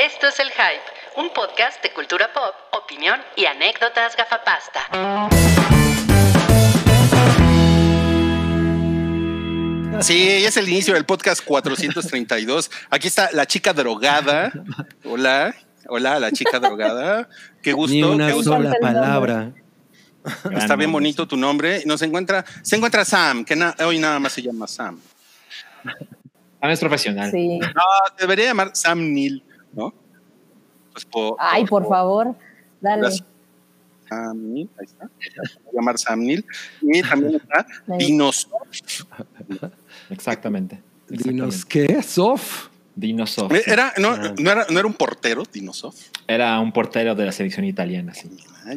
Esto es El Hype, un podcast de cultura pop, opinión y anécdotas gafapasta. Sí, es el inicio del podcast 432. Aquí está la chica drogada. Hola, hola, la chica drogada. Qué gusto. Ni una qué gusto. sola palabra. Está bien bonito tu nombre. Nos encuentra, se encuentra Sam, que na- hoy nada más se llama Sam. Ah, es profesional. Sí. No, debería llamar Sam Neil, ¿no? Pues por, Ay, por favor, dale. Gracias. Sam Neil, ahí está. Voy a llamar Sam Neil. Y también está Ahí. Dinosaur. Exactamente. Dinos, ¿qué? ¿Sof? Era, no, Ah. no, era, no era un portero, Dinosaur. Era un portero de la selección italiana, sí.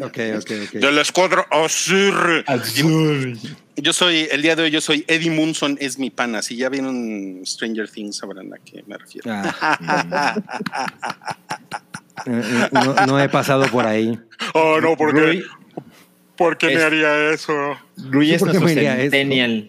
Ok, ok, ok. De la escuadra Azur. Azul. Yo soy, el día de hoy, yo soy Eddie Munson, es mi pana. Si ya vieron Stranger Things, sabrán a qué me refiero. Ah. Eh, eh, no, no he pasado por ahí. Oh, no, Rui, ¿por qué me Es- haría eso? Rui es ¿Por qué nuestro centennial.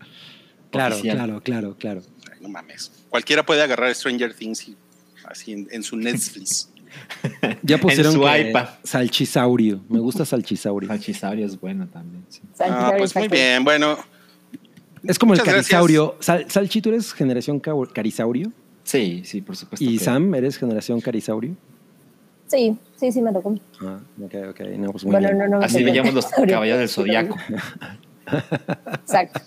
Claro, claro, claro, claro. no mames. Cualquiera puede agarrar Stranger Things y así en, en su Netflix. Ya pusieron su que iPad. salchisaurio. Me gusta salchisaurio. Salchisaurio es bueno también. sí. Ah, pues muy bien. Bueno, Es como el Muchas carisaurio. Sal, Salchi, ¿tú eres generación carisaurio? Sí, sí, por supuesto. ¿Y que- Sam, eres generación carisaurio? Sí, sí, sí me tocó. Ah, ok, ok. No, pues muy Bueno, bien. no, no Así veíamos los caballeros del zodiaco. Exacto.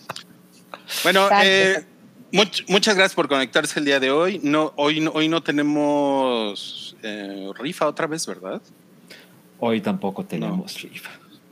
bueno, Exacto. eh, much- muchas gracias por conectarse el día de hoy. No, hoy, no- hoy no tenemos eh, rifa otra vez, ¿verdad? Hoy tampoco tenemos rifa.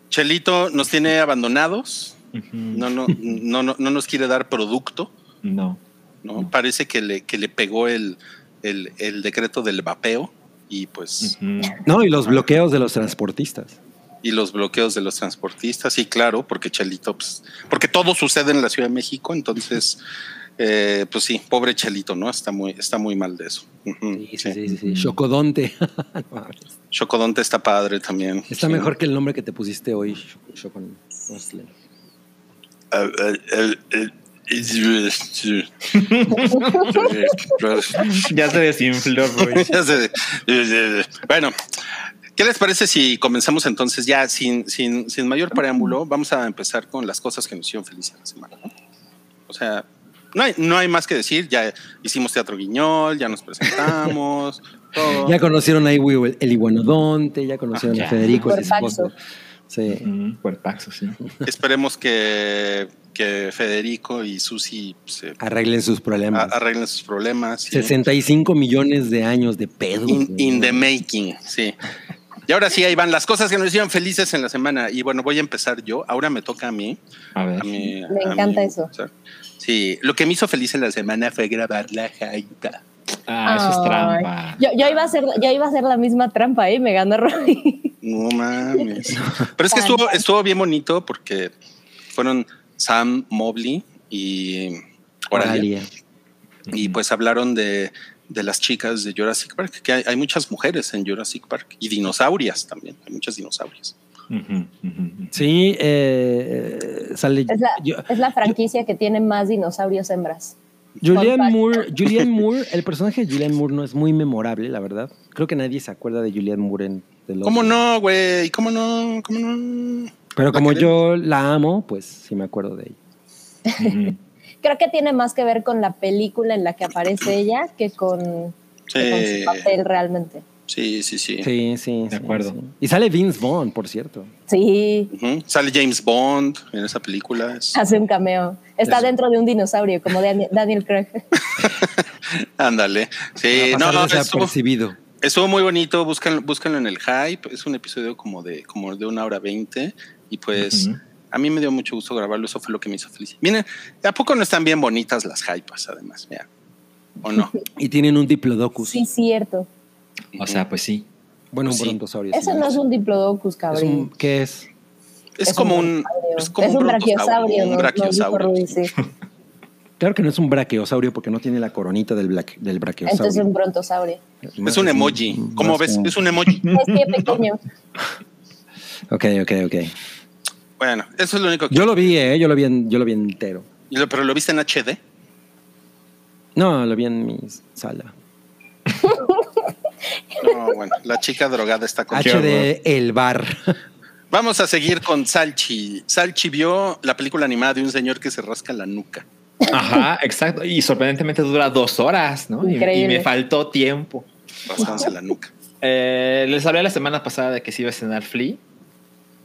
Chelito nos tiene abandonados. No, no, no, no, no nos quiere dar producto. No. ¿no? Parece que le, que le pegó el, el, el decreto del vapeo y pues. No, y los bloqueos de los transportistas. y los bloqueos de los transportistas, sí, claro, porque Chelito, pues, porque todo sucede en la Ciudad de México, entonces, eh, pues sí, pobre Chelito, ¿no? Está muy, está muy mal de eso. Sí, sí, sí. sí, sí, sí. Chocodonte. Chocodonte está padre también. Está Sí. mejor que el nombre que te pusiste hoy, Chocon. Ah, sí. Ya se desinfló, bueno, ¿qué les parece si comenzamos entonces ya sin, sin, sin mayor preámbulo? Vamos a empezar con las cosas que nos hicieron felices la semana. ¿no? O sea, no hay, no hay más que decir. Ya hicimos Teatro Guiñol, ya nos presentamos. todo. Ya conocieron a Iwi- el iguanodonte, ya conocieron Ah, a. Federico, el esposo. Sí. Sí. Esperemos que, que Federico y Susi se Arreglen sus a- problemas. arreglen sus problemas. sí. 65 millones de años de pedo. In, the making, sí. Y ahora sí, ahí van las cosas que nos hicieron felices en la semana. Y bueno, voy a empezar yo. Ahora me toca a mí. A ver. A mí- Me a encanta mí, eso. o sea, sí, lo que me hizo feliz en la semana fue grabar la jaita. Ah, eso es trampa. Yo, yo iba a hacer, yo iba a hacer la misma trampa, ¿eh? Me ganó Roy. No mames. Pero es que estuvo, estuvo bien bonito porque fueron Sam Mobley y Oralia. Oralia. Y pues hablaron de, de las chicas de Jurassic Park, que hay, hay muchas mujeres en Jurassic Park y dinosaurias también. Hay muchas dinosaurias. Sí, eh, eh, sale. Es la, yo- es la franquicia que tiene más dinosaurios hembras. Julianne. Moore, Julianne Moore, el personaje de Julianne Moore no es muy memorable, la verdad. Creo que nadie se acuerda de Julianne Moore en ¿Cómo no, güey? ¿Cómo no? ¿Cómo no? Pero ¿La como yo la amo, pues sí me acuerdo de ella. Creo que tiene más que ver con la película en la que aparece ella que con, que con Sí, su papel realmente. Sí, sí, sí. Sí, sí. De acuerdo. sí. Y sale Vince Vaughn, por cierto. Sí. Sale James Bond en esa película. Es- hace un cameo. Está Eso. dentro de un dinosaurio, como Daniel, Daniel Craig. Ándale. Sí, no, no, estuvo, desapercibido. estuvo muy bonito. Búscanlo en el hype. Es un episodio como de, como de una hora veinte. Y pues a mí me dio mucho gusto grabarlo. Eso fue lo que me hizo feliz. Miren, ¿a poco no están bien bonitas las hypas, además? Mira. ¿O no? Y tienen un diplodocus. Sí, cierto. O sea, pues sí. Bueno, un Sí. brontosaurio. Eso sí. no es un diplodocus, Es cabrón. un- ¿Qué es? Es, Es como un un, es como Es un brachiosaurio, un ¿no? brachiosaurio. Dijo Rudy, sí. Claro que no es un brachiosaurio porque no tiene la coronita del, bla- del brachiosaurio. Entonces es un brontosaurio. Es un emoji. ¿Cómo ves? un- Es un emoji. Es pie pequeño. Ok, ok, ok. Bueno, eso es lo único que. Yo lo vi, ¿eh? Yo lo vi, en- yo lo vi entero. Pero lo viste en HD. No, lo vi en mi sala. Bueno, la chica drogada está con H de El Bar. Vamos a seguir con Salchi. Salchi vio la película animada de un señor que se rasca la nuca. Ajá, exacto. Y sorprendentemente dura dos horas, ¿no? Y, y me faltó tiempo. Rascándose la nuca. Eh, les hablé la semana pasada de que se iba a estrenar Flea.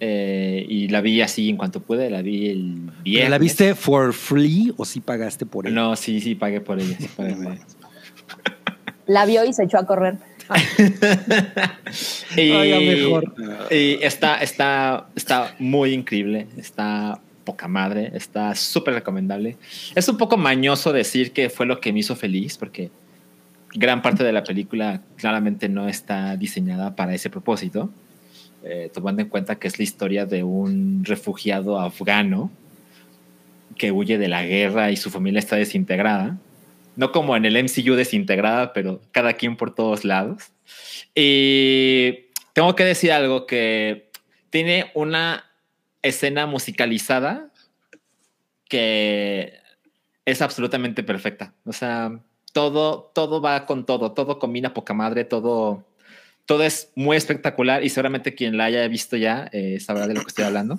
eh, y la vi así en cuanto pude, la vi el ¿Pero viernes. ¿La viste for free o sí pagaste por ella? No, sí, sí, pagué por ella. sí pagué por ella. La vio y se echó a correr. Y, mejor. está, está, está muy increíble. Está poca madre. Está súper recomendable. Es un poco mañoso decir que fue lo que me hizo feliz, porque gran parte de la película claramente no está diseñada para ese propósito. eh, tomando en cuenta que es la historia de un refugiado afgano que huye de la guerra y su familia está desintegrada. No como en el MCU desintegrada, pero cada quien por todos lados. Y tengo que decir algo que tiene una escena musicalizada que es absolutamente perfecta. O sea, todo, todo va con todo, todo combina poca madre, todo, todo es muy espectacular y seguramente quien la haya visto ya eh, sabrá de lo que estoy hablando.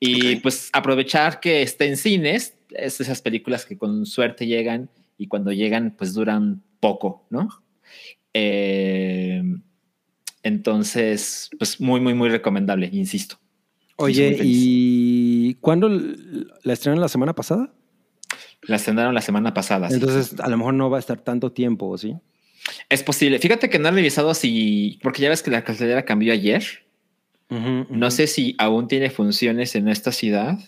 Y pues aprovechar que esté en cines, es esas películas que con suerte llegan y cuando llegan pues duran poco, ¿no? Eh, entonces, pues muy, muy, muy recomendable, insisto. Oye. ¿y cuándo la estrenaron la semana pasada? La estrenaron la semana pasada. sí. Entonces, a lo mejor no va a estar tanto tiempo, ¿o sí? Es posible. Fíjate que no he revisado si, porque ya ves que la cartelera cambió ayer. No sé si aún tiene funciones en esta ciudad.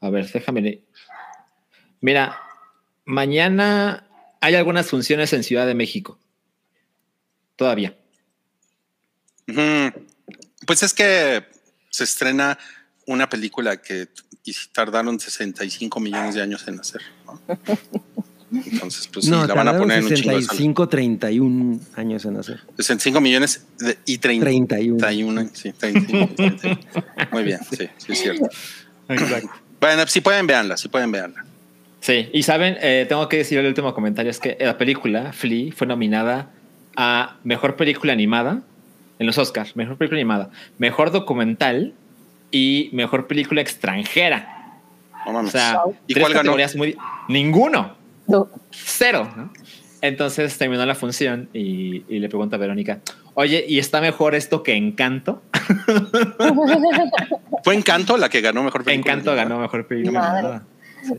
A ver, déjame. Mira, mañana hay algunas funciones en Ciudad de México. Todavía. Ujú. Pues es que se estrena una película que tardaron 65 millones de años en hacer. ¿no? Entonces, pues sí, no, la van a tardaron poner en un chingo de salas. 65, 31 años en hacer. 65 millones de- y 30. 31. 31, sí, 31, 31. Muy bien, sí, sí, es cierto. Bueno, si pueden, veanla, si pueden, veanla. Sí, y saben, Eh, tengo que decir el último comentario, es que la película, Flea, fue nominada a Mejor Película Animada en los Oscars, Mejor Película Animada, Mejor Documental y Mejor Película Extranjera. No O sea, ¿Y tres cuál ganó? categorías muy... Ninguno, No. cero. ¿no? Entonces terminó la función y, y le pregunto a Verónica, oye, ¿y está mejor esto que Encanto? ¿Fue Encanto la que ganó mejor película? Encanto ganó Mejor Película Madre. Animada.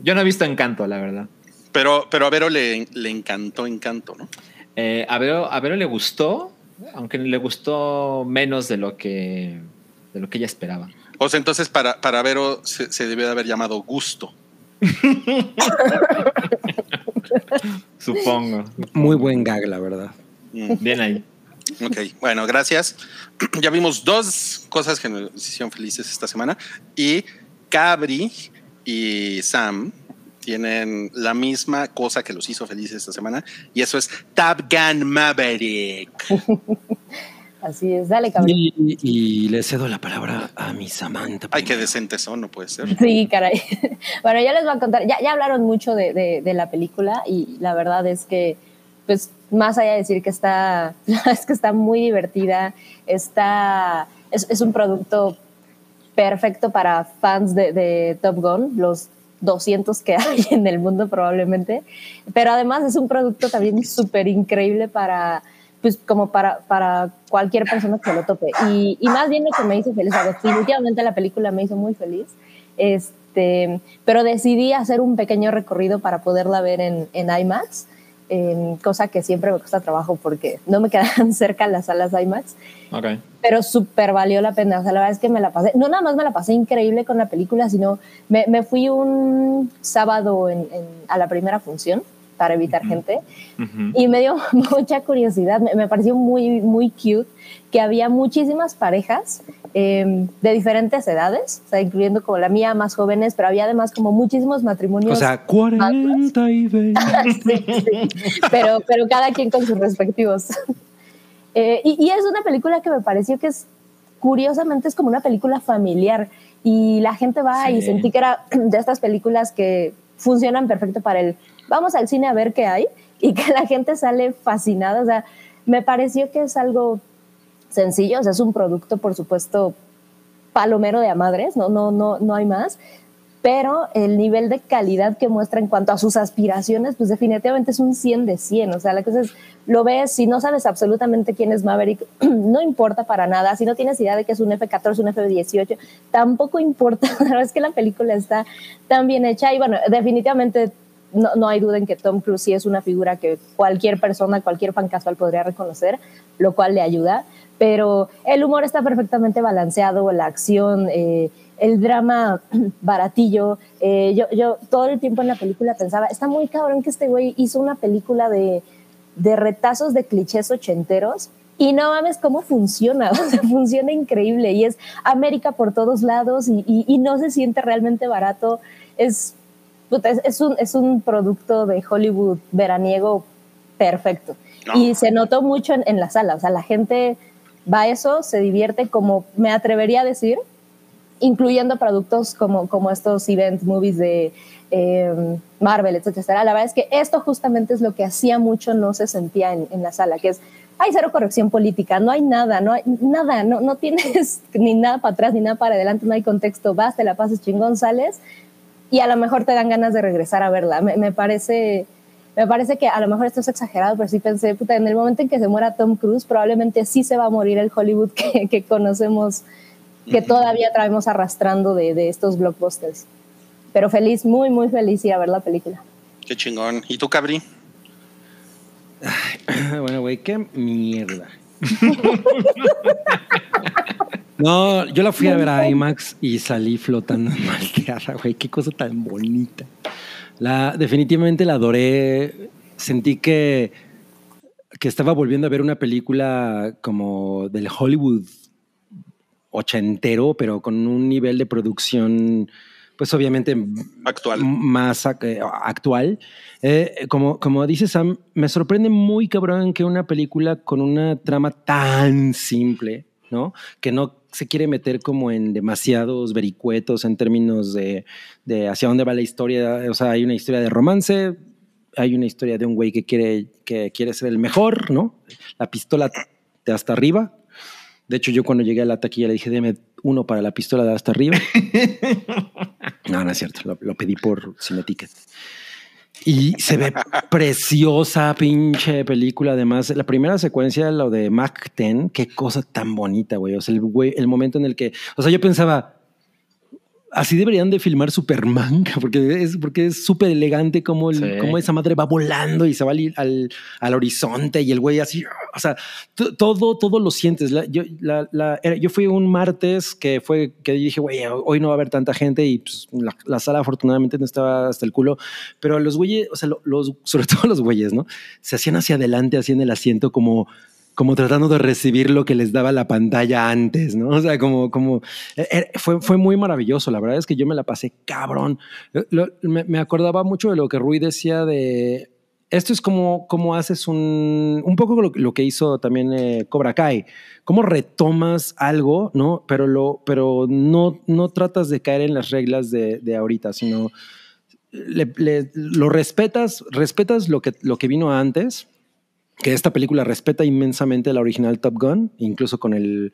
Yo no he visto Encanto, la verdad. Pero, pero a Vero le, le encantó Encanto, ¿no? Eh, a, Vero, a Vero le gustó, aunque le gustó menos de lo que, de lo que ella esperaba. O sea, entonces para, para Vero se, se debió de haber llamado Gusto. Supongo. Muy buen gag, la verdad. Mm, Bien ahí. Ok, bueno, gracias. Ya vimos dos cosas que nos hicieron felices esta semana y Cabri y Sam tienen la misma cosa que los hizo felices esta semana y eso es Top Gun Maverick. Así es, dale, cabrón. Y, y le cedo la palabra a mi Samantha. Ay, qué decentes son, no puede ser. Sí, caray. Bueno, ya les voy a contar, ya, ya hablaron mucho de, de- de la película y la verdad es que, pues, más allá de decir que está, es que está muy divertida, está, es, es un producto perfecto para fans de, Top Gun, los 200 que hay en el mundo probablemente, pero además es un producto también súper increíble para, pues como para, para cualquier persona que lo tope. Y, más bien lo que me hizo feliz, definitivamente la película me hizo muy feliz, este, pero decidí hacer un pequeño recorrido para poderla ver en IMAX, em, cosa que siempre me cuesta trabajo porque no me quedan cerca las salas IMAX Ok. pero súper valió la pena. O sea, la verdad es que me la pasé, no nada más me la pasé increíble con la película, sino me, me fui un sábado en- en- a la primera función para evitar gente Ujú. y me dio mucha curiosidad, me, me pareció muy, muy cute que había muchísimas parejas eh, de diferentes edades, o sea, incluyendo como la mía, más jóvenes, pero había además como muchísimos matrimonios. O sea, 40 y 20. Sí, sí. Pero, pero cada quien con sus respectivos. Eh, y, y es una película que me pareció que es, curiosamente, es como una película familiar. Y la gente va y Sí. sentí que era de estas películas que funcionan perfecto para el vamos al cine a ver qué hay y que la gente sale fascinada. O sea, me pareció que es algo sencillo, o sea, es un producto, por supuesto, palomero de a madres, no, no, no, no hay más, pero el nivel de calidad que muestra en cuanto a sus aspiraciones, pues definitivamente es un 100 de 100. O sea, la cosa es, lo ves, si no sabes absolutamente quién es Maverick, no importa para nada. Si no tienes idea de que es un F-14, un F-18, tampoco importa. La verdad es que la película está tan bien hecha y bueno, definitivamente no, no, hay duda en que Tom Cruise sí es una figura que cualquier persona, cualquier fan casual podría reconocer, lo cual le ayuda. Pero el humor está perfectamente balanceado, la acción, eh, el drama baratillo. Eh, yo, yo todo el tiempo en la película pensaba, está muy cabrón que este güey hizo una película de, de retazos de clichés ochenteros. Y no mames cómo funciona, funciona increíble y es América por todos lados y, y no se siente realmente barato. Es es, un, es un producto de Hollywood veraniego perfecto. No. Y se notó mucho en, en, la sala, o sea, la gente va a eso, se divierte, como me atrevería a decir, incluyendo productos como, como estos event movies de eh, Marvel, etcétera. La verdad es que esto justamente es lo que hacía mucho no se sentía en, en la sala, que es hay cero corrección política, no hay nada, no hay nada, no, no tienes ni nada para atrás ni nada para adelante, no hay contexto, vas, te la pasas chingón, sales y a lo mejor te dan ganas de regresar a verla. Me, me, parece, me parece que a lo mejor esto es exagerado, pero sí pensé, puta, en el momento en que se muera Tom Cruise, probablemente sí se va a morir el Hollywood que, que conocemos, que todavía traemos arrastrando de, de, estos blockbusters. Pero feliz, muy, muy feliz ir a ver la película. Qué chingón. ¿Y tú, Cabri? Ay, bueno, güey, qué mierda. No, yo la fui a ver a IMAX y salí flotando en malteada, güey. Qué cosa tan bonita. La, definitivamente la adoré. Sentí que, que estaba volviendo a ver una película como del Hollywood ochentero, pero con un nivel de producción, pues obviamente actual. más eh, actual. Eh, como, como dice Sam, me sorprende muy cabrón que una película con una trama tan simple, ¿no? Que no se quiere meter como en demasiados vericuetos en términos de, de, hacia dónde va la historia. O sea, hay una historia de romance, hay una historia de un güey que quiere, que quiere ser el mejor, ¿no? La pistola de hasta arriba. De hecho, yo cuando llegué a la taquilla le dije, deme uno para la pistola de hasta arriba. no, no es cierto, lo, lo pedí por sin ticket. Y se ve preciosa, pinche película. Además, la primera secuencia, lo de Mac 10, qué cosa tan bonita, güey. O sea, el, güey, el momento en el que, o sea, yo pensaba, así deberían de filmar Superman, porque es porque es súper elegante como, el, sí. como esa madre va volando y se va al, al, al horizonte y el güey así, o sea, todo, todo lo sientes. La, yo, la, la, yo fui un martes que fue que dije, güey, hoy no va a haber tanta gente y pues, la, la, sala afortunadamente no estaba hasta el culo, pero los güeyes, o sea, los, sobre todo los güeyes, ¿no? Se hacían hacia adelante, así en el asiento como como tratando de recibir lo que les daba la pantalla antes, ¿no? O sea, como, como fue, fue muy maravilloso. La verdad es que yo me la pasé cabrón. Lo, me, me, acordaba mucho de lo que Rui decía de esto es como, como haces un, un poco lo, lo que hizo también eh, Cobra Kai. Cómo retomas algo, ¿no? Pero, lo, pero no, no tratas de caer en las reglas de, de ahorita, sino le, le, lo respetas, respetas lo que, lo que vino antes que esta película respeta inmensamente la original Top Gun, incluso con el,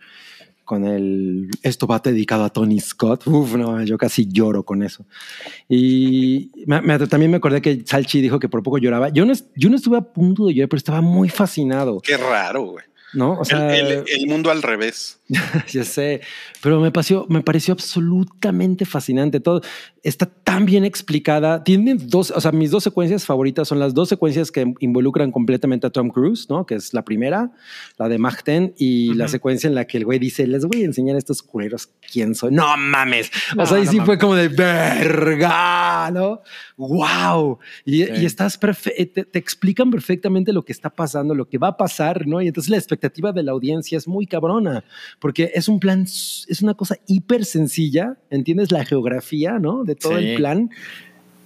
con el, esto va dedicado a Tony Scott. Uf, no, yo casi lloro con eso. Y me, me, también me acordé que Salchi dijo que por poco lloraba. Yo no, yo no estuve a punto de llorar, pero estaba muy fascinado. Qué raro, güey. ¿no? O sea, el, el, el, mundo al revés. ya sé, pero me pareció, me pareció absolutamente fascinante. Todo está tan bien explicada. Tiene dos, o sea, mis dos secuencias favoritas son las dos secuencias que involucran completamente a Tom Cruise, ¿no? Que es la primera, la de Mach 10, y uh -huh. la secuencia en la que el güey dice, les voy a enseñar a estos culeros quién soy. No mames. No, o sea, y no sí mames. fue como de verga, ¿no? Wow. Y, sí. y estás perfecto, te, te explican perfectamente lo que está pasando, lo que va a pasar, ¿no? Y entonces la expectativa de la audiencia es muy cabrona, porque es un plan, es una cosa hiper sencilla, ¿entiendes? La geografía, ¿no? De todo sí. el plan.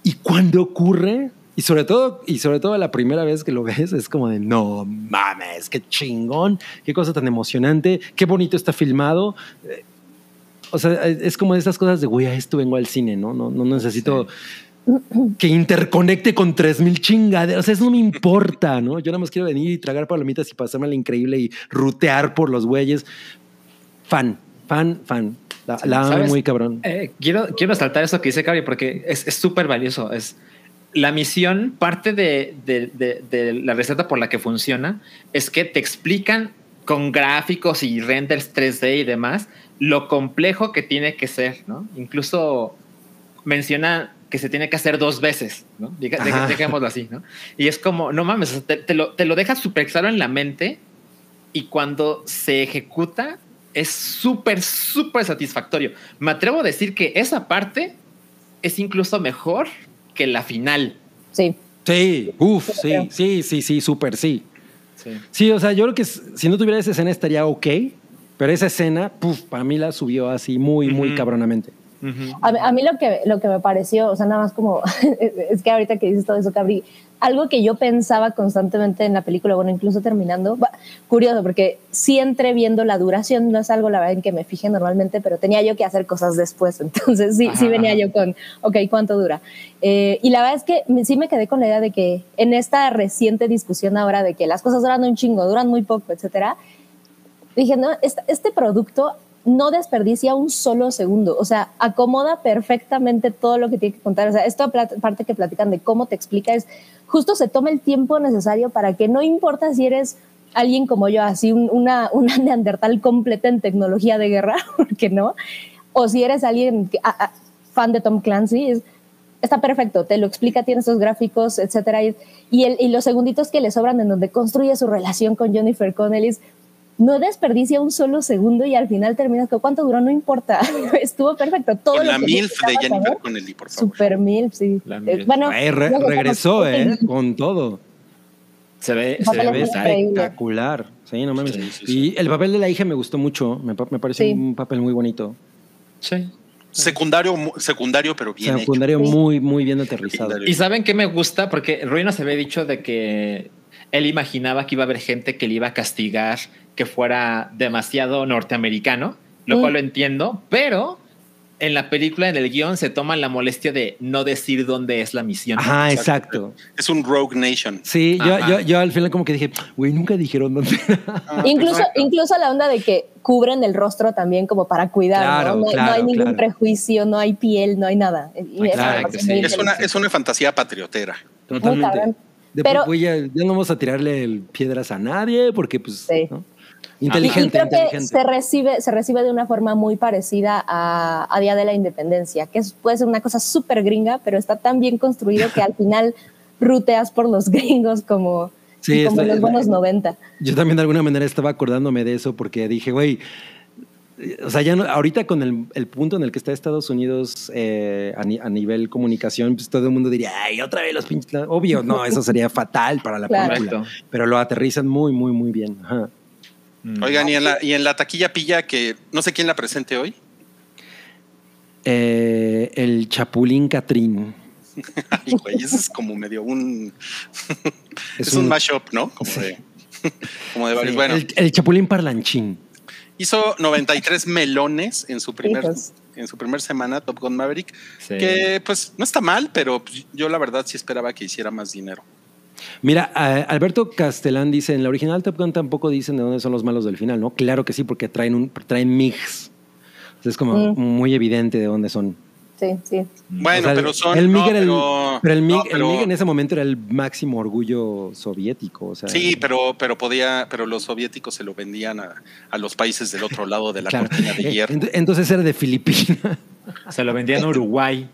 Y cuando ocurre, y sobre todo, y sobre todo la primera vez que lo ves, es como de no mames, qué chingón, qué cosa tan emocionante, qué bonito está filmado. O sea, es como de estas cosas de güey, a esto vengo al cine, ¿no? No, no necesito. Sí que interconecte con 3000 chingaderas. O sea, eso no me importa, ¿no? Yo nada más quiero venir y tragar palomitas y pasarme la increíble y rutear por los güeyes. Fan, fan, fan. La, la amo muy cabrón. Eh, quiero, quiero saltar eso que dice Cabri porque es es súper valioso. Es la misión, parte de, de- de- de la receta por la que funciona es que te explican con gráficos y renders 3D y demás lo complejo que tiene que ser, ¿no? Incluso menciona que se tiene que hacer dos veces, ¿no? Ajá. Dejémoslo así, ¿no? Y es como, no mames, te, te lo, te lo deja súper claro en la mente y cuando se ejecuta es súper, súper satisfactorio. Me atrevo a decir que esa parte es incluso mejor que la final. Sí. Sí, uff, sí, sí, sí, sí, súper sí. Sí, o sea, yo creo que si no tuviera esa escena estaría ok, pero esa escena, puf, para mí la subió así muy, muy cabronamente. A, mí- a mí lo que, lo que me pareció, o sea, nada más como, es que ahorita que dices todo eso, Cabri, algo que yo pensaba constantemente en la película, bueno, incluso terminando, curioso, porque sí entré viendo la duración, no es algo, la verdad, en que me fije normalmente, pero tenía yo que hacer cosas después, entonces sí, sí venía ajá. yo con, ok, ¿cuánto dura? Eh, y la verdad es que sí me quedé con la idea de que en esta reciente discusión ahora de que las cosas duran un chingo, duran muy poco, etcétera, dije, no, este, este producto no desperdicia un solo segundo, o sea, acomoda perfectamente todo lo que tiene que contar. O sea, esta parte que platican de cómo te explica es justo se toma el tiempo necesario para que no importa si eres alguien como yo, así un- una, una neandertal completa en tecnología de guerra, porque no, o si eres alguien fan de Tom Clancy, es- está perfecto, te lo explica, tiene estos gráficos, etcétera, y, y, los segunditos que le sobran en donde construye su relación con Jennifer Connelly no desperdicia un solo segundo y al final terminas con cuánto duró, no importa, estuvo perfecto. Todo Con lo la que MILF de Jennifer Connelly, por favor. Super MILF, sí. La Eh, MILF. bueno, re- no regresó, ¿eh? Con todo. Se ve, se ve Se espectacular. Sí, no mames. Sí, sí, sí. Y el papel de la hija me gustó mucho. Me, pa- me pareció Sí. un papel muy bonito. Sí. Secundario, secundario, pero bien Secundario hecho. muy, muy bien aterrizado. Y saben qué me gusta, porque Rui nos había dicho de que él imaginaba que iba a haber gente que le iba a castigar que fuera demasiado norteamericano, lo Mm. cual lo entiendo, pero en la película, en el guion, se toman la molestia de no decir dónde es la misión. Ajá, Exacto. exacto. Es un Rogue Nation. Sí, yo, yo, yo al final como que dije, güey, nunca dijeron dónde. Ah, Incluso, incluso la onda de que cubren el rostro también como para cuidar, Claro, ¿no? No, no hay ningún claro. prejuicio, no hay piel, no hay nada. Sí. Es una, es una fantasía patriotera. Totalmente. Pero- güey, ya, ya no vamos a tirarle piedras a nadie porque, pues, Sí. ¿no? Inteligente, y creo que inteligente. se recibe, se recibe de una forma muy parecida a, a Día de la Independencia, que es- puede ser una cosa súper gringa, pero está tan bien construido que al final ruteas por los gringos como, Sí, como está- en los buenos 90. Yo también de alguna manera estaba acordándome de eso porque dije, güey, o sea, ya no- ahorita con el, el punto en el que está Estados Unidos eh, a, ni- a nivel comunicación, pues todo el mundo diría, ay, otra vez los pinches. Obvio, no, eso sería fatal para la Claro. película. Pero lo aterrizan muy, muy, muy bien. Ajá. Mm. Oigan, y en, la, y en la taquilla pilla que no sé quién la presente hoy. Eh, el Chapulín Catrín. Ay, güey, ese es como medio un. es, Es un, un- mashup, ¿no? Como de, como de varios. Sí, bueno, el, el Chapulín Parlanchín. hizo 93 melones en su primer, en su primer semana, Top Gun Maverick. Sí. Que pues no está mal, pero pues, yo la verdad sí esperaba que hiciera más dinero. Mira, Alberto Castellán dice, en la original Top Gun tampoco dicen de dónde son los malos del final, ¿no? Claro que sí, porque traen un traen mix. Entonces es como Mm. muy evidente de dónde son. Sí, sí. Bueno, O sea, pero son. El MiG no, era el- pero, pero el MiG, no, el pero- MiG en ese momento era el máximo orgullo soviético. O sea, Sí, pero, pero podía, pero los soviéticos se lo vendían a, a los países del otro lado de la claro. cortina de hierro. ent- Entonces era de Filipinas. Se lo vendían a Uruguay.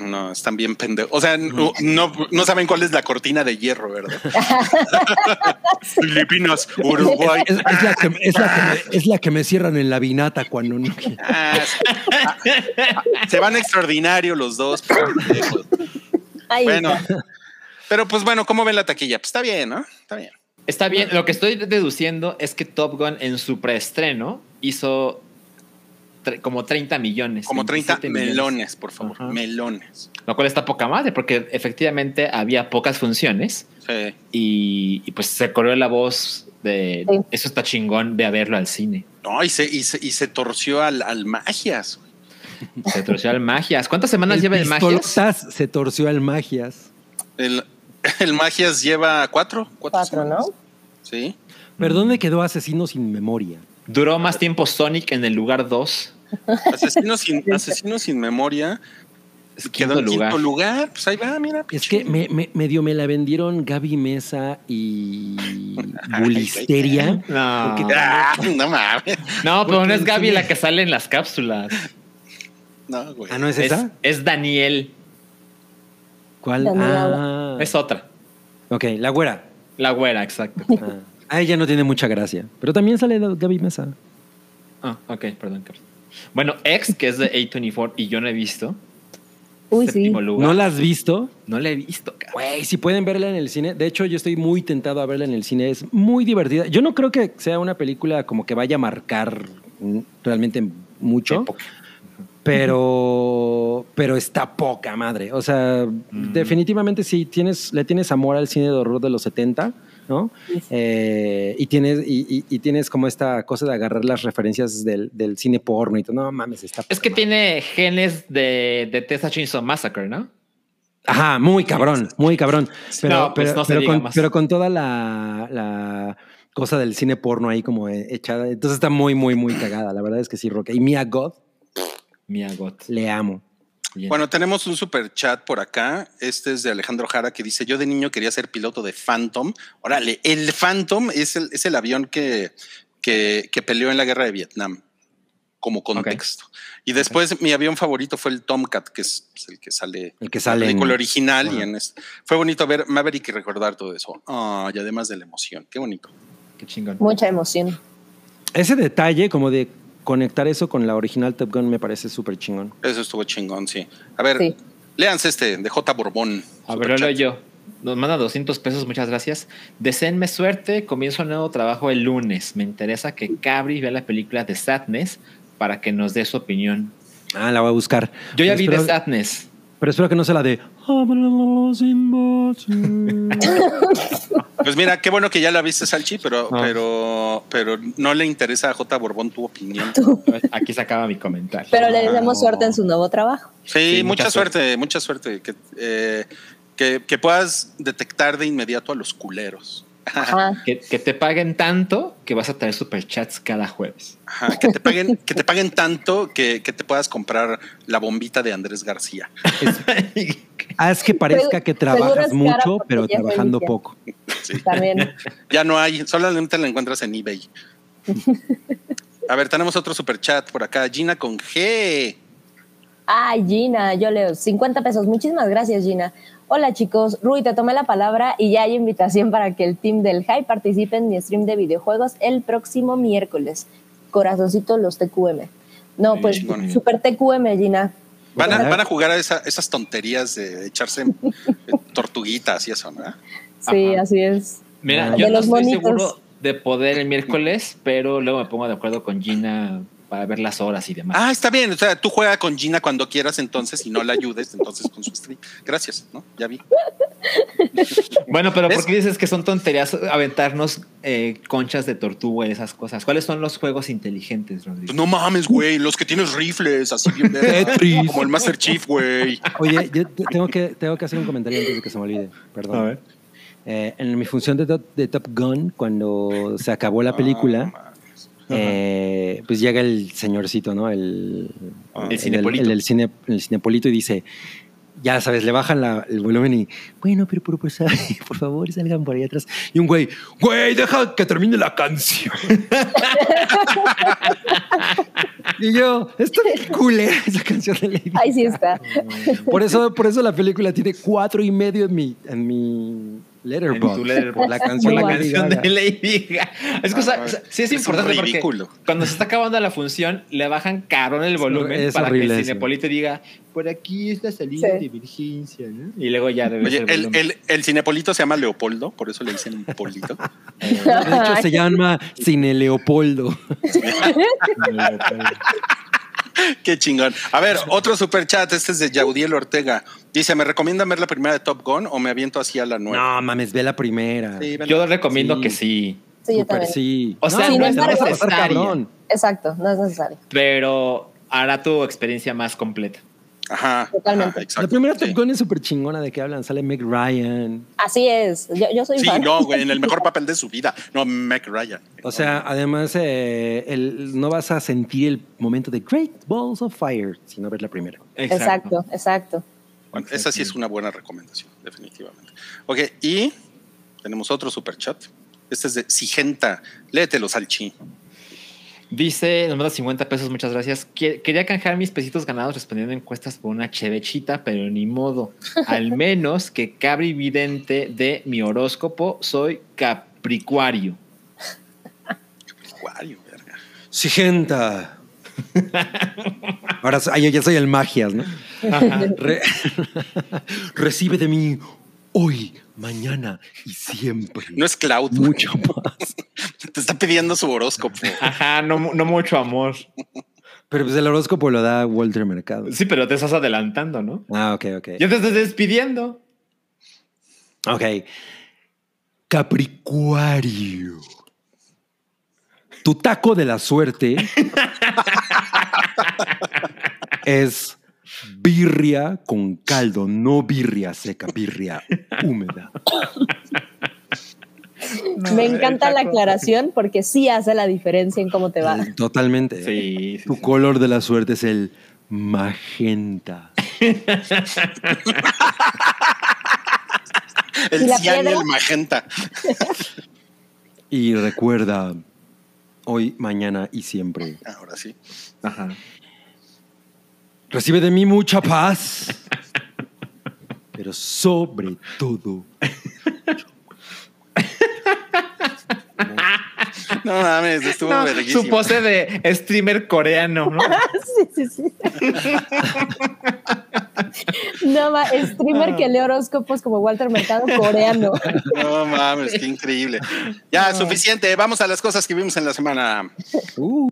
No, están bien pendejos. O sea, no, no, no saben cuál es la cortina de hierro, ¿verdad? Filipinas, Uruguay. Es, es la que, es, la que me, es la que me cierran en la vinata cuando no. Ah, se van extraordinario los dos. Ahí Bueno, está. pero pues bueno, ¿cómo ven la taquilla? Pues está bien, ¿no? Está bien. Está bien, lo que estoy deduciendo es que Top Gun en su preestreno hizo como 30 millones. Como 30 27 millones. melones, por favor. Ajá. Melones. Lo cual está poca madre porque efectivamente había pocas funciones Sí. y, y, pues se corrió la voz de Sí. eso está chingón, ve a verlo al cine. No, y se, y se, y se torció al, al magias. güey. Se torció al Magias. ¿Cuántas semanas lleva el Magias? Se torció al Magias. El, el Magias lleva cuatro. Cuatro, Cuatro, semanas. ¿no? Sí. ¿Pero dónde quedó Asesino sin memoria? Duró más tiempo Sonic en el lugar 2. Asesino sin, asesino sin memoria. Quedó Quinto en lugar. quinto lugar. Pues ahí va, mira. Es que me, me- medio me la vendieron Gaby Mesa y Bulisteria. No, Ah, no mames. no pero no es Gaby sí. la que sale en las cápsulas. No, güey. Ah, ¿no es Es, esa? es Daniel. ¿Cuál? Ah, Es otra. ok, la güera. La güera, exacto. Ah. Ah, ella no tiene mucha gracia. Pero también sale Gaby Mesa. Ah, ok, perdón, Carlos. Bueno, X, que es de A24 y yo no he visto. Uy, sí. Lugar. ¿No la has visto? No la he visto. Güey, si pueden verla en el cine. De hecho, yo estoy muy tentado a verla en el cine. Es muy divertida. Yo no creo que sea una película como que vaya a marcar mm, realmente mucho. Época. Pero, pero está poca madre. O sea, definitivamente si tienes, le tienes amor al cine de horror de los 70, ¿no? Sí. Eh, y, tienes, y, y- y tienes como esta cosa de agarrar las referencias del, del cine porno y todo. No mames, está Es que tiene genes de, de Texas Chainsaw Massacre, ¿no? Ajá, muy cabrón, muy cabrón. Pero, No, pues pero, no se pero diga con, más. pero con toda la, la cosa del cine porno ahí como echada. Entonces está muy, muy, muy cagada. La verdad es que sí, Roque. Y Mia God, Mia Got. le amo. Bien. Bueno, tenemos un super chat por acá. Este es de Alejandro Jara que dice: Yo de niño quería ser piloto de Phantom. Órale, el Phantom es el, es el avión que, que, que peleó en la guerra de Vietnam, como contexto. Y después mi avión favorito fue el Tomcat, que es pues, el que sale El que en sale la en- película original. Y en este. Fue bonito ver Maverick y recordar todo eso. Ah, y además de la emoción. Qué bonito. Qué chingón. Mucha emoción. Ese detalle como de conectar eso con la original Top Gun me parece súper chingón. Eso estuvo chingón, sí. A ver, Sí. léanse este de J. Borbón. A ver, lo yo. Nos manda 200 pesos, muchas gracias. Deseenme suerte, comienzo un nuevo trabajo el lunes. Me interesa que Cabri vea la película de Sadness para que nos dé su opinión. Ah, la voy a buscar. Yo ya Pero vi espero- de Sadness. Pero espero que no sea la de... Pues mira, qué bueno que ya la viste, Salchi, pero, No. pero, pero no le interesa a J. Borbón tu opinión. Aquí se acaba mi comentario. Pero le deseamos suerte en su nuevo trabajo. Sí, Sí, mucha, mucha suerte, mucha suerte. Que, eh, que, que puedas detectar de inmediato a los culeros. Ajá. Que, que te paguen tanto que vas a traer superchats cada jueves. Ajá, que te paguen, que te paguen tanto que, que te puedas comprar la bombita de Andrés García. Haz que parezca que trabajas es mucho, pero trabajando poco. Sí. También. Ya no hay, solamente la encuentras en eBay. A ver, tenemos otro super chat por acá. Gina con G. Ay, Gina, yo leo 50 pesos. Muchísimas gracias, Gina. Hola, chicos. Rui, te tomé la palabra y ya hay invitación para que el team del High participe en mi stream de videojuegos el próximo miércoles. Corazoncito, los TQM. No, pues, chingón. super TQM, Gina. Van a, van a jugar a esa- esas tonterías de echarse eh, tortuguitas y eso, ¿no? Sí, Ajá. así es. Mira, Ah. yo no estoy monitos. seguro de poder el miércoles, pero luego me pongo de acuerdo con Gina para ver las horas y demás. Ah, está bien. O sea, tú juega con Gina cuando quieras, entonces, y no la ayudes, entonces con su stream. Gracias, ¿no? Ya vi. Bueno, pero ¿Ves? ¿por qué dices que son tonterías aventarnos eh, conchas de tortuga y esas cosas? ¿Cuáles son los juegos inteligentes, Rodrigo? No mames, güey. Los que tienes rifles, así bien. Tetris. Como el Master Chief, güey. Oye, yo te- tengo que, tengo que hacer un comentario antes de que se me olvide. Perdón. Eh, en mi función de Top, de Top Gun, cuando se acabó la película, eh, pues llega el señorcito, ¿no? El, El cinepolito. El, el cine, el cinepolito y dice, ya sabes, le bajan la- el volumen y, bueno, pero por, por, por favor, salgan por ahí atrás. Y un güey, güey, deja que termine la canción. y yo, está bien culera esa canción de Lady Ahí sí está. por eso, por eso la película tiene cuatro y medio en mi, en mi En letterbox. letterboxd. La canción, de la Lady canción Gaga. de Lady Gaga. Es que, o sea, Ah, o sea, sí es, importante porque ridículo. cuando se está acabando la función, le bajan cabrón el volumen es para que el eso. cinepolito diga, por aquí es la salida Sí. de Virgencia, ¿no? Y luego ya regresa Oye, el el, el, el cinepolito se llama Leopoldo, por eso le dicen Polito. De hecho, se llama Cine Leopoldo. Qué chingón. A ver, otro super chat. Este es de Yaudiel Ortega. Dice: ¿Me recomiendan ver la primera de Top Gun o me aviento así a la nueva? No mames, ve la primera. Sí, Yo recomiendo Sí. que sí, Sí, yo Súper también. sí. O sea, no es cabrón. Exacto, no es necesario. pero hará tu experiencia más completa. Ajá. Totalmente. ajá, exacto, La primera sí. Top Gun es súper chingona de que hablan. Sale Meg Ryan. Así es. Yo, yo soy Sí, fan. no, güey, en el mejor papel de su vida. No, Mac Ryan. O sea, además, eh, el- no vas a sentir el momento de Great Balls of Fire si no ves la primera. Exacto, exacto. Bueno, esa sí es una buena recomendación, definitivamente. Ok, y tenemos otro super chat. Este es de Sigenta. Léetelo, Salchi. Dice, nos manda 50 pesos, muchas gracias. Quería canjear mis pesitos ganados respondiendo encuestas por una chevechita, pero ni modo. Al menos que cabri vidente de mi horóscopo, soy capricuario. Acuario, verga. Sigenta. Ahora ya soy el magias, ¿no? Re- Recibe de mí hoy, mañana y siempre. No es Cloud. Mucho más. Te está pidiendo su horóscopo. Ajá, no mucho amor. Pero pues el horóscopo lo da Walter Mercado. Sí, pero te estás adelantando, ¿no? Ah, ok, ok. Ya te estás despidiendo. Ok. Capricuario. Tu taco de la suerte es birria con caldo, no birria seca, birria húmeda. Me encanta la aclaración porque sí hace la diferencia en cómo te va. Totalmente. Sí, sí, Tu sí. color de la suerte es el magenta. El ¿Y la cian y el magenta. Y recuerda, hoy, mañana y siempre. Ahora sí. Ajá. Recibe de mí mucha paz, pero sobre todo No mames, estuvo No, verguísimo. su pose de streamer coreano, ¿no? Sí, sí, sí. No, va, streamer que lee horóscopos como Walter Mercado coreano. No mames, qué increíble. Ya, suficiente. Vamos a las cosas que vimos en la semana. Uh,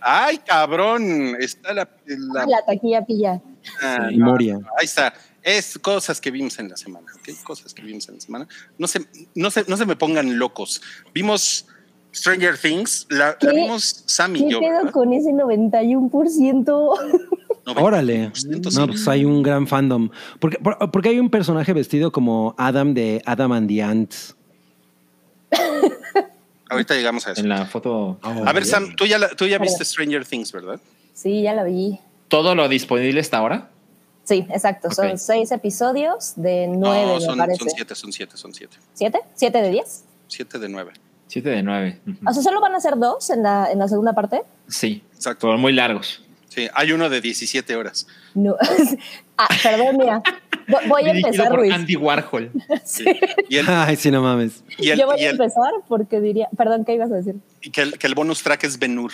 ay, cabrón, está la, la- La taquilla pilla. ah, Moria. Ahí está. Es cosas que vimos en la semana. ¿ok? Cosas que vimos en la semana. No se, no se, no se me pongan locos. Vimos Stranger Things. La, la ¿Qué? vimos Sam y ¿Qué yo. pedo ¿verdad? con ese 91%? Órale. 90%, No, pues hay un gran fandom. Porque, por- porque hay un personaje vestido como Adam de Adam and the Ants. Ahorita llegamos a eso. En la foto. A ver, Sam, tú ya, la- tú ya viste Stranger Things, ¿verdad? Sí, ya la vi. ¿Todo lo disponible hasta ahora? Sí, exacto. Son seis episodios de nueve, no, me son, parece. son siete, son siete, son siete. ¿Siete? ¿Siete de diez? Siete de nueve. 7 de 9. O sea, ¿solo van a ser dos en la, en la segunda parte? Sí, Exacto. pero muy largos. Sí, hay uno de 17 horas. No. ah, perdón, mira. Vo- Voy a empezar, por Ruiz. Andy Warhol. Sí. Y el, Ay, sí, no mames. y el- Yo voy y a el- empezar porque diría... Perdón, ¿qué ibas a decir? y que el, que el bonus track es Benur.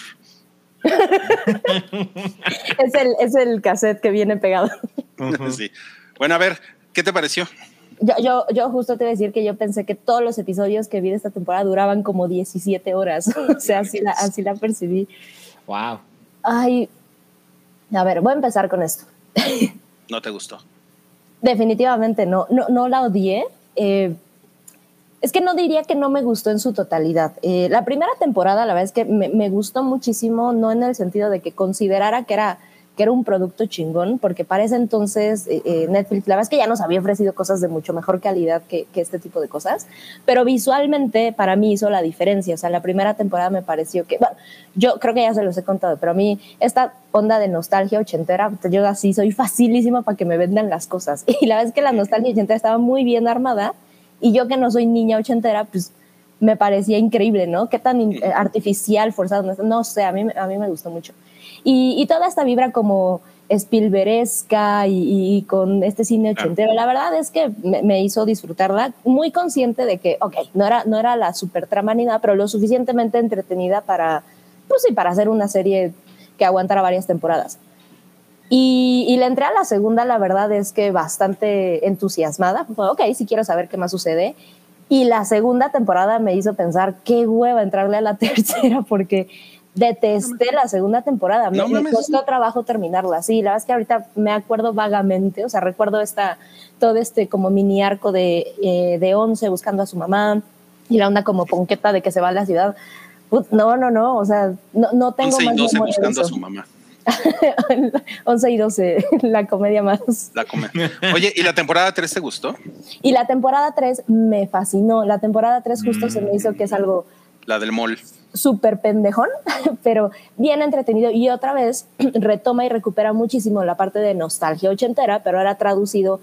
Es el, es el cassette que viene pegado. Sí. Bueno, a ver, ¿qué te pareció? Yo, yo, yo justo te iba a decir que yo pensé que todos los episodios que vi de esta temporada duraban como 17 horas. o sea, así la, así la percibí. Wow. Ay, a ver, voy a empezar con esto. No te gustó. Definitivamente no, no, no la odié. Eh, es que no diría que no me gustó en su totalidad. Eh, la primera temporada, la verdad es que me, gustó muchísimo, no en el sentido de que considerara que era, que era un producto chingón, porque para ese entonces eh, eh, Netflix, la verdad es que ya nos había ofrecido cosas de mucho mejor calidad que, que este tipo de cosas, pero visualmente para mí hizo la diferencia. O sea, la primera temporada me pareció que, bueno, yo creo que ya se los he contado, pero a mí esta onda de nostalgia ochentera, yo así soy facilísima para que me vendan las cosas. Y la verdad es que la nostalgia ochentera estaba muy bien armada y yo que no soy niña ochentera, pues me parecía increíble, ¿no? Qué tan eh, artificial, forzado, no, no sé, a mí, a mí me gustó mucho. Y, y toda esta vibra como Spielbergesca y, y con este cine ochentero, la verdad es que me, me hizo disfrutarla, muy consciente de que, ok, no era, no era la super trama ni nada, pero lo suficientemente entretenida para, pues sí, para hacer una serie que aguantara varias temporadas. Y, y le entré a la segunda, la verdad es que bastante entusiasmada. Fue, ok, sí quiero saber qué más sucede. Y la segunda temporada me hizo pensar qué hueva entrarle a la tercera, porque detesté la segunda temporada. Me, No me mames. costó trabajo terminarla. Sí, la verdad es que ahorita me acuerdo vagamente, o sea, recuerdo esta, todo este como mini arco de, eh, de Once buscando a su mamá y la onda como ponqueta de que se va a la ciudad. No, no, no, o sea, no, no tengo 11 y más 12 memoria de buscando a su mamá. 11 y 12, la comedia más. La come. Oye, ¿y la temporada 3 te gustó? Y la temporada 3 me fascinó. La temporada 3 justo se me hizo que es algo La del mall. súper pendejón, pero bien entretenido. Y otra vez retoma y recupera muchísimo la parte de nostalgia ochentera, pero ahora traducido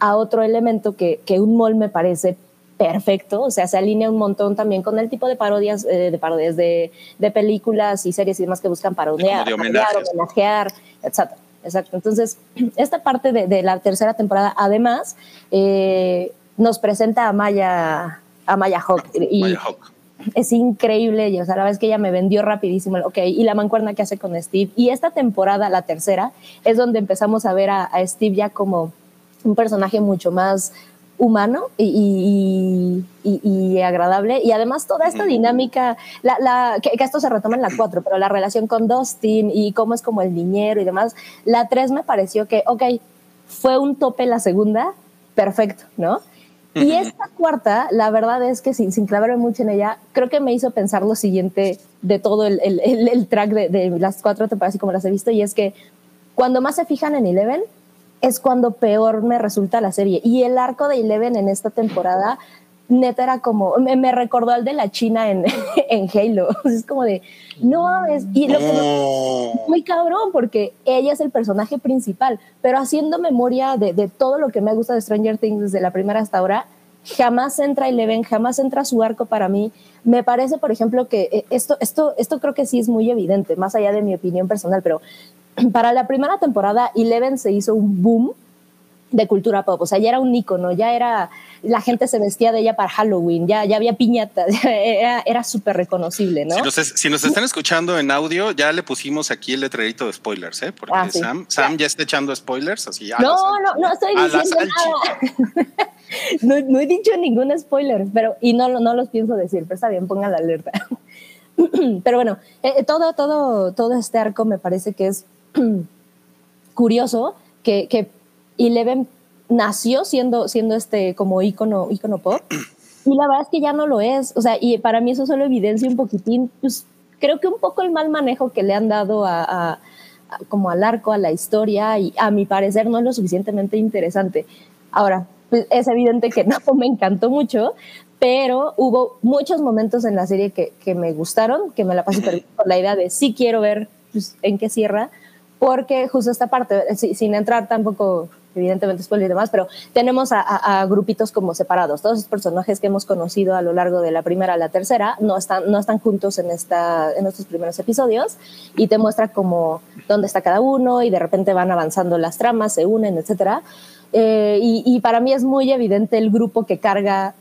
a otro elemento que, que un mall me parece perfecto. O sea, se alinea un montón también con el tipo de parodias, eh, de parodias de, de películas y series y demás que buscan parodiar, parodiar, homenajear, etc. Exacto. Entonces, esta parte de, de la tercera temporada, además, eh, nos presenta a Maya, a Maya Hawk. Y, Maya Hawk. es increíble, y, o sea, la verdad es que ella me vendió rapidísimo, ok, y la mancuerna que hace con Steve. Y esta temporada, la tercera, es donde empezamos a ver a, a Steve ya como un personaje mucho más humano y, y- y- agradable. Y además toda esta dinámica, la, la- que, que esto se retoma en la 4, pero la relación con Dustin y cómo es como el niñero y demás, la 3 me pareció que, ok, fue un tope la segunda, perfecto, ¿no? Y esta cuarta, la verdad es que sin, sin clavarme mucho en ella, creo que me hizo pensar lo siguiente de todo el, el- el- el track de, de las cuatro temporadas y como las he visto, y es que cuando más se fijan en Eleven, es cuando peor me resulta la serie. Y el arco de Eleven en esta temporada, neta era como, me, me recordó al de la China en, en Halo. Es como de, no mames. Y lo que me- No. muy cabrón porque ella es el personaje principal, pero haciendo memoria de, de todo lo que me gusta de Stranger Things desde la primera hasta ahora, jamás entra Eleven, jamás entra su arco para mí. Me parece, por ejemplo, que eh, esto, esto, esto creo que sí es muy evidente, más allá de mi opinión personal, pero para la primera temporada Eleven se hizo un boom de cultura pop, o sea, ya era un ícono, ya era, la gente se vestía de ella para Halloween, ya, ya había piñatas, era, era súper reconocible, ¿no? Si, nos, es- si nos están escuchando en audio, ya le pusimos aquí el letrerito de spoilers, ¿eh? Porque Ah, sí. Sam, Sam ya está echando spoilers así. No, no, no estoy diciendo nada. no, no he dicho ningún spoiler, pero y no, lo- no los pienso decir, pero está bien, pongan la alerta. pero bueno, eh, eh, todo, todo, todo este arco me parece que es curioso que, que Eleven nació siendo, siendo este como ícono, ícono pop y la verdad es que ya no lo es. O sea, y para mí eso solo evidencia un poquitín, pues creo que un poco el mal manejo que le han dado a, como al arco, a la historia y a mi parecer no es lo suficientemente interesante. Ahora, pues, es evidente que no me encantó mucho, pero hubo muchos momentos en la serie que, que me gustaron, que me la pasé por la idea de sí quiero ver pues, en qué cierra, porque justo esta parte, si- sin entrar tampoco, evidentemente, spoiler y demás, pero tenemos a, a- a grupitos como separados. Todos los personajes que hemos conocido a lo largo de la primera a la tercera no están, no están juntos en, esta, en estos primeros episodios y te muestra como dónde está cada uno y de repente van avanzando las tramas, se unen, etcétera. Eh, y, y para mí es muy evidente el grupo que carga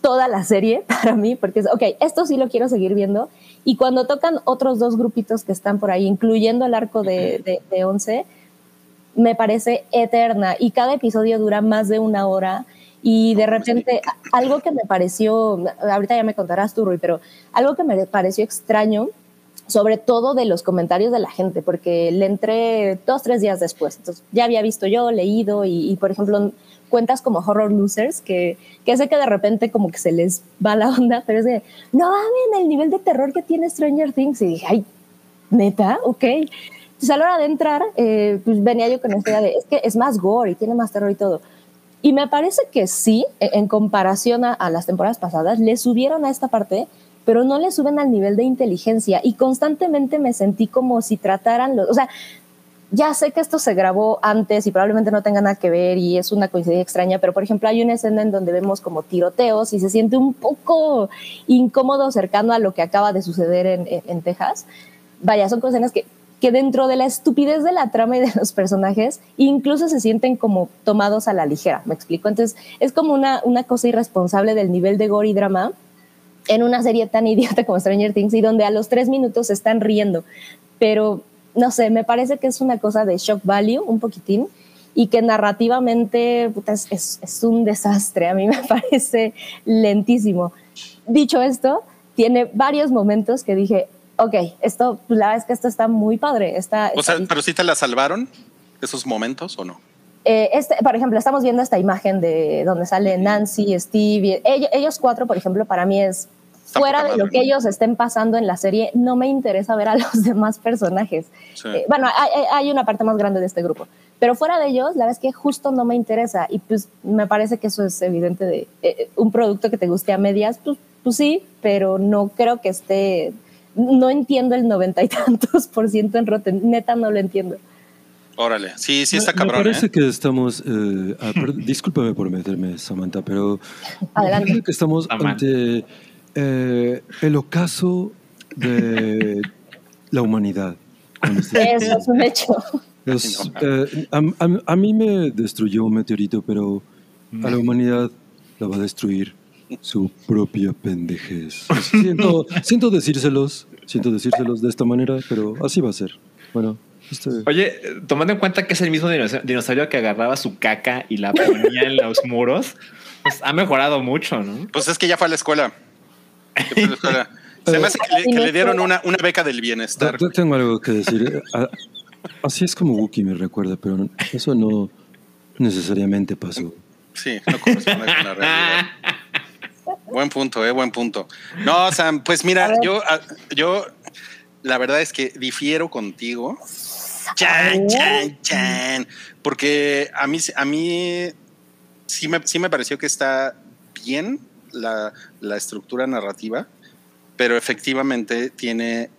toda la serie para mí, porque es, ok, esto sí lo quiero seguir viendo. Y cuando tocan otros dos grupitos que están por ahí, incluyendo el arco de, de, de 11, me parece eterna. Y cada episodio dura más de una hora. Y de repente, a- algo que me pareció, ahorita ya me contarás tú, Rui, pero algo que me pareció extraño, sobre todo de los comentarios de la gente, porque le entré dos, tres días después. Entonces, ya había visto yo, leído, y, y, por ejemplo, cuentas como Horror Losers, que, que sé que de repente como que se les va la onda, pero es de, no mames, el nivel de terror que tiene Stranger Things. Y dije, ay, neta, ok. Entonces, a la hora de entrar, eh, pues venía yo con esta idea de, es que es más gore y tiene más terror y todo. Y me parece que sí, en en comparación a, a las temporadas pasadas, le subieron a esta parte, pero no le suben al nivel de inteligencia. Y constantemente me sentí como si trataran los. O sea, ya sé que esto se grabó antes y probablemente no tenga nada que ver y es una coincidencia extraña, pero por ejemplo hay una escena en donde vemos como tiroteos y se siente un poco incómodo cercano a lo que acaba de suceder en, Texas. Vaya, son escenas que, que dentro de la estupidez de la trama y de los personajes, incluso se sienten como tomados a la ligera, ¿me explico? Entonces es como una, una cosa irresponsable del nivel de gore y drama en una serie tan idiota como Stranger Things y donde a los tres minutos se están riendo. Pero no sé, me parece que es una cosa de shock value un poquitín y que narrativamente puta, es, es- es un desastre. A mí me parece lentísimo. Dicho esto, tiene varios momentos que dije, ok, esto, la verdad es que esto está muy padre. Está, O sea, está- pero sí te la salvaron esos momentos o no? eh, este, por ejemplo, estamos viendo esta imagen de donde sale Nancy, Steve, y ellos, ellos cuatro, por ejemplo, para mí es fuera de lo que ellos estén pasando en la serie, no me interesa ver a los demás personajes. Sí. Eh, bueno, hay, hay- una parte más grande de este grupo, pero fuera de ellos, la verdad es que justo no me interesa y pues me parece que eso es evidente de eh, un producto que te guste a medias, pues, pues sí, pero no creo que esté, no entiendo el noventa y tantos por ciento en Rotten, neta no lo entiendo. Órale, sí, sí está cabrón. Me parece ¿eh? que estamos. eh, per- discúlpame por meterme, Samantha, pero. Adelante. me parece que estamos Samantha. ante eh, el ocaso de la humanidad. este- Eso es un hecho. Es, eh, a, a- a mí me destruyó un meteorito, pero a la humanidad la va a destruir su propia pendejez. Siento, siento decírselos, siento decírselos de esta manera, pero así va a ser. Bueno, este, Oye, tomando en cuenta que es el mismo dinosa- dinosaurio que agarraba su caca y la ponía en los muros, pues ha mejorado mucho, ¿no? Pues es que ya fue a la escuela. Se me hace que le, que le dieron una, una beca del bienestar. Te- Tengo algo que decir. A- Así es como Wookiee me recuerda, pero eso no necesariamente pasó. Sí, no corresponde con la realidad. Buen punto, eh, buen punto. No, Sam, pues mira, yo, ah, yo, la verdad es que difiero contigo. Chan, chan, chan. Porque a mí, a mí sí me, sí me pareció que está bien la, la estructura narrativa, pero efectivamente tiene,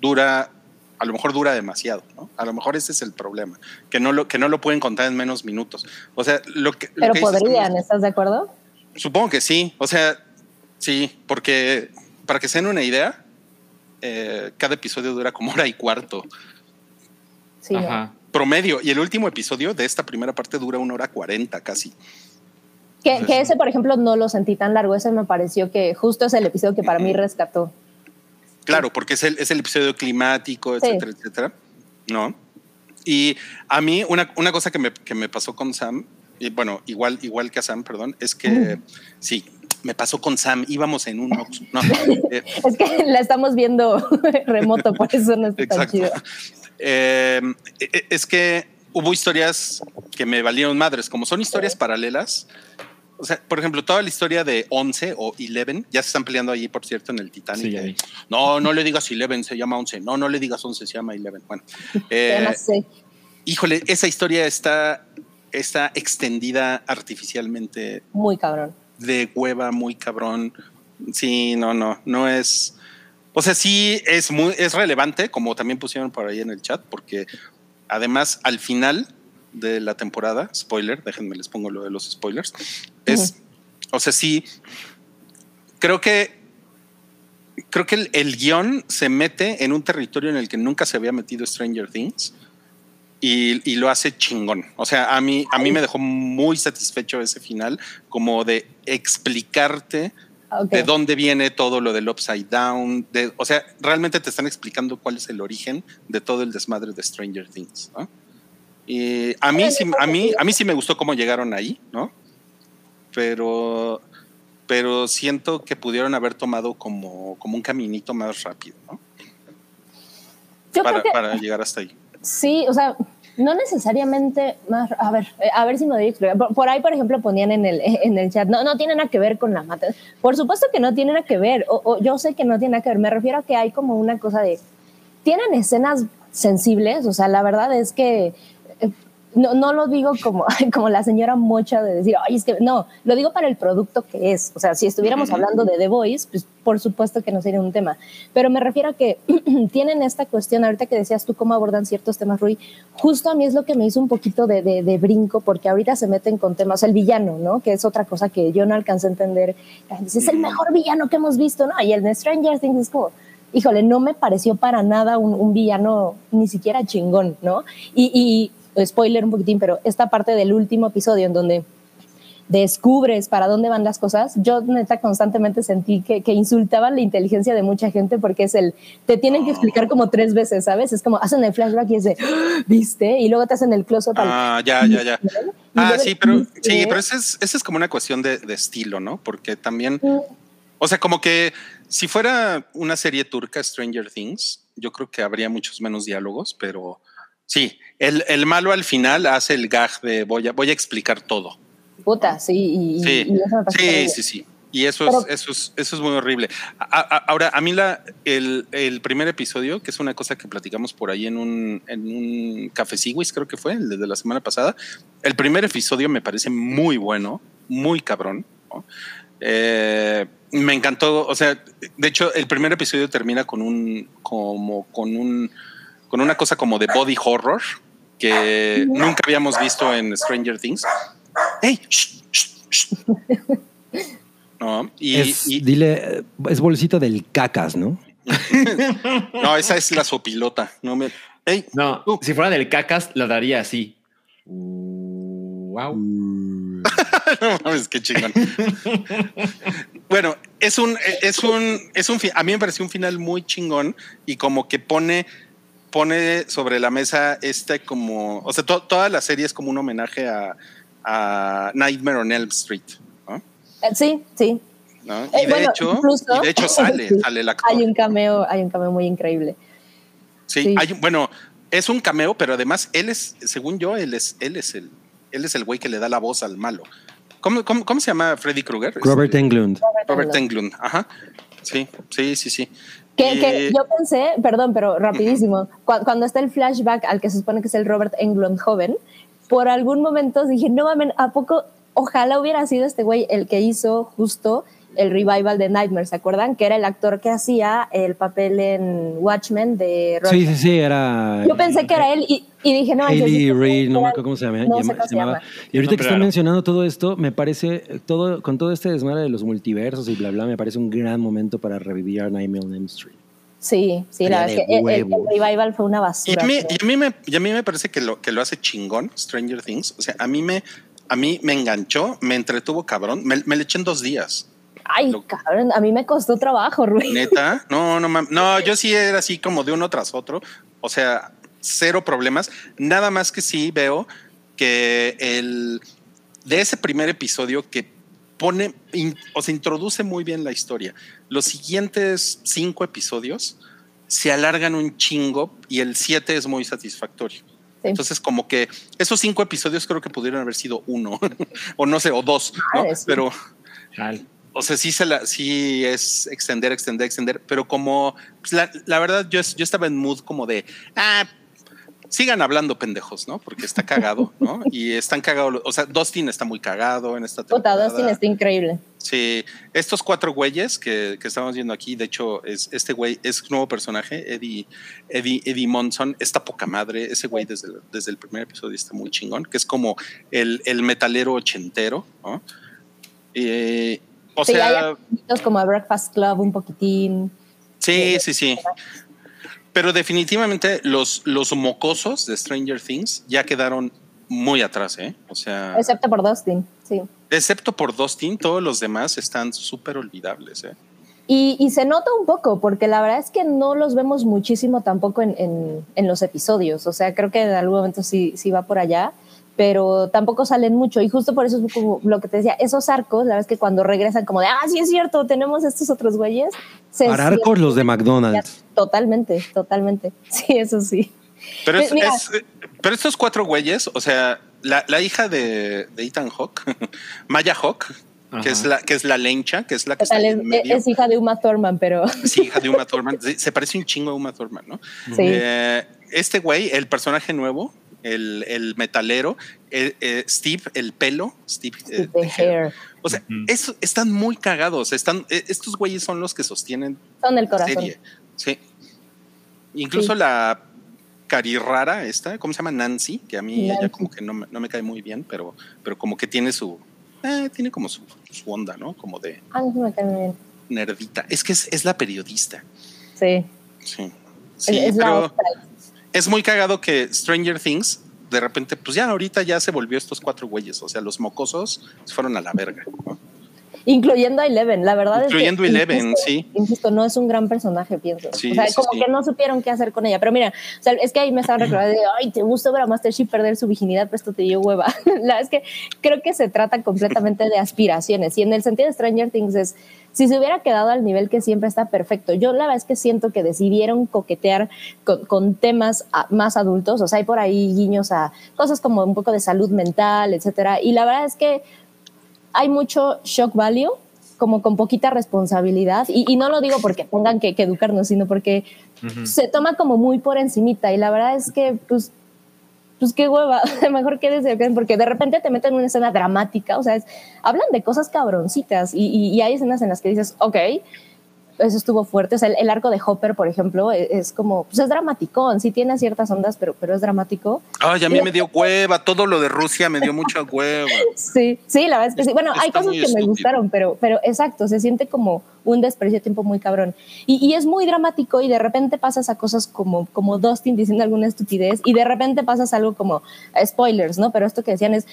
dura, a lo mejor dura demasiado, ¿no? A lo mejor ese es el problema, que no lo, que no lo pueden contar en menos minutos. O sea, lo que... lo Pero que dices tú- podrían, ¿estás de acuerdo? Supongo que sí. O sea, sí, porque para que se den una idea, eh, cada episodio dura como hora y cuarto Sí. Ajá. promedio. Y el último episodio de esta primera parte dura una hora cuarenta casi. Que, que ese, por ejemplo, no lo sentí tan largo. Ese me pareció que justo es el episodio que para mí rescató. Claro, porque es el, es el episodio climático, Sí. etcétera, etcétera. ¿No? Y a mí, una, una cosa que me, que me pasó con Sam, y bueno, igual, igual que a Sam, perdón, es que sí, me pasó con Sam, íbamos en un Oxxo. No, eh, Es que la estamos viendo remoto, por eso no está tan Exacto. chido. Eh, eh, es que hubo historias que me valieron madres, como son historias paralelas. O sea, por ejemplo, toda la historia de 11 o 11, ya se están peleando allí, por cierto, en el Titanic. Sí, vi. no, no le digas 11, se llama 11. No, no le digas 11, se llama 11. Bueno, eh, Además, sí. híjole, esa historia está, está extendida artificialmente muy cabrón. de hueva, muy cabrón. Sí, no, no, no es. O sea, sí es muy, es relevante, como también pusieron por ahí en el chat, porque además al final de la temporada, spoiler, déjenme les pongo lo de los spoilers, es, o sea, sí, creo que creo que el, el guion se mete en un territorio en el que nunca se había metido Stranger Things y, y lo hace chingón. O sea, a mí, a mí me dejó muy satisfecho ese final, como de explicarte Ok. de dónde viene todo lo del upside down. De, o sea, realmente te están explicando cuál es el origen de todo el desmadre de Stranger Things. ¿no? Y a mí, sí, a, mí, a mí sí me gustó cómo llegaron ahí, ¿no? Pero, pero siento que pudieron haber tomado como, como un caminito más rápido, ¿no? Yo Para, creo que para llegar hasta ahí. sí, o sea, no necesariamente más. A ver, eh, a ver si me doy a explicar. Por, por ahí, por ejemplo, ponían en el, en el chat, no, no tiene nada que ver con la mata. Por supuesto que no tiene nada que ver. O, o yo sé que no tiene nada que ver. Me refiero a que hay como una cosa de. Tienen escenas sensibles, o sea, la verdad es que. No, no lo digo como, como la señora mocha de decir, ay, es que no, lo digo para el producto que es. O sea, si estuviéramos hablando de The Voice, pues por supuesto que no sería un tema. Pero me refiero a que tienen esta cuestión, ahorita que decías tú cómo abordan ciertos temas, Rui, justo a mí es lo que me hizo un poquito de, de, de brinco, porque ahorita se meten con temas, el villano, ¿no? Que es otra cosa que yo no alcancé a entender. La gente dice, es el mejor villano que hemos visto, ¿no? Y el de Stranger Things es como, híjole, no me pareció para nada un, un villano ni siquiera chingón, ¿no? Y, y spoiler un poquitín, pero esta parte del último episodio en donde descubres para dónde van las cosas, yo neta constantemente sentí que, que insultaban la inteligencia de mucha gente porque es el, te tienen que explicar como tres veces, ¿sabes? Es como hacen el flashback y es de, "Ah", ¿viste? Y luego te hacen el close-up. al- Ah, ya, ya, ya. Ah, sí, pero, ¿viste? sí, pero ese es, ese es como una cuestión de, de estilo, ¿no? Porque también, o sea, como que Si fuera una serie turca, Stranger Things, yo creo que habría muchos menos diálogos, pero sí, el, el malo al final hace el gag de voy a, voy a explicar todo. Puta, sí, y, Sí, y eso me sí, terrible. sí, sí. Y eso, Pero- es, eso, es, eso es muy horrible. A- a- ahora, a mí la, el, el primer episodio, que es una cosa que platicamos por ahí en un, en un Café Siwis, creo que fue, el de la semana pasada, el primer episodio me parece muy bueno, muy cabrón. ¿no? Eh, me encantó, o sea, de hecho, el primer episodio termina con un, como, con un, con una cosa como de body horror que nunca habíamos visto en Stranger Things. ¡Ey! shh, shh, shh! No, y, es, y- dile, es bolsita del cacas, ¿no? no, esa es la sopilota. No me. ¡Ey! No, Uh. si fuera del cacas, lo daría así. Wow. no mames, qué chingón. bueno, es un, es un, es un, a mí me pareció un final muy chingón y como que pone, pone sobre la mesa este como, o sea, to- toda la serie es como un homenaje a, a Nightmare on Elm Street, ¿no? Eh, Sí, sí. ¿No? Eh, Y de bueno, hecho, incluso- y de hecho sale, Sí. sale el actor. Hay un cameo, hay un cameo muy increíble. Sí, Sí. hay un- bueno, es un cameo, pero además él es, según yo, él es, él es el, él es el güey que le da la voz al malo. ¿Cómo, cómo, cómo se llama Freddy Krueger? Robert Este, Englund. Robert Englund, ajá. Sí, sí, sí, sí. Que, que yo pensé, perdón, pero rapidísimo, cua- cuando está el flashback al que se supone que es el Robert Englund joven, por algún momento dije, no mames, ¿a poco? Ojalá hubiera sido este güey el que hizo justo el revival de Nightmare, ¿se acuerdan? Que era el actor que hacía el papel en Watchmen de Robert Sí, sí, sí, era. Yo pensé que era él y, y dije, no, Hailey Reid, no me acuerdo cómo se llama. no sé llama- cómo se se llamaba. llama. Y ahorita que están mencionando todo esto, me parece, eh, todo, con todo este desmadre de los multiversos y bla, bla, me parece un gran momento para revivir a Nightmare on Elm Street. Sí, sí, la verdad es que el, el- el huevos. revival fue una Y basura. a, mí, pero- y a mí me, y a mí me parece que lo, que lo hace chingón, Stranger Things. O sea, a mí me, a mí me enganchó, me entretuvo cabrón. Me, me le eché en dos días. Ay, lo- cabrón, a mí me costó trabajo, Rui. Neta, no, no, no, yo sí era así como de uno tras otro. O sea, cero problemas. Nada más que sí veo que el de ese primer episodio que pone, in- o sea, introduce muy bien la historia. Los siguientes cinco episodios se alargan un chingo y el siete es muy satisfactorio. Sí. Entonces, como que esos cinco episodios creo que pudieron haber sido uno, o no sé, o dos, ¿no? Madre, sí. Pero, Chal. O sea, sí, se la, sí es extender, extender, extender, pero como pues, la, la verdad, yo, yo estaba en mood como de, ah, sigan hablando pendejos, ¿no? Porque está cagado, ¿no? Y están cagados, o sea, Dustin está muy cagado en esta Puta, temporada. Dustin está increíble. Sí, estos cuatro güeyes que, que estamos viendo aquí, de hecho, es este güey es nuevo personaje, Eddie, Eddie, Eddie Monson, está poca madre, ese güey desde, el- desde el primer episodio está muy chingón, que es como el, el metalero ochentero, ¿no? Eh, o Sí, sea, como a Breakfast Club un poquitín. sí, sí, sí. Pero definitivamente los, los mocosos de Stranger Things ya quedaron muy atrás, ¿eh? O sea, Excepto por Dustin, sí. excepto por Dustin, todos los demás están súper olvidables, ¿eh? Y, y se nota un poco, porque la verdad es que no los vemos muchísimo tampoco en, en- en los episodios. O sea, creo que en algún momento sí, sí va por allá, pero tampoco salen mucho. Y justo por eso es como lo que te decía, esos arcos, la verdad es que cuando regresan como de, ah, sí es cierto, tenemos estos otros güeyes. se Para arcos los de McDonald's. Totalmente, totalmente. Sí, eso sí. Pero, es- mira. es- pero estos cuatro güeyes, o sea, la, la hija de, de Ethan Hawk, Maya Hawk, que es, la, que es la lencha, que es la que está es, en medio, es hija de Uma Thurman, pero es hija de Uma Thurman, se se parece un chingo a Uma Thurman, ¿no? sí. Eh, este güey, el personaje nuevo, el, el metalero, eh, eh, Steve, el pelo, Steve, eh, The the hair. hair. O sea, están muy cagados. Están, eh, estos güeyes son los que sostienen Son la corazón. serie. Sí. Incluso Sí. la carirrara esta, ¿cómo se llama? Nancy, que a mí ella como que no me, no me cae muy bien, pero, pero como que tiene su, eh, tiene como su, su onda, ¿no? Como de Ah, no, me cae muy bien. nerdita. Es que es, es la periodista. Sí. Sí. Sí, es, es la pero otra. Es muy cagado que Stranger Things, de repente, pues ya ahorita ya se volvió estos cuatro güeyes. O sea, los mocosos se fueron a la verga. ¿no? incluyendo a Eleven. La verdad incluyendo es que. Eleven, insisto, sí. Insisto, no es un gran personaje, pienso. Sí, o sea, sí, como sí. que no supieron qué hacer con ella. Pero mira, o sea, es que ahí me estaban recordando de, ay, te gusta ver a Master Chief perder su virginidad, pero esto te dio hueva. la verdad es que creo que se trata completamente de aspiraciones. Y en el sentido de Stranger Things es, si se hubiera quedado al nivel que siempre está perfecto, yo la verdad es que siento que decidieron coquetear con, con temas a- más adultos, o sea, hay por ahí guiños a cosas como un poco de salud mental, etcétera. Y la verdad es que hay mucho shock value, como con poquita responsabilidad. Y, y no lo digo porque tengan que, que educarnos, sino porque se toma como muy por encimita. Y la verdad es que, pues, pues qué hueva, mejor quédese acá, porque de repente te meten en una escena dramática, o sea, es- hablan de cosas cabroncitas y, y- y hay escenas en las que dices, ok, eso estuvo fuerte, o sea, el, el arco de Hopper, por ejemplo, es, es como, pues es dramaticón, sí tiene ciertas ondas, pero, pero es dramático. Ay, a mí me dio hueva. Todo lo de Rusia me dio mucha hueva. Sí, sí, la verdad es que sí. Bueno, hay Está cosas muy que me estúpido. gustaron, pero, pero exacto, se siente como un desprecio de tiempo muy cabrón. Y, y es muy dramático y de repente pasas a cosas como, como Dustin diciendo alguna estupidez y de repente pasas algo como eh, spoilers, ¿no? Pero esto que decían es,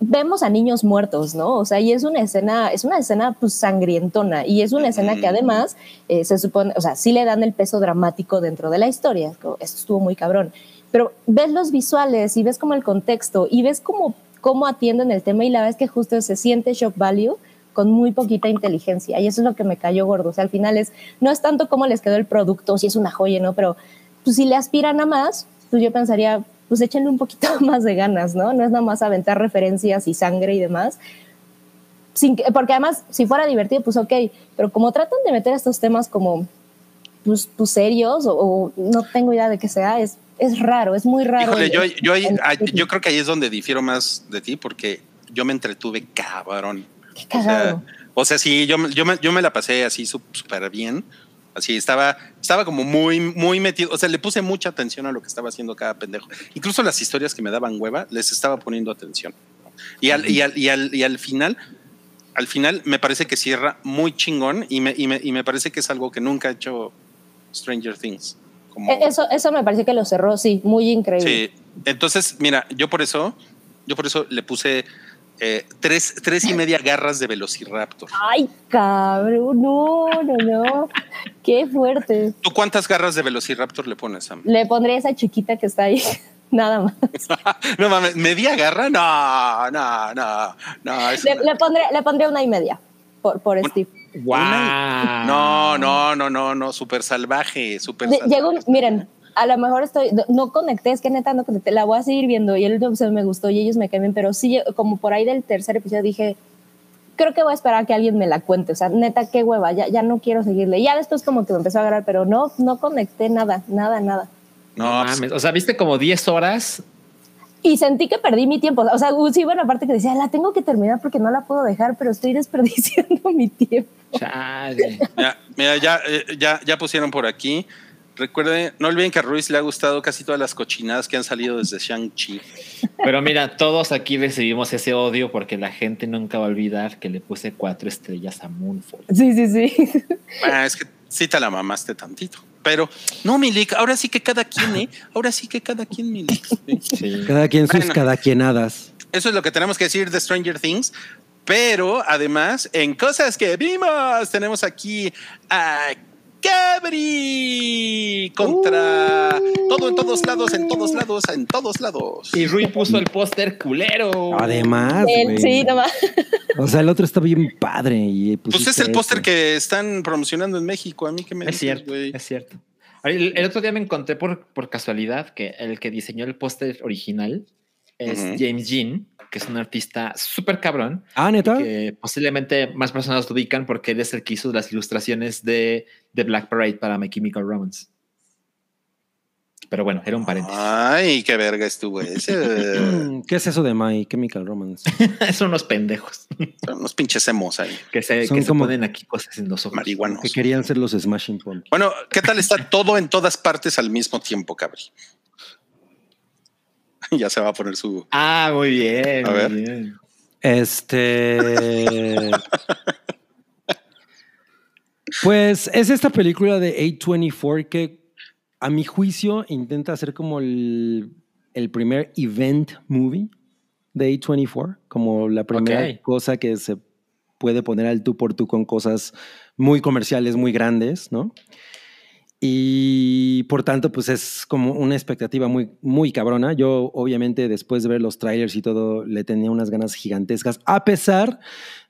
vemos a niños muertos, ¿no? O sea, y es una escena, es una escena pues sangrientona y es una escena que además eh, se supone, o sea, sí le dan el peso dramático dentro de la historia. Esto estuvo muy cabrón. Pero ves los visuales y ves como el contexto y ves como cómo atienden el tema y la es que justo se siente shock value con muy poquita inteligencia y eso es lo que me cayó gordo. O sea, al final es, no es tanto cómo les quedó el producto, si es una joya, ¿no? Pero pues si le aspiran a más, pues yo pensaría, pues échenle un poquito más de ganas, ¿no? No es nada más aventar referencias y sangre y demás. Sin que- porque además, si fuera divertido, pues ok, pero como tratan de meter estos temas como pues, pues, serios o, o no tengo idea de qué sea, es, es raro, es muy raro. Híjole, el- yo, yo, ahí- el- yo creo que ahí es donde difiero más de ti porque yo me entretuve cabrón. Qué O sea, cagado. o sea, sí, yo, me- yo, me, yo me la pasé así súper bien. Así estaba, estaba como muy, muy metido. O sea, le puse mucha atención a lo que estaba haciendo cada pendejo. Incluso las historias que me daban hueva, les estaba poniendo atención. Y al, y al, y al, y al final, al final me parece que cierra muy chingón y me, y me, y me parece que es algo que nunca ha hecho Stranger Things. Como, E- Eso, eso me pareció que lo cerró, sí, muy increíble. Sí, entonces, mira, yo por eso, yo por eso le puse eh, tres, tres y media garras de Velociraptor. Ay, cabrón, no, no, no. Qué fuerte. ¿Tú cuántas garras de Velociraptor le pones, Sam? Le pondré esa chiquita que está ahí, nada más. no mames, ¿media garra? No, no, no, no. Le, una- le pondré, le pondré una y media por, por Steve. ¡Wow! No, no, no, no, no, súper salvaje, súper salvaje. Llegó, un- miren, a lo mejor estoy, no, conecté, es que neta no conecté, la voy a seguir viendo y el último episodio me gustó y ellos me cambian, pero sí, como por ahí del tercer episodio dije, creo que voy a esperar a que alguien me la cuente, o sea, neta, qué hueva, ya, ya no quiero seguirle. Y ya después como que me empezó a agarrar, pero no, no conecté nada, nada, nada. No, No mames. O sea, viste como 10 horas. Y sentí que perdí mi tiempo. O sea, sí, bueno, aparte que decía, la tengo que terminar porque no la puedo dejar, pero estoy desperdiciando mi tiempo. Chale. Mira, mira, ya, eh, ya, ya pusieron por aquí. Recuerden, no olviden que a Ruiz le ha gustado casi todas las cochinadas que han salido desde Shang-Chi. Pero mira, todos aquí recibimos ese odio porque la gente nunca va a olvidar que le puse cuatro estrellas a Moonfall. Sí, sí, sí. Ah, es que sí te la mamaste tantito. Pero no, Milik, ahora sí que cada quien, ¿eh? Ahora sí que cada quien, Milik. Sí. Cada quien sus Bueno. cada quienadas. Eso es lo que tenemos que decir de Stranger Things. Pero además, en cosas que vimos, tenemos aquí a Cabri contra todo en todos lados, en todos lados, en todos lados. Y Rui puso el póster culero. Además, güey. sí, nomás. O sea, el otro está bien padre. Y Pues es el póster que están promocionando en México. A mí que me Es dices, cierto, güey. es cierto. El, el otro día me encontré por, por casualidad que el que diseñó el póster original es. James Jean, que es un artista súper cabrón, Ah, neta. que posiblemente más personas lo ubican porque él es el que hizo las ilustraciones de, de Black Parade para My Chemical Romance. Pero bueno, era un paréntesis. Ay, qué verga estuvo ese. ¿Qué es eso de My Chemical Romance? Son unos pendejos Son unos pinches emos ahí. que se, Son que se ponen aquí cosas en los ojos. Marihuanos. que querían ser los Smashing Pumpkins. Bueno, ¿qué tal está todo en todas partes al mismo tiempo, Cabri? ya se va a poner su. Ah, muy bien. A muy ver. bien. Este. pues es esta película de A24 que, a mi juicio, intenta hacer como el, el primer event movie de A24, como la primera cosa que se puede poner al tú por tú con cosas muy comerciales, muy grandes, ¿no? Y por tanto, pues es como una expectativa muy, muy cabrona. Yo, obviamente, después de ver los trailers y todo, le tenía unas ganas gigantescas, a pesar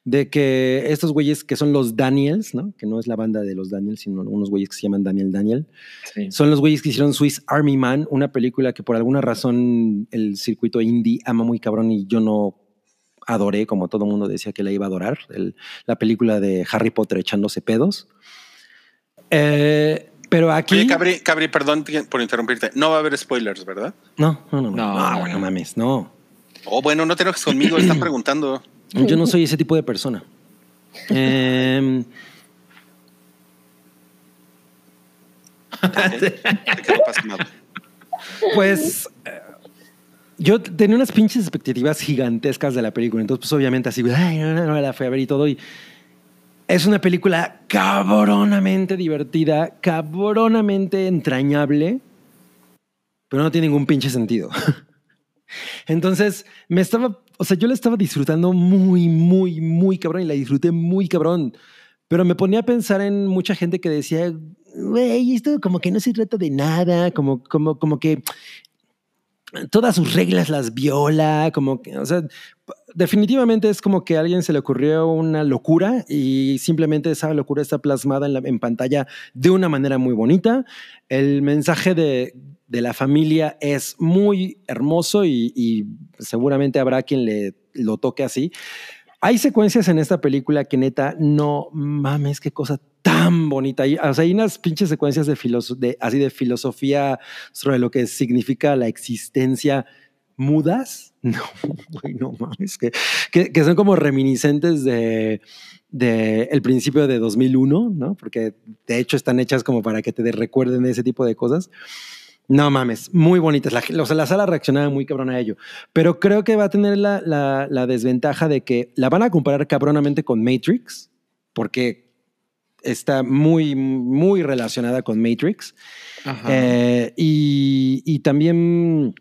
de que estos güeyes que son los Daniels, ¿no? Que no es la banda de los Daniels, sino unos güeyes que se llaman Daniel Daniel. Sí. Son los güeyes que hicieron Swiss Army Man, una película que por alguna razón el circuito indie ama muy cabrón y yo no adoré, como todo el mundo decía que la iba a adorar, el- la película de Harry Potter echándose pedos. Eh, pero aquí... Oye, Cabri, Cabri, perdón por interrumpirte. No va a haber spoilers, ¿verdad? No, no, no, no, No, no, no, bueno, no. mames, no. Oh, bueno, no te enojes conmigo, están preguntando. Yo no soy ese tipo de persona. Em. Pues eh, yo tenía unas pinches expectativas gigantescas de la película, entonces pues obviamente así, ay, no, no, no, la fui a ver y todo. Y es una película cabronamente divertida, cabronamente entrañable, pero no tiene ningún pinche sentido. Entonces me estaba, o sea, yo la estaba disfrutando muy, muy, muy cabrón y la disfruté muy cabrón. Pero me ponía a pensar en mucha gente que decía, güey, esto como que no se trata de nada, como, como, como que todas sus reglas las viola, como que, o sea, definitivamente es como que a alguien se le ocurrió una locura y simplemente esa locura está plasmada en, la, en pantalla de una manera muy bonita. El mensaje de, de la familia es muy hermoso y, y seguramente habrá quien le lo toque así. Hay secuencias en esta película que neta, no mames, qué cosa tan bonita. O sea, hay unas pinches secuencias de, de así de filosofía sobre lo que significa la existencia mudas. No, no mames, que, que, que son como reminiscentes de, de el principio de 2001, ¿no? Porque de hecho están hechas como para que te recuerden ese tipo de cosas. No mames, muy bonitas. La, o sea, la sala reaccionaba muy cabrón a ello. Pero creo que va a tener la, la, la desventaja de que la van a comparar cabronamente con Matrix, porque está muy, muy relacionada con Matrix. Ajá. Eh, y, y también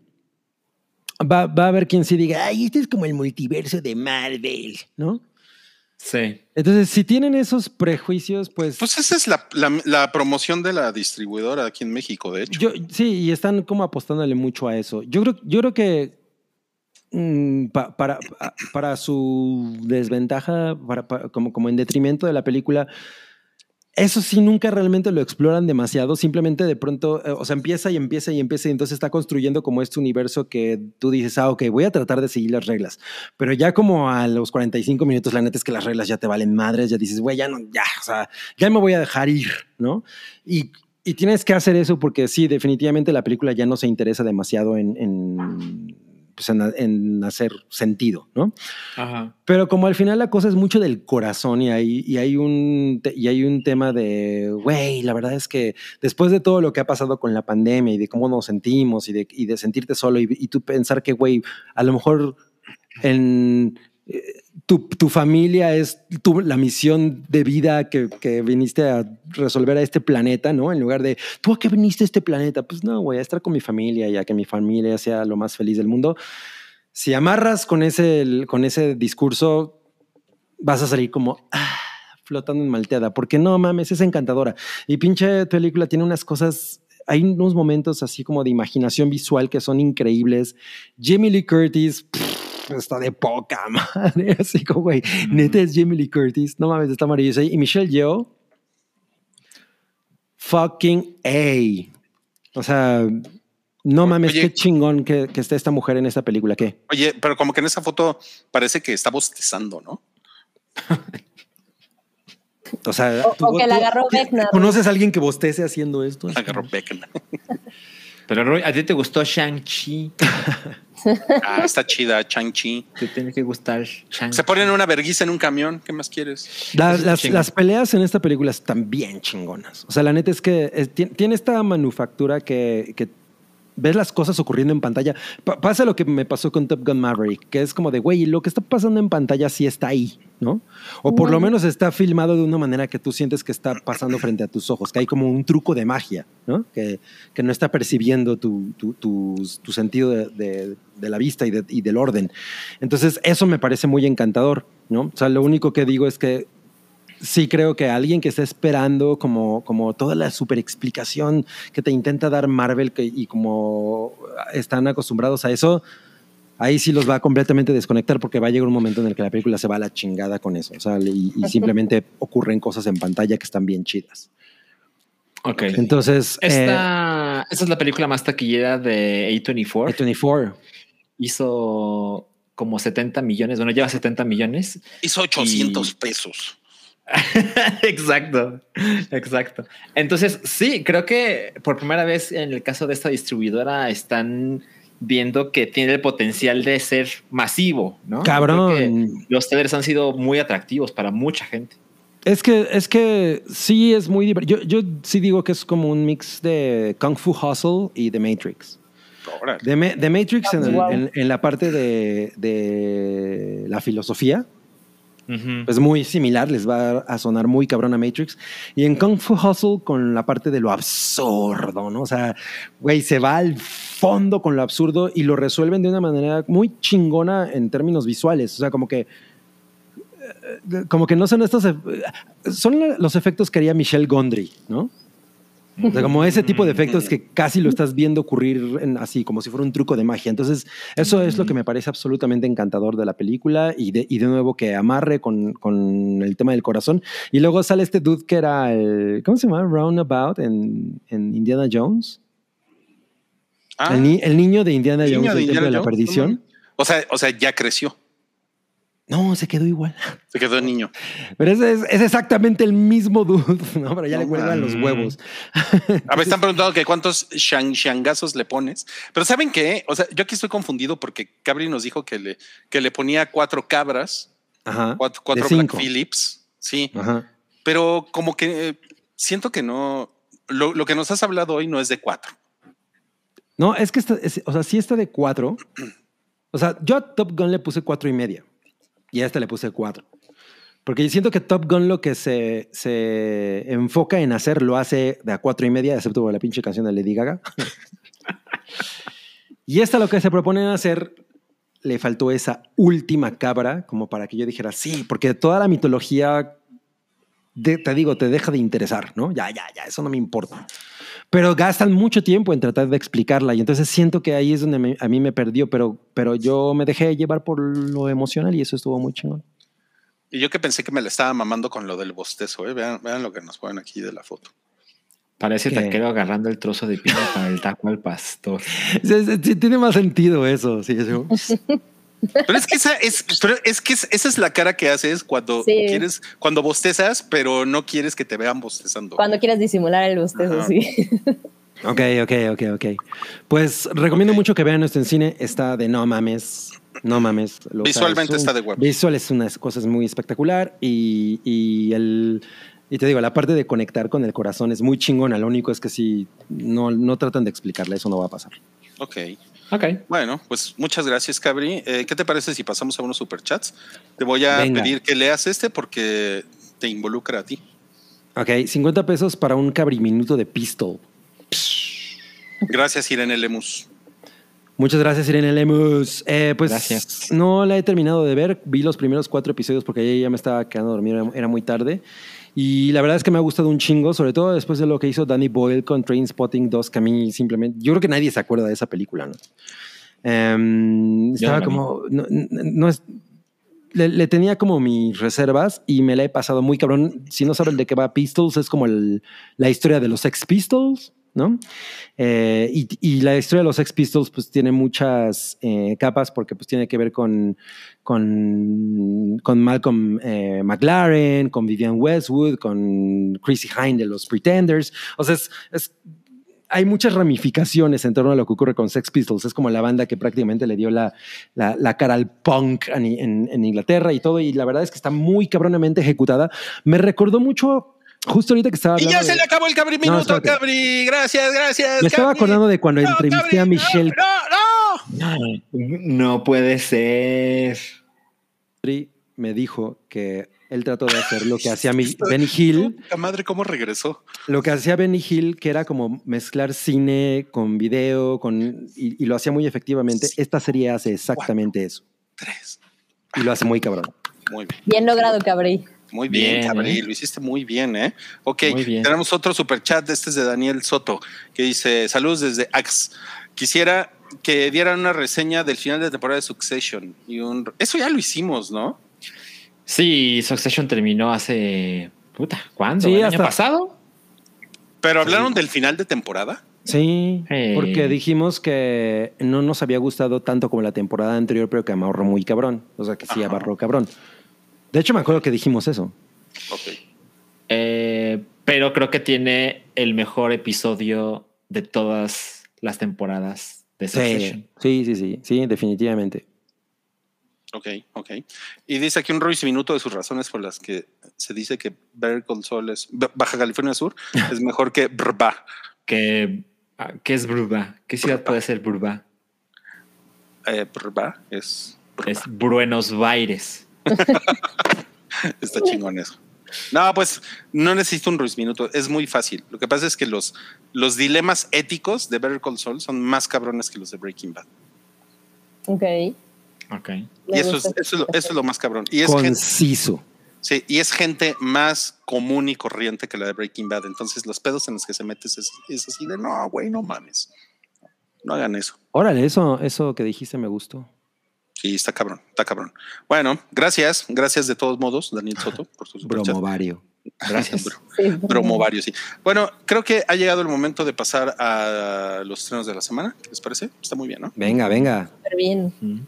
va, va a haber quien sí diga, ay, este es como el multiverso de Marvel, ¿no? sí. Entonces, si tienen esos prejuicios, pues... Pues esa es la, la, la promoción de la distribuidora aquí en México, de hecho. Yo, sí, y están como apostándole mucho a eso. Yo creo, yo creo que mm, pa- para, pa- para su desventaja, para, pa- como, como en detrimento de la película, eso sí nunca realmente lo exploran demasiado. Simplemente de pronto, eh, o sea, empieza y empieza y empieza y entonces está construyendo como este universo que tú dices, ah, ok, voy a tratar de seguir las reglas. Pero ya como a los 45 minutos, la neta es que las reglas ya te valen madres, ya dices, güey, ya no, ya, o sea, ya me voy a dejar ir, ¿no? Y, y tienes que hacer eso porque sí, definitivamente la película ya no se interesa demasiado en, en, pues en, en hacer sentido, ¿no? Ajá. Pero como al final la cosa es mucho del corazón y hay, y hay, un, y hay un tema de, güey, la verdad es que después de todo lo que ha pasado con la pandemia y de cómo nos sentimos y de, y de sentirte solo y, y tú pensar que, güey, a lo mejor en... Tu, tu familia es tu, la misión de vida que, que viniste a resolver a este planeta, ¿no? En lugar de, ¿tú a qué viniste a este planeta? Pues no, güey, a estar con mi familia y a que mi familia sea lo más feliz del mundo si amarras con ese, con ese discurso, vas a salir como ah, flotando en malteada, porque no mames, es encantadora. Y pinche película tiene unas cosas, hay unos momentos así como de imaginación visual que son increíbles. Jamie Lee Curtis pff, está de poca madre, así como, güey, neta es Jamie Lee Curtis, no mames, está maravillosa. Y Michelle Yeoh, fucking A. O sea, no mames, Oye. qué chingón que, que esté esta mujer en esta película, ¿qué? Oye, pero como que en esa foto parece que está bostezando, ¿no? O sea, O- o que la agarró güey. ¿Conoces a alguien que bostece haciendo esto? Agarró Beckman. Pero Roy, ¿a ti te gustó Shang-Chi? Ah, está chida, Chang-Chi. Te tiene que gustar. Se ponen una verguiza en un camión. ¿Qué más quieres? Las, las- peleas en esta película están bien chingonas. O sea, la neta es que es- ti- tiene esta manufactura que, que ves las cosas ocurriendo en pantalla. Pa- pasa lo que me pasó con Top Gun Maverick, que es como de, güey, lo que está pasando en pantalla sí está ahí, ¿no? O por lo menos está filmado de una manera que tú sientes que está pasando frente a tus ojos, que hay como un truco de magia, ¿no? Que, que no está percibiendo tu, tu, tu- tu sentido de, de- de la vista y, de- y del orden. Entonces, eso me parece muy encantador, ¿no? O sea, lo único que digo es que sí creo que alguien que está esperando como, como toda la super explicación que te intenta dar Marvel que, y como están acostumbrados a eso, ahí sí los va a completamente desconectar porque va a llegar un momento en el que la película se va a la chingada con eso. O sea, y, y simplemente ocurren cosas en pantalla que están bien chidas. Ok. Entonces, eh, Esta, esta es la película más taquillera de A24. A24. Hizo como 70 millones. Bueno, lleva 70 millones. Hizo 800 pesos. exacto, exacto. Entonces, sí, creo que por primera vez en el caso de esta distribuidora están viendo que tiene el potencial de ser masivo, ¿no? Cabrón. Creo que los trailers han sido muy atractivos para mucha gente. Es que, es que sí es muy divertido. Yo, yo sí digo que es como un mix de Kung Fu Hustle y The Matrix. Ma- de Matrix en, el- Wow. en- en la parte de, de la filosofía Ujú. es muy similar, les va a sonar muy cabrón a Matrix. Y en Kung Fu Hustle con la parte de lo absurdo, ¿no? O sea, güey, se va al fondo con lo absurdo y lo resuelven de una manera muy chingona en términos visuales. O sea, como que eh, como que no son estos eh, son los efectos que haría Michelle Gondry, ¿no? O sea, como ese tipo de efectos que casi lo estás viendo ocurrir en- así, como si fuera un truco de magia. Entonces, eso es lo que me parece absolutamente encantador de la película y de, y de nuevo que amarre con, con el tema del corazón. Y luego sale este dude que era el, ¿cómo se llama? Roundabout en, en Indiana Jones. Ah, el, ni- el niño de Indiana Jones, de del Templo de la Jones. Perdición. O sea, o sea, ya creció. No, se quedó igual. Se quedó niño. Pero ese es, es exactamente el mismo dude, ¿no? Pero ya No le cuelgan los huevos. A ver, están preguntando que cuántos shang- shangazos le pones. Pero ¿saben qué? O sea, yo aquí estoy confundido porque Cabri nos dijo que le, que le ponía cuatro cabras, Ajá. cuatro, cuatro Black. Phillips. Sí, Ajá. pero como que eh, siento que no. Lo, lo que nos has hablado hoy no es de cuatro. No, es que está, es- o sea, sí está de cuatro. O sea, yo a Top Gun le puse cuatro y media y a este le puse cuatro. Porque yo siento que Top Gun lo que se, se enfoca en hacer lo hace de a cuatro y media, excepto por la pinche canción de Lady Gaga. y esta lo que se propone hacer le faltó esa última cabra como para que yo dijera sí, porque toda la mitología, de- te digo, te deja de interesar, ¿no? Ya, ya, ya, eso no me importa pero gastan mucho tiempo en tratar de explicarla y entonces siento que ahí es donde me- a mí me perdió, pero, pero yo me dejé llevar por lo emocional y eso estuvo muy chingón. Y yo que pensé que me la estaba mamando con lo del bostezo. ¿eh? Vean, vean lo que nos ponen aquí de la foto. Parece ¿Qué? taquero agarrando el trozo de piña para el taco al pastor. Sí, sí, sí, tiene más sentido eso. Sí, eso. Pero es que esa es, pero es que es- esa es la cara que haces cuando Sí. quieres, cuando bostezas, pero no quieres que te vean bostezando. Cuando quieres disimular el bostezo, Ajá. sí. Ok, ok, ok, ok. Pues recomiendo Ok. mucho que vean esto en cine. Está de no mames. No mames. Lo- Visualmente es un- está de huevos. Visual es una cosa muy espectacular y, y el... Y te digo, la parte de conectar con el corazón es muy chingona. Lo único es que si no, no tratan de explicarla, eso no va a pasar. Ok. Ok. Bueno, pues muchas gracias, Cabri. Eh, ¿Qué te parece si pasamos a unos superchats? Te voy a Venga. pedir que leas este porque te involucra a ti. Ok, 50 pesos para un cabriminuto de pistol. Gracias, Irene Lemus. Muchas gracias, Irene Lemus. Eh, pues Gracias. no la he terminado de ver. Vi los primeros cuatro episodios porque ya, ya me estaba quedando dormido, era muy tarde. Y la verdad es que me ha gustado un chingo, sobre todo después de lo que hizo Danny Boyle con Train Spotting 2, que a mí simplemente. Yo creo que nadie se acuerda de esa película, ¿no? No estaba como. No, no- es. Le, le tenía como mis reservas y me la he pasado muy cabrón. Si no saben de qué va Pistols, es como el- la historia de los Sex Pistols, Eh, y, la historia de los Sex Pistols pues tiene muchas eh, capas porque pues tiene que ver con, con, Malcolm eh, McLaren, con Vivian Westwood, con Chrissy Hine de los Pretenders. O sea, hay muchas ramificaciones en torno a lo que ocurre con Sex Pistols. Es como la banda que prácticamente le dio la, la, cara al punk en- en Inglaterra y todo. Y la verdad es que está muy cabronamente ejecutada. Me recordó mucho Justo ahorita que estaba Y hablando. ya se de- le acabó el Cabri No, Minuto, espérate. Cabri. Gracias, gracias. Me estaba acordando de cuando No, entrevisté a Michelle No, no. No puede ser. Me dijo que él trató de hacer lo que hacía Benny Hill, Puta madre, ¿cómo regresó? lo que hacía Benny Hill, que era como mezclar cine con video, con, y, y lo hacía muy efectivamente. Esta serie hace exactamente eso. Tres. Y lo hace muy cabrón. Muy bien. Bien logrado, Cabri. Muy bien, Bien, Cabri, ¿eh? lo hiciste muy bien, ¿eh? Ok, Muy bien. tenemos otro super chat, este es de Daniel Soto, que dice, saludos desde Ax. Quisiera que dieran una reseña del final de temporada de Succession. Y un... Eso ya lo hicimos, ¿no? Sí, Succession terminó hace. Puta, ¿cuándo? Sí, ¿El hasta- año pasado? Pero hablaron del final de temporada. Sí, Eh. porque dijimos que no nos había gustado tanto como la temporada anterior, pero que amarró muy cabrón. O sea, que sí Ajá. amarró cabrón. De hecho, me acuerdo que dijimos eso. Ok. Eh, pero creo que tiene el mejor episodio de todas las temporadas de Succession. Sí, sí, sí, sí, sí, definitivamente. Ok, ok. Y dice aquí un Royce Minuto de sus razones por las que se dice que Better Saul es Ba- Baja California Sur es mejor que Brba. Que, ah, ¿Qué es Burba? ¿Qué ciudad puede ser Burba? Eh, Brba es, Brba. Es Buenos Aires. Está chingón eso. No, pues no necesito un Ruiz Minuto, es muy fácil. Lo que pasa es que los, los dilemas éticos de Better Call Saul son más cabrones que los de Breaking Bad. Ok. Ok. Y eso es, eso, es lo, eso es lo más cabrón. Y es, gente, Conciso. sí, y es gente más común y corriente que la de Breaking Bad. Entonces los pedos en los que se metes es, es así de, no, güey, no mames. No hagan eso. Órale, eso, eso que dijiste me gustó. Sí, está cabrón, está cabrón. Bueno, gracias, gracias de todos modos, Daniel Soto, por su. Bromovario. Gracias. Bro- Sí, Bromo varios, sí. Bueno, creo que ha llegado el momento de pasar a los estrenos de la semana. ¿Qué les parece? Está muy bien, ¿no? Venga, venga. Súper bien. Mm.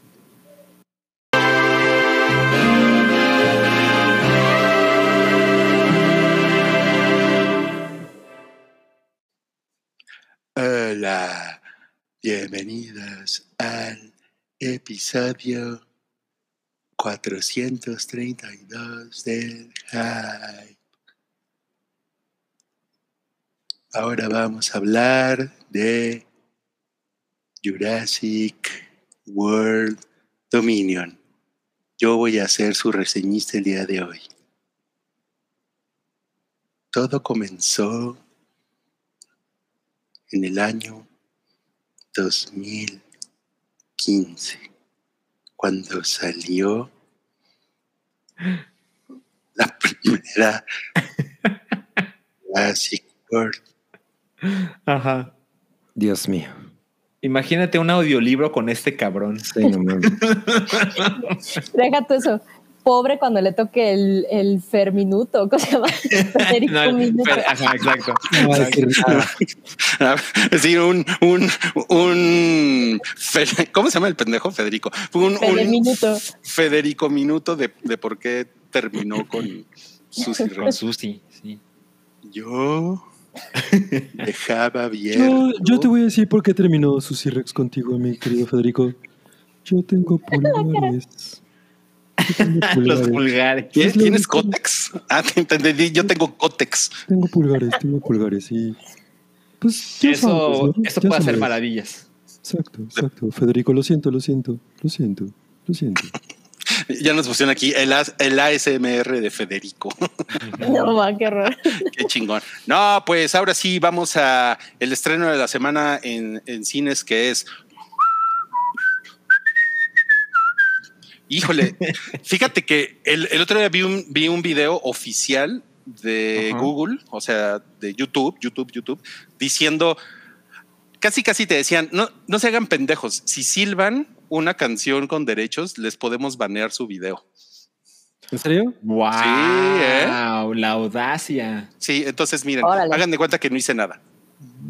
Hola, bienvenidos al episodio 432 del Hype. Ahora vamos a hablar de Jurassic World Dominion. Yo voy a ser su reseñista el día de hoy. Todo comenzó en el año 2015, cuando salió la primera Jurassic World. Ajá. Dios mío. Imagínate un audiolibro con este cabrón. Sí, no. Deja tú eso. Pobre cuando le toque el, el Ferminuto. ¿Cómo se llama? Federico No, ajá, exacto. No va a decir nada. Es decir, un, un, un, Fe- ¿cómo se llama el pendejo? Federico. Un, un Minuto. Federico Minuto de, de por qué terminó con Susy Con. Susi, sí. Yo dejaba abierto. Yo, yo te voy a decir por qué terminó Susy Rex contigo, mi querido Federico. Yo tengo pulgares. Los pulgares. ¿Tienes, Es lo ¿tienes único. cótex? Ah, te entendí. Yo tengo cótex. Tengo pulgares, tengo pulgares y pues ya Eso, sabes, ¿no? eso Ya puede hacer maravillas. Exacto, exacto. Federico, lo siento, lo siento, lo siento, lo siento. Ya nos pusieron aquí el, el ASMR de Federico. No, va, qué horror. Qué chingón. No, pues ahora sí vamos a el estreno de la semana en, en cines que es. Híjole, fíjate que el, el otro día vi un, vi un video oficial de. Google, o sea, de YouTube, YouTube, YouTube, diciendo, casi casi te decían, no, no se hagan pendejos, si silban una canción con derechos, les podemos banear su video. ¿En serio? Wow, ¿eh? la audacia. Sí, entonces miren, Órale. hagan de cuenta que no hice nada.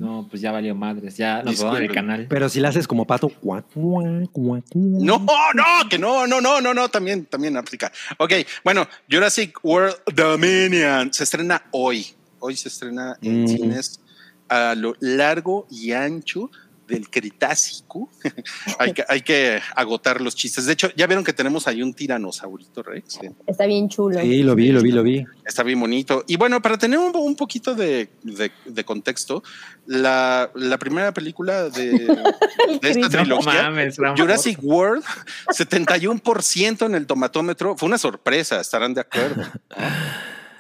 No, pues ya valió madres. Ya nos robaron el canal. Pero si la haces como pato. cuac, cuac, cuac, cuac. No, no, que no, no, no, no, no, también, también aplica. Ok, bueno, Jurassic World Dominion se estrena hoy. Hoy se estrena en Mm. cines a lo largo y ancho del Cretácico. hay, que, hay que agotar los chistes. De hecho, ya vieron que tenemos ahí un tiranosaurito Rex. Está bien chulo. Sí, lo vi, lo vi, lo vi. Está bien bonito. Y bueno, para tener un, un poquito de, de, de contexto, la, la, primera película de, de esta trilogía, no mames, Jurassic World, 71% en el tomatómetro. Fue una sorpresa, estarán de acuerdo.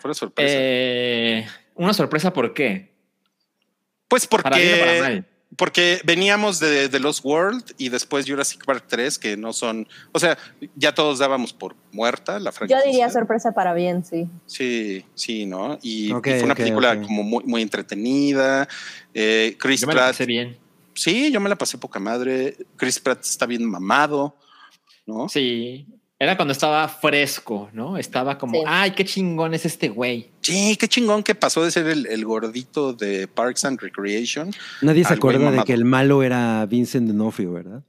Fue una sorpresa. Eh, una sorpresa, ¿por qué? Pues porque, para bien, para mal. Porque veníamos de, de Lost World y después Jurassic Park 3, que no son, o sea, ya todos dábamos por muerta la franquicia. Yo diría sorpresa para bien, sí. Sí, sí, ¿no? Y, okay, y fue una okay, película okay. como muy, muy entretenida. Eh, Chris yo me Pratt. La pasé bien. Sí, yo me la pasé poca madre. Chris Pratt está bien mamado, ¿no? Sí. Era cuando estaba fresco, ¿no? Estaba como, sí. ay, qué chingón es este güey. Sí, qué chingón que pasó de ser el, el gordito de Parks and Recreation. Nadie se acuerda de que el malo era Vincent D'Onofrio, ¿verdad?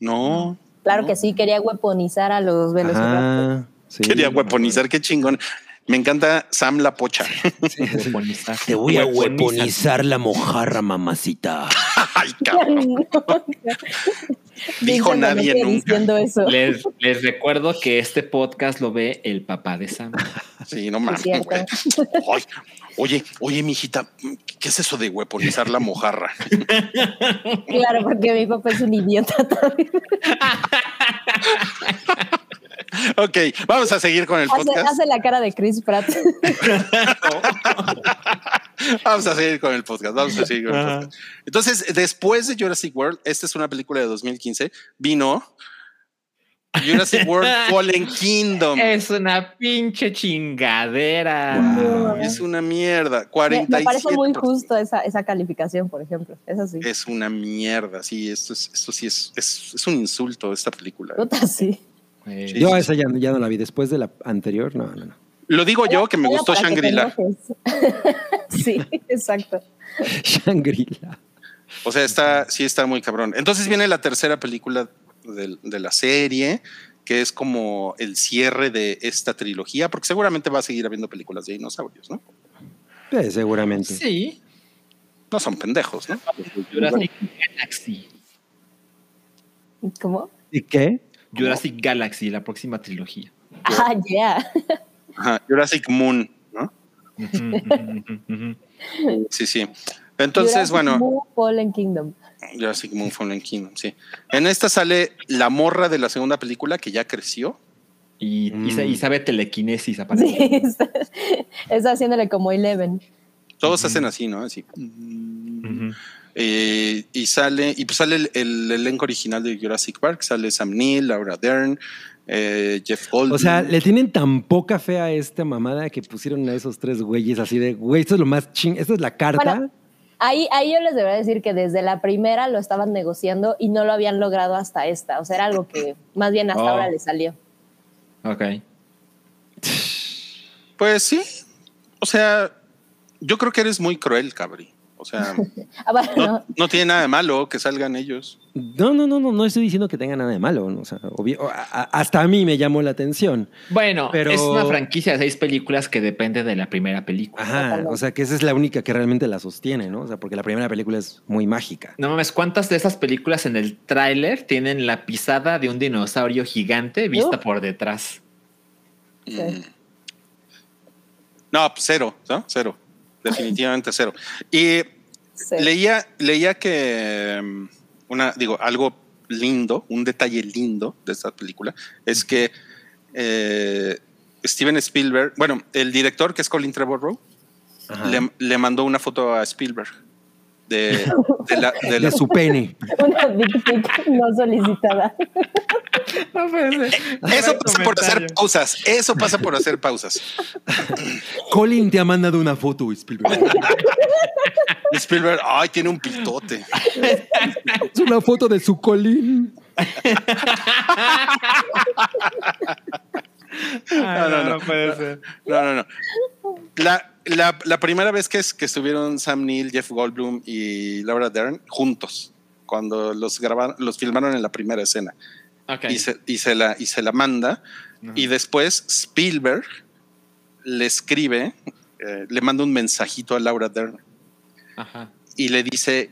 No. Claro no. que sí, quería weaponizar a los velociraptors. Sí, quería weaponizar, qué chingón. Me encanta Sam la pocha. Sí, Te voy a weaponizar la mojarra, mamacita. Ay, cabrón. Dijo nadie no nunca. Eso. Les, les, recuerdo que este podcast lo ve el papá de Sam. Sí, no mames. oye, oye, mijita, ¿qué es eso de weaponizar la mojarra? Claro, porque mi papá es un idiota también. Ok, vamos a seguir con el hace, podcast. Hace la cara de Chris Pratt. vamos a seguir con el podcast. Vamos a seguir con el podcast. Entonces, después de Jurassic World, esta es una película de 2015, vino Jurassic World Fallen Kingdom. Es una pinche chingadera. Wow, es una mierda. 47. Me, me parece muy justo esa, esa, calificación, por ejemplo. Eso sí. Es una mierda. Sí, esto, es, esto sí es, es, es un insulto esta película. Sí. Sí, yo esa ya, ya, no la vi. Después de la anterior, no, no, no. Lo digo yo que me gustó Shangri-La. sí, exacto. Shangri-La. O sea, está, sí está muy cabrón. Entonces viene la tercera película de, de, la serie, que es como el cierre de esta trilogía, porque seguramente va a seguir habiendo películas de dinosaurios, ¿no? Sí, seguramente. Sí. No son pendejos, ¿no? Jurassic Galaxy. ¿Cómo? ¿Y qué? Jurassic Galaxy, la próxima trilogía. Ah, ya. Yeah. Ajá, Jurassic Moon, ¿no? Sí, sí. Entonces, Jurassic bueno. Moon Fallen Kingdom. Jurassic Moon Fallen Kingdom, sí. En esta sale la morra de la segunda película que ya creció. Y, mm. y, y sabe telequinesis, aparece. Sí, está, está, haciéndole como Eleven. Todos uh -huh. hacen así, ¿no? Así. Eh, y sale, y pues sale el, el, elenco original de Jurassic Park, sale Sam Neill, Laura Dern, eh, Jeff Goldblum. O sea, le tienen tan poca fe a esta mamada que pusieron a esos tres güeyes así de, güey, esto es lo más ching, esta es la carta. Bueno, ahí, ahí yo les debería decir que desde la primera lo estaban negociando y no lo habían logrado hasta esta. O sea, era algo que más bien hasta oh. ahora le salió. Ok. Pues sí. O sea, yo creo que eres muy cruel, cabri. O sea, ah, bueno, no, tiene nada de malo que salgan ellos. No, no, no, no, no estoy diciendo que tenga nada de malo. O sea, obvio, a, hasta a mí me llamó la atención. Bueno, pero es una franquicia de seis películas que depende de la primera película. Ajá, o sea, que esa es la única que realmente la sostiene, ¿no? O sea, porque la primera película es muy mágica. No mames, ¿cuántas de esas películas en el tráiler tienen la pisada de un dinosaurio gigante vista uh. por detrás? Sí. Mm. No, pues cero, ¿no? Cero definitivamente cero. Y sí. leía, leía que mm, una, digo, algo lindo, un detalle lindo de esta película es que eh, Steven Spielberg, bueno, el director que es Colin Trevorrow, le, le, mandó una foto a Spielberg de, de, la, de, la, de su pene. Una pic no solicitada. No puede ser. Eso pasa por hacer pausas. Eso pasa por hacer pausas. Colin te ha mandado una foto, Spielberg. Spielberg, ay, tiene un pitote. Es una foto de su Colin. No, no, no, puede ser. No, no, no. La, la, la, primera vez que, es, que estuvieron Sam Neill, Jeff Goldblum y Laura Dern juntos, cuando los grabaron, los filmaron en la primera escena. Okay. Y, se, y, se la, y se la manda. Uh -huh. Y después Spielberg le escribe, eh, le manda un mensajito a Laura Dern. Ajá. Y le dice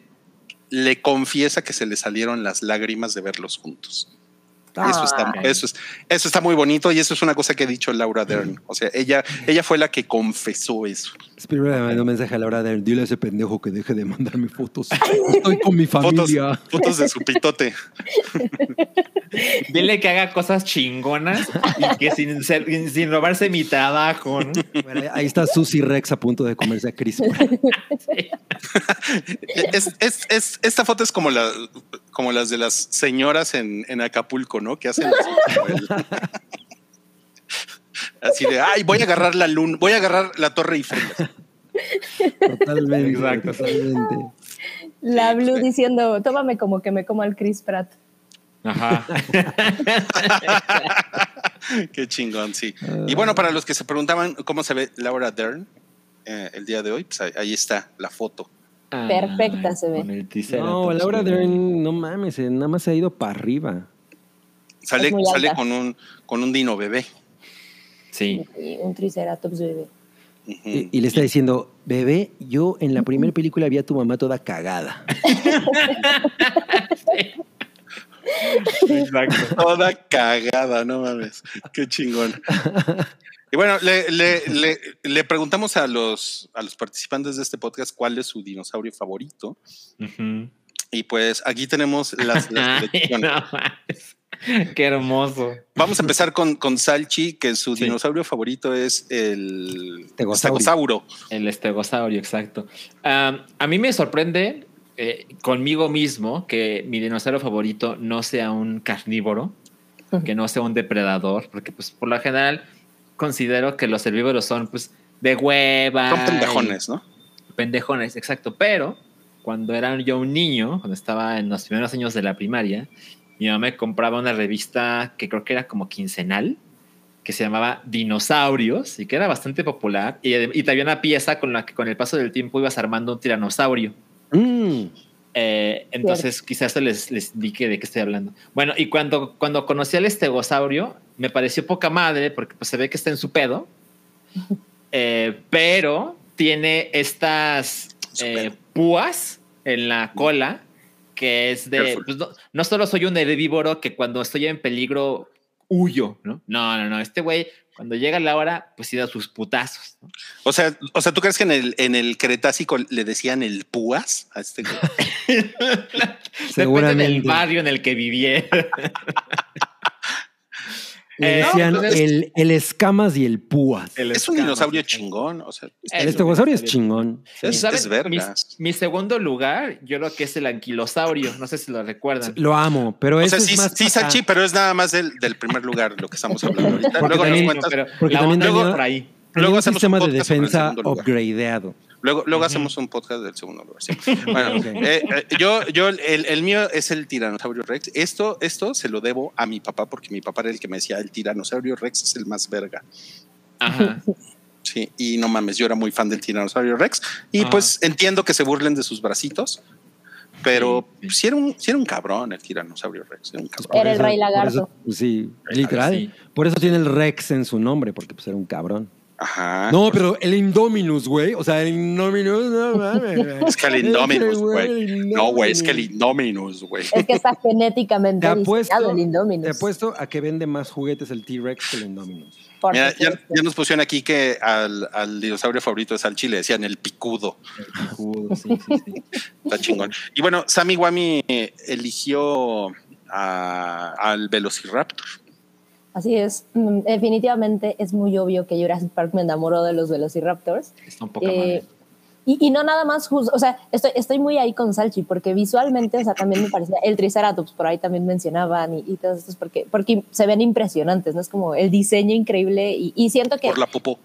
le confiesa que se le salieron las lágrimas de verlos juntos. Eso está, eso, es, eso está muy bonito y eso es una cosa que ha dicho Laura Dern. O sea, ella, ella fue la que confesó eso. Spielberg le mandó un mensaje a la hora de dile a ese pendejo que deje de mandarme fotos. Estoy con mi familia. fotos de su pitote. Dile que haga cosas chingonas y que sin, ser- sin robarse mi trabajo. ¿no? Bueno, ahí está Susy Rex a punto de comerse a Chris. Es, es- es- esta foto es como, la, como las de las señoras en, en Acapulco, ¿no? Que hacen así, así de, ay, voy a agarrar la luna, voy a agarrar la torre Eiffel. Totalmente. Exacto. Totalmente. La Blue diciendo, tómame como que me como al Chris Pratt. Ajá. Qué chingón, sí. Y bueno, para los que se preguntaban cómo se ve Laura Dern eh, el día de hoy, pues ahí, ahí está la foto. Perfecta se ve. No, Laura. Dern, no mames, eh, nada más se ha ido para arriba. Sale, con un con un dino bebé. Sí. Y un Triceratops bebé. Y, y le está diciendo, bebé, yo en la primera película vi a tu mamá toda cagada. Exacto. Toda cagada, no mames. Qué chingón. Y bueno, le, le- le- le preguntamos a los, a los participantes de este podcast cuál es su dinosaurio favorito. Y pues aquí tenemos las, las Ay, no mames. Qué hermoso. Vamos a empezar con, con Salchi, que su Sí. dinosaurio favorito es el Estegosaurio. estegosaurio. El estegosaurio, exacto. A mí me sorprende eh, conmigo mismo que mi dinosaurio favorito no sea un carnívoro, que no sea un depredador, porque pues por lo general considero que los herbívoros son pues de hueva. Son pendejones, ¿no? Pendejones, exacto. Pero cuando era yo un niño, cuando estaba en los primeros años de la primaria, mi mamá me compraba una revista que creo que era como quincenal, que se llamaba Dinosaurios y que era bastante popular. Y, y te había una pieza con la que con el paso del tiempo ibas armando un tiranosaurio. Mm, Eh, entonces, quizás eso les, les indique de qué estoy hablando. Bueno, y cuando, cuando conocí al estegosaurio, me pareció poca madre porque pues, se ve que está en su pedo, Eh, pero tiene estas eh, púas en la cola que es de. Pues, no, no solo soy un herbívoro que cuando estoy en peligro huyo, ¿no? No, no, no. Este güey, cuando llega la hora, pues sí da sus putazos. ¿no? O sea, o sea, ¿tú crees que en el, en el Cretácico le decían el púas a este? güey? Depende del Seguramente. barrio en el que viviera. Le Eh, decían no, pues es- el, el escamas y el púas. El es un dinosaurio chingón. O sea, Es El estegosaurio es dinosaurio. chingón. Es- es. Mi, mi segundo lugar, yo creo que es el anquilosaurio. No sé si lo recuerdan. Lo amo, pero o eso sea es sí, más sí, acá. Salchi, pero es nada más del, del primer lugar lo que estamos hablando ahorita. Porque Luego nos también- cuentas, pero porque la también onda tenía- va por ahí. Luego un sistema de defensa upgradeado. Luego, luego hacemos un podcast del segundo lugar. sí. Bueno, Ok. eh, eh, yo, yo, el, el mío es el tiranosaurio Rex. Esto, esto se lo debo a mi papá, porque mi papá era el que me decía el tiranosaurio Rex es el más verga. Ajá. Sí, y no mames, yo era muy fan del tiranosaurio Rex. Y Ajá. pues entiendo que se burlen de sus bracitos, pero Sí, sí. sí, era, un, sí era un cabrón el tiranosaurio Rex. Era un cabrón. Era el rey lagarto. eso- sí, literal. sí. Por eso tiene el Rex en su nombre, porque pues era un cabrón. Ajá. No, pero el Indominus, güey. O sea, el Indominus, no mames. güey. Es que el Indominus, güey. el No, güey, es que el Indominus. Güey. Es que está genéticamente Te apuesto, el Indominus. te apuesto a que vende más juguetes el T-Rex que el Indominus. Por Mira, ya, nos pusieron aquí que al, al dinosaurio favorito de Salchi le decían el picudo. Judo, sí, sí, sí. Está chingón. Y bueno, Sammy Wami eh, eligió a- al Velociraptor. Así es. Mm, Definitivamente es muy obvio que Jurassic Park me enamoró de los Velociraptors. Está un poco Eh, y, y no nada más justo, o sea, estoy, estoy muy ahí con Salchi, porque visualmente, o sea, también me parecía, el Triceratops por ahí también mencionaban y, y todos estos, porque, porque se ven impresionantes, ¿no? Es como el diseño increíble y, y siento que... Por la popó.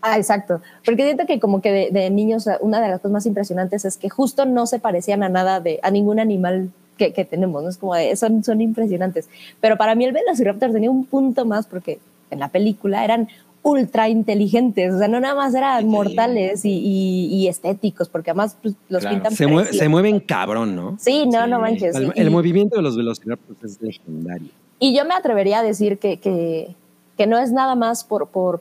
Ah, exacto. Porque siento que como que de, de niños, una de las cosas más impresionantes es que justo no se parecían a nada de, a ningún animal que, que tenemos, ¿no? Es como de, son, son impresionantes. Pero para mí el Velociraptor tenía un punto más porque en la película eran ultra inteligentes, o sea, no nada más eran mortales y, y- y estéticos, porque además pues, los Claro. pintan Se, mueven cabrón, ¿no? Sí, no, Sí. no manches. El, Y- el y- movimiento de los velociraptors es legendario. y yo me atrevería a decir que, que, que no es nada más por, por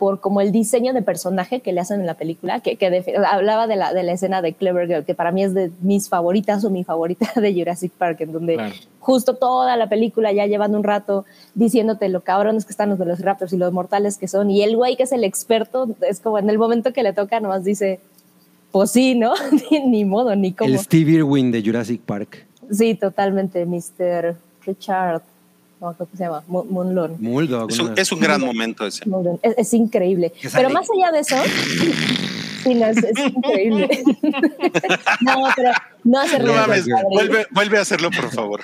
por como el diseño de personaje que le hacen en la película, que, que de- hablaba de la, de la escena de Clever Girl, que para mí es de mis favoritas o mi favorita de Jurassic Park, en donde Claro. justo toda la película ya llevando un rato diciéndote lo cabrones que están los velociraptors y los mortales que son, y el güey que es el experto, es como en el momento que le toca nomás dice, pues sí, ¿no? ni, ni modo, ni cómo. El Steve Irwin de Jurassic Park. Sí, totalmente, Mr. Richard, ¿cómo se llama? Mo- Monlon. Mulldog. Es un, una- es un gran momento ese. Es, es increíble. Pero más allá de eso, sí, no, es, es increíble. no, pero no hace No ruido. mames, vuelve, vuelve a hacerlo, por favor.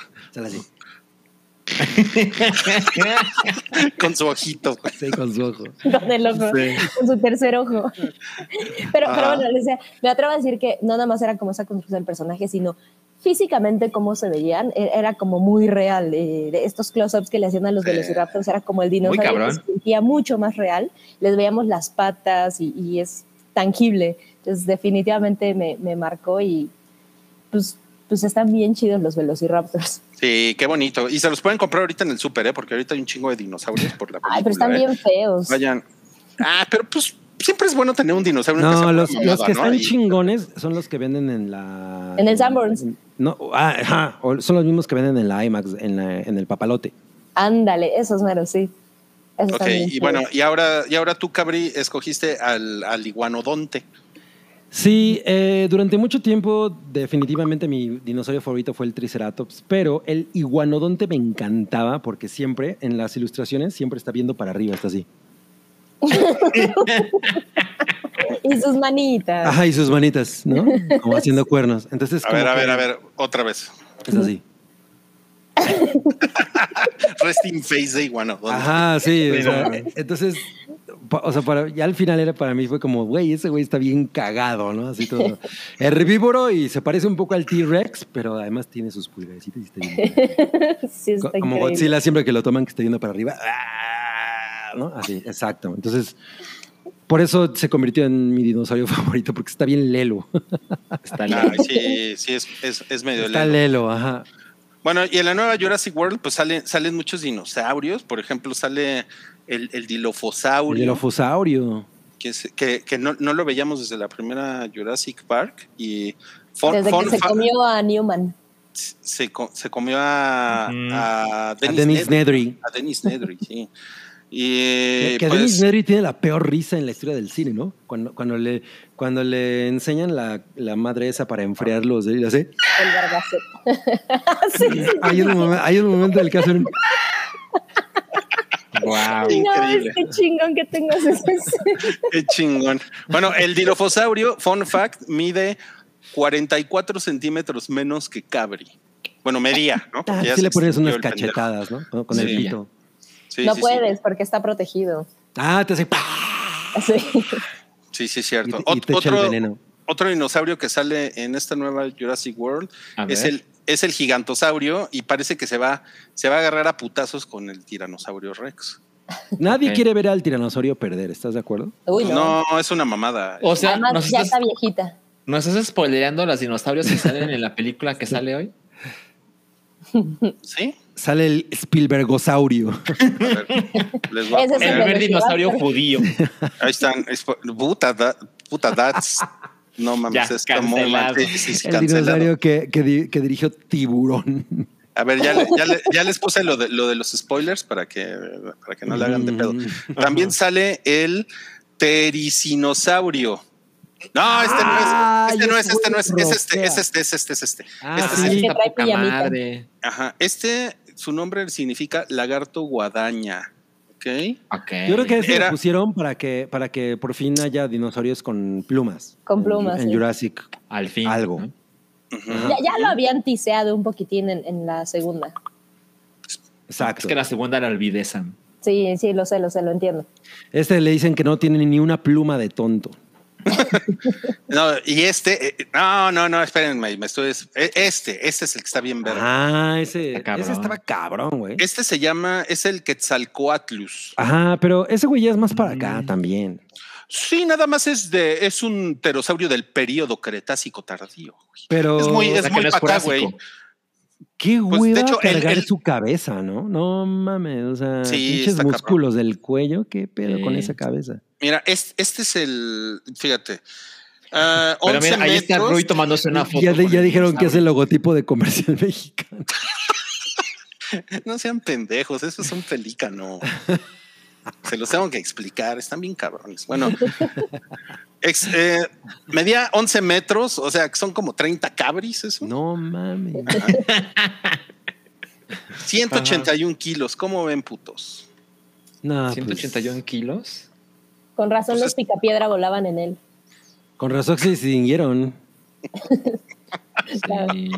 Con su ojito. Sí, con su ojo. con el ojo, con su tercer ojo. Pero, pero Ajá. bueno, decía, me atrevo a decir que no nada más era como esa construcción del personaje, sino físicamente cómo se veían, e- era como muy real. eh, estos close-ups que le hacían a los Sí. velociraptors era como el dinosaurio que se sentía mucho más real. Les veíamos las patas y, y es tangible. Entonces, definitivamente me, me marcó y pues, pues están bien chidos los velociraptors. Sí, qué bonito. Y se los pueden comprar ahorita en el súper, ¿eh? porque ahorita hay un chingo de dinosaurios por la película. Ay, pero están ¿eh? bien feos. Vayan. Ah, pero pues siempre es bueno tener un dinosaurio. No, una los, los que ¿no? están Y- chingones son los que venden en la. En el Sanborns. No, ah, ajá, son los mismos que venden en la IMAX, en, la- en el papalote. Ándale, esos meros, sí. Esos Ok, y bueno, y ahora, y ahora tú, Cabri, escogiste al, al iguanodonte. Sí, eh, durante mucho tiempo definitivamente mi dinosaurio favorito fue el Triceratops, pero el iguanodonte me encantaba porque siempre en las ilustraciones siempre está viendo para arriba, está así. Y sus manitas. Ajá, y sus manitas, ¿no? Como haciendo cuernos. Entonces, A ver, a que ver, a ver, otra vez. Es así. Resting face de iguanodonte. Ajá, sí. O sea, entonces, pa- o sea, para, ya al final era para mí fue como, güey, ese güey está bien cagado, ¿no? Así todo herbívoro y se parece un poco al T-Rex, pero además tiene sus pulgarcitas y está bien. sí, está Co- Como increíble. Godzilla siempre que lo toman que está yendo para arriba. ¡ah! ¿No? Así, exacto. Entonces, por eso se convirtió en mi dinosaurio favorito, porque está bien lelo. Está Ay, lindo. sí, sí, es, es, es medio Está lento. lelo, ajá. Bueno, y en la nueva Jurassic World, pues salen, salen muchos dinosaurios. Por ejemplo, sale el, el El dilofosaurio, dilofosaurio. que, es- que, que no, no lo veíamos desde la primera Jurassic Park. Y fun- Desde fun que se comió a Newman. se, co- se comió a, A Dennis, Dennis Nedry. Nedry. A Dennis Nedry, sí. Y Que, pues, Dennis Nedry tiene la peor risa en la historia del cine, ¿no? Cuando, cuando, le, cuando le enseñan la, la madre esa para enfriarlos, ¿eh? Y hace, El sí, sí. hay, un momen- hay un momento en el que hacen Wow. No, Increíble. es que chingón que tengas ese. Qué chingón. Bueno, el dilofosaurio, fun fact, mide 44 centímetros menos que Cabri. Bueno, medía, ¿no? Ah, sí le pones unas pendejo. cachetadas, ¿no? Con, el pito. Sí, no sí, sí. puedes porque está protegido. Ah, te hace ¡pah! Sí. Sí, sí, y, cierto. te- y te echa el otro, veneno. otro dinosaurio que sale en esta nueva Jurassic World A es ver. el, es el gigantosaurio y parece que se va, se va a agarrar a putazos con el tiranosaurio Rex. Nadie quiere ver al tiranosaurio perder, ¿estás de acuerdo? Uy, no. no. es una mamada. O sea, Además, ¿nos ya estás, está viejita. ¿nos estás spoileando los dinosaurios que salen en la película que sale hoy? ¿Sí? Sale el Spielbergosaurio. A ver, les voy a es poner- El primer dinosaurio judío. Ahí están. es- Puta, da- puta that's. No mames, Ya, está muy mal. cancelado. Sí, sí, sí, el cancelado. dinosaurio que, que, di- que dirigió Tiburón. A ver, ya, le- ya, le- ya les puse lo de, lo de los spoilers para que, para que no le hagan de pedo. También sale el tericinosaurio. No, este no es, este no es, este no es, es este, es este, es este, es este. Ah, Este sí. es madre. Ajá, este, su nombre significa lagarto guadaña. ¿Ok? Ok. Yo creo que ese Era- lo pusieron para que, para que por fin haya dinosaurios con plumas. Con plumas, En, sí. Jurassic. Al fin. Algo. Ya, ya lo habían tiseado un poquitín en, en la segunda. Exacto. Es que la segunda la olvidezan. Sí, sí, lo sé, lo sé, lo entiendo. Este le dicen que no tiene ni una pluma de tonto. No, y este, eh, no, no, no, espérenme, me estoy, eh, este, este es el que está bien verde. Ah, ese, ese estaba cabrón, güey. Este se llama, es el Quetzalcoatlus. Ajá, pero ese güey ya es más para acá Mm. también. Sí, nada más es de, es un pterosaurio del periodo Cretácico tardío. güey. Pero Es muy, es muy no es pa' acá, güey. qué pues, hueva de hecho, el- cargar el- su cabeza, ¿no? No mames, o sea, Sí, pinches está cabrón. músculos del cuello, qué pedo Sí. con esa cabeza. Mira, es- este es el. Fíjate. Pero 11 mira, ahí está. Rui tomándose una foto. Ya, dijeron que es el logotipo de comercial mexicano. No sean pendejos, eso es un pelícano. Se los tengo que explicar, están bien cabrones. Bueno, ex- eh, medía 11 metros, o sea, que son como 30 cabris, eso. No mames. 181 kilos, ¿cómo ven, putos? No, pues, 181 kilos. Con razón los picapiedra volaban en él. con razón se distinguieron. Sí.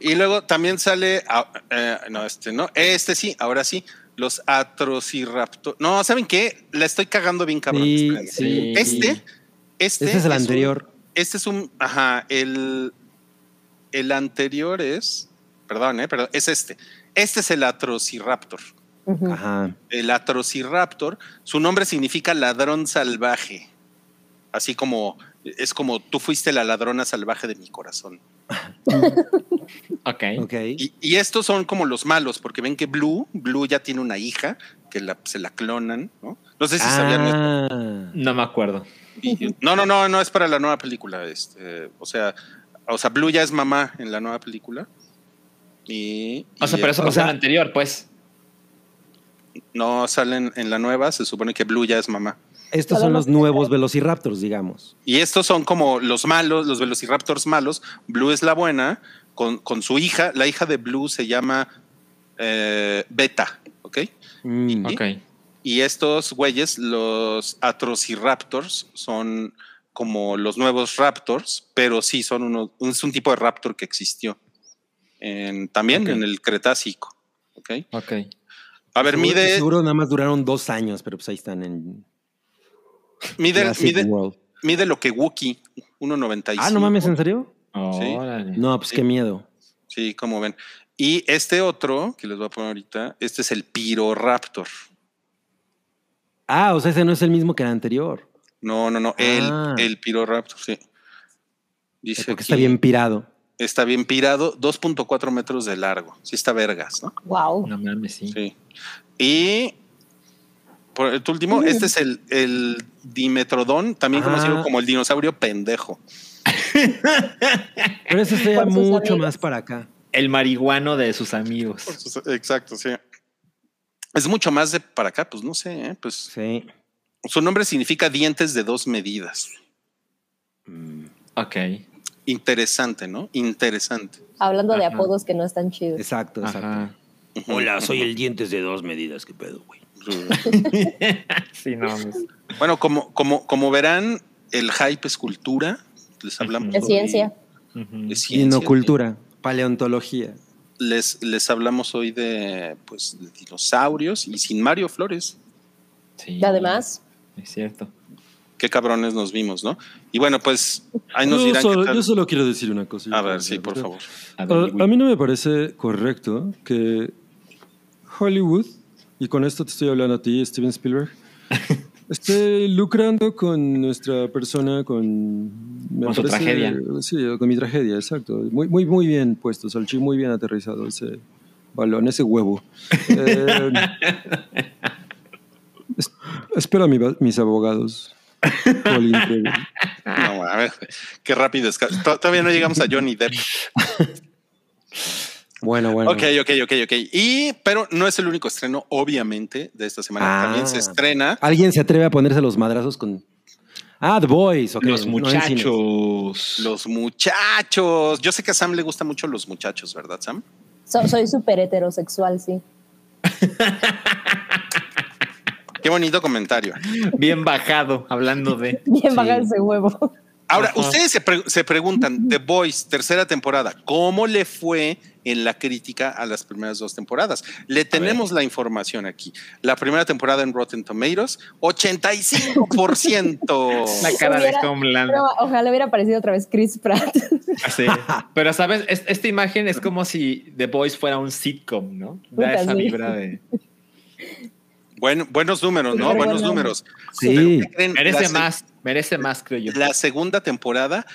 Y luego también sale, ah, eh, no, este no, este sí, ahora sí, los atrociraptor. No, ¿saben qué? La estoy cagando bien cabrón. Sí, espérenme. sí. Este, este, Este es el anterior. este es un, ajá, el, el anterior es, perdón, eh, perdón, es este. Este es el atrociraptor. Ajá. El atrociraptor, su nombre significa ladrón salvaje. Así como, es como tú fuiste la ladrona salvaje de mi corazón. Ok. Ok. Y, y estos son como los malos, porque ven que Blue, Blue ya tiene una hija que la- se la clonan, ¿no? No sé si sabían esto. Ah, No me acuerdo. Y- no, no, no, no es para la nueva película. Este, o sea, o sea, Blue ya es mamá en la nueva película. Y, O sea, y, pero eso o pasó sea- en el anterior, pues. No salen en la nueva, se supone que Blue ya es mamá. estos son los nuevos velociraptors, digamos. Y estos son como los malos, los velociraptors malos. Blue es la buena, con, con su hija. La hija de Blue se llama eh, Beta, ¿ok? Mm. ¿Y? Ok. Y estos güeyes, los Atrociraptors, son como los nuevos Raptors, pero sí son uno, es un tipo de Raptor que existió en- también en el Cretácico. ¿ok? Ok. A ver, Seguro- mide, Seguro nada más duraron dos años, pero pues ahí están en mide, mide, World. mide lo que Wookiee, 1.95. Ah, no mames, ¿en serio? Órale. No, pues Sí. qué miedo. Sí, como ven. Y este otro, que les voy a poner ahorita, este es el Piroraptor. Ah, o sea, ese no es el mismo que el anterior. No, no, no, Ah. el, el Piroraptor, sí. Dice Porque está bien pirado. Está bien pirado, 2.4 metros de largo. Sí está vergas, ¿no? Wow. No mames, sí. Sí. Y por el último, este es el, el Dimetrodón, también Ah. conocido como el dinosaurio pendejo. Pero ese está mucho amigos. más para acá. El marihuano de sus amigos. Exacto, sí. Es mucho más de para acá, pues no sé, ¿eh? pues Sí. su nombre significa dientes de dos medidas. Mm, Ok. Interesante, ¿no? Interesante. Hablando de apodos que no están chidos. Exacto, exacto. Ajá. Hola, soy el dientes de dos medidas. ¿Qué pedo, güey? Sí, no. Bueno, como, como, como verán, el hype es cultura. Les hablamos De hoy ciencia. De ciencia. Inocultura, paleontología. Les, les hablamos hoy de, pues, de dinosaurios y sin Mario Flores. Sí. Y además, Es cierto. Qué cabrones nos vimos, ¿no? Y bueno, pues ahí nos Yo dirán solo, qué tal. yo solo quiero decir una cosa. A ver, sí, por favor. A A, ver, a mí no me parece correcto que Hollywood, y con esto te estoy hablando a ti, Steven Spielberg, esté lucrando con nuestra persona, con... me Con su tragedia. Sí, con mi tragedia, exacto. Muy, muy, muy bien puesto, Salchi, muy bien aterrizado ese balón, ese huevo. Eh, es- espero a mi- mis abogados. No, a ver, qué rápido Todavía no llegamos a Johnny Depp. Bueno, bueno. Ok, ok, ok, ok. Y, pero no es el único estreno, obviamente, de esta semana. Ah. También se estrena ¿Alguien se atreve a ponerse los madrazos con. Ah, The Boys. ok, Los no muchachos. Los Muchachos. Yo sé que a Sam le gustan mucho los muchachos, ¿verdad, Sam? so- soy súper heterosexual, sí. Qué bonito comentario. Bien bajado, hablando de. Bien Sí. baja ese huevo. Ahora, Ajá. ustedes se, pre- se preguntan, The Voice, tercera temporada, ¿cómo le fue en la crítica a las primeras dos temporadas? Le tenemos la información aquí. La primera temporada en Rotten Tomatoes, 85%. La cara de Hubiera- Homeland. Pero ojalá hubiera aparecido otra vez Chris Pratt. Sí. Pero, ¿sabes? Es- esta imagen es como si The Voice fuera un sitcom, ¿no? Da Puta, esa sí. vibra de. Bueno, buenos números, ¿no? Buenos números. Sí. Merece más, merece más, creo yo. La segunda temporada,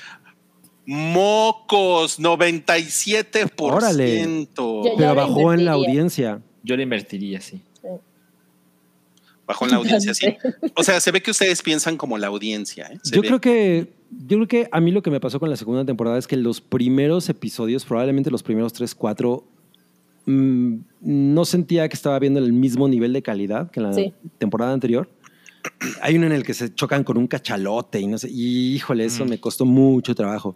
mocos, 97%. Órale. Yo- Pero la bajó en la audiencia. Yo le invertiría, sí. Bajó en la audiencia, sí. O sea, se ve que ustedes piensan como la audiencia. ¿eh? Yo ve. creo que yo creo que a mí lo que me pasó con la segunda temporada es que los primeros episodios, probablemente los primeros tres, cuatro, mm, no sentía que estaba viendo el mismo nivel de calidad que en la Sí. temporada anterior. Hay uno en el que se chocan con un cachalote y no sé, y híjole, eso Mm. me costó mucho trabajo.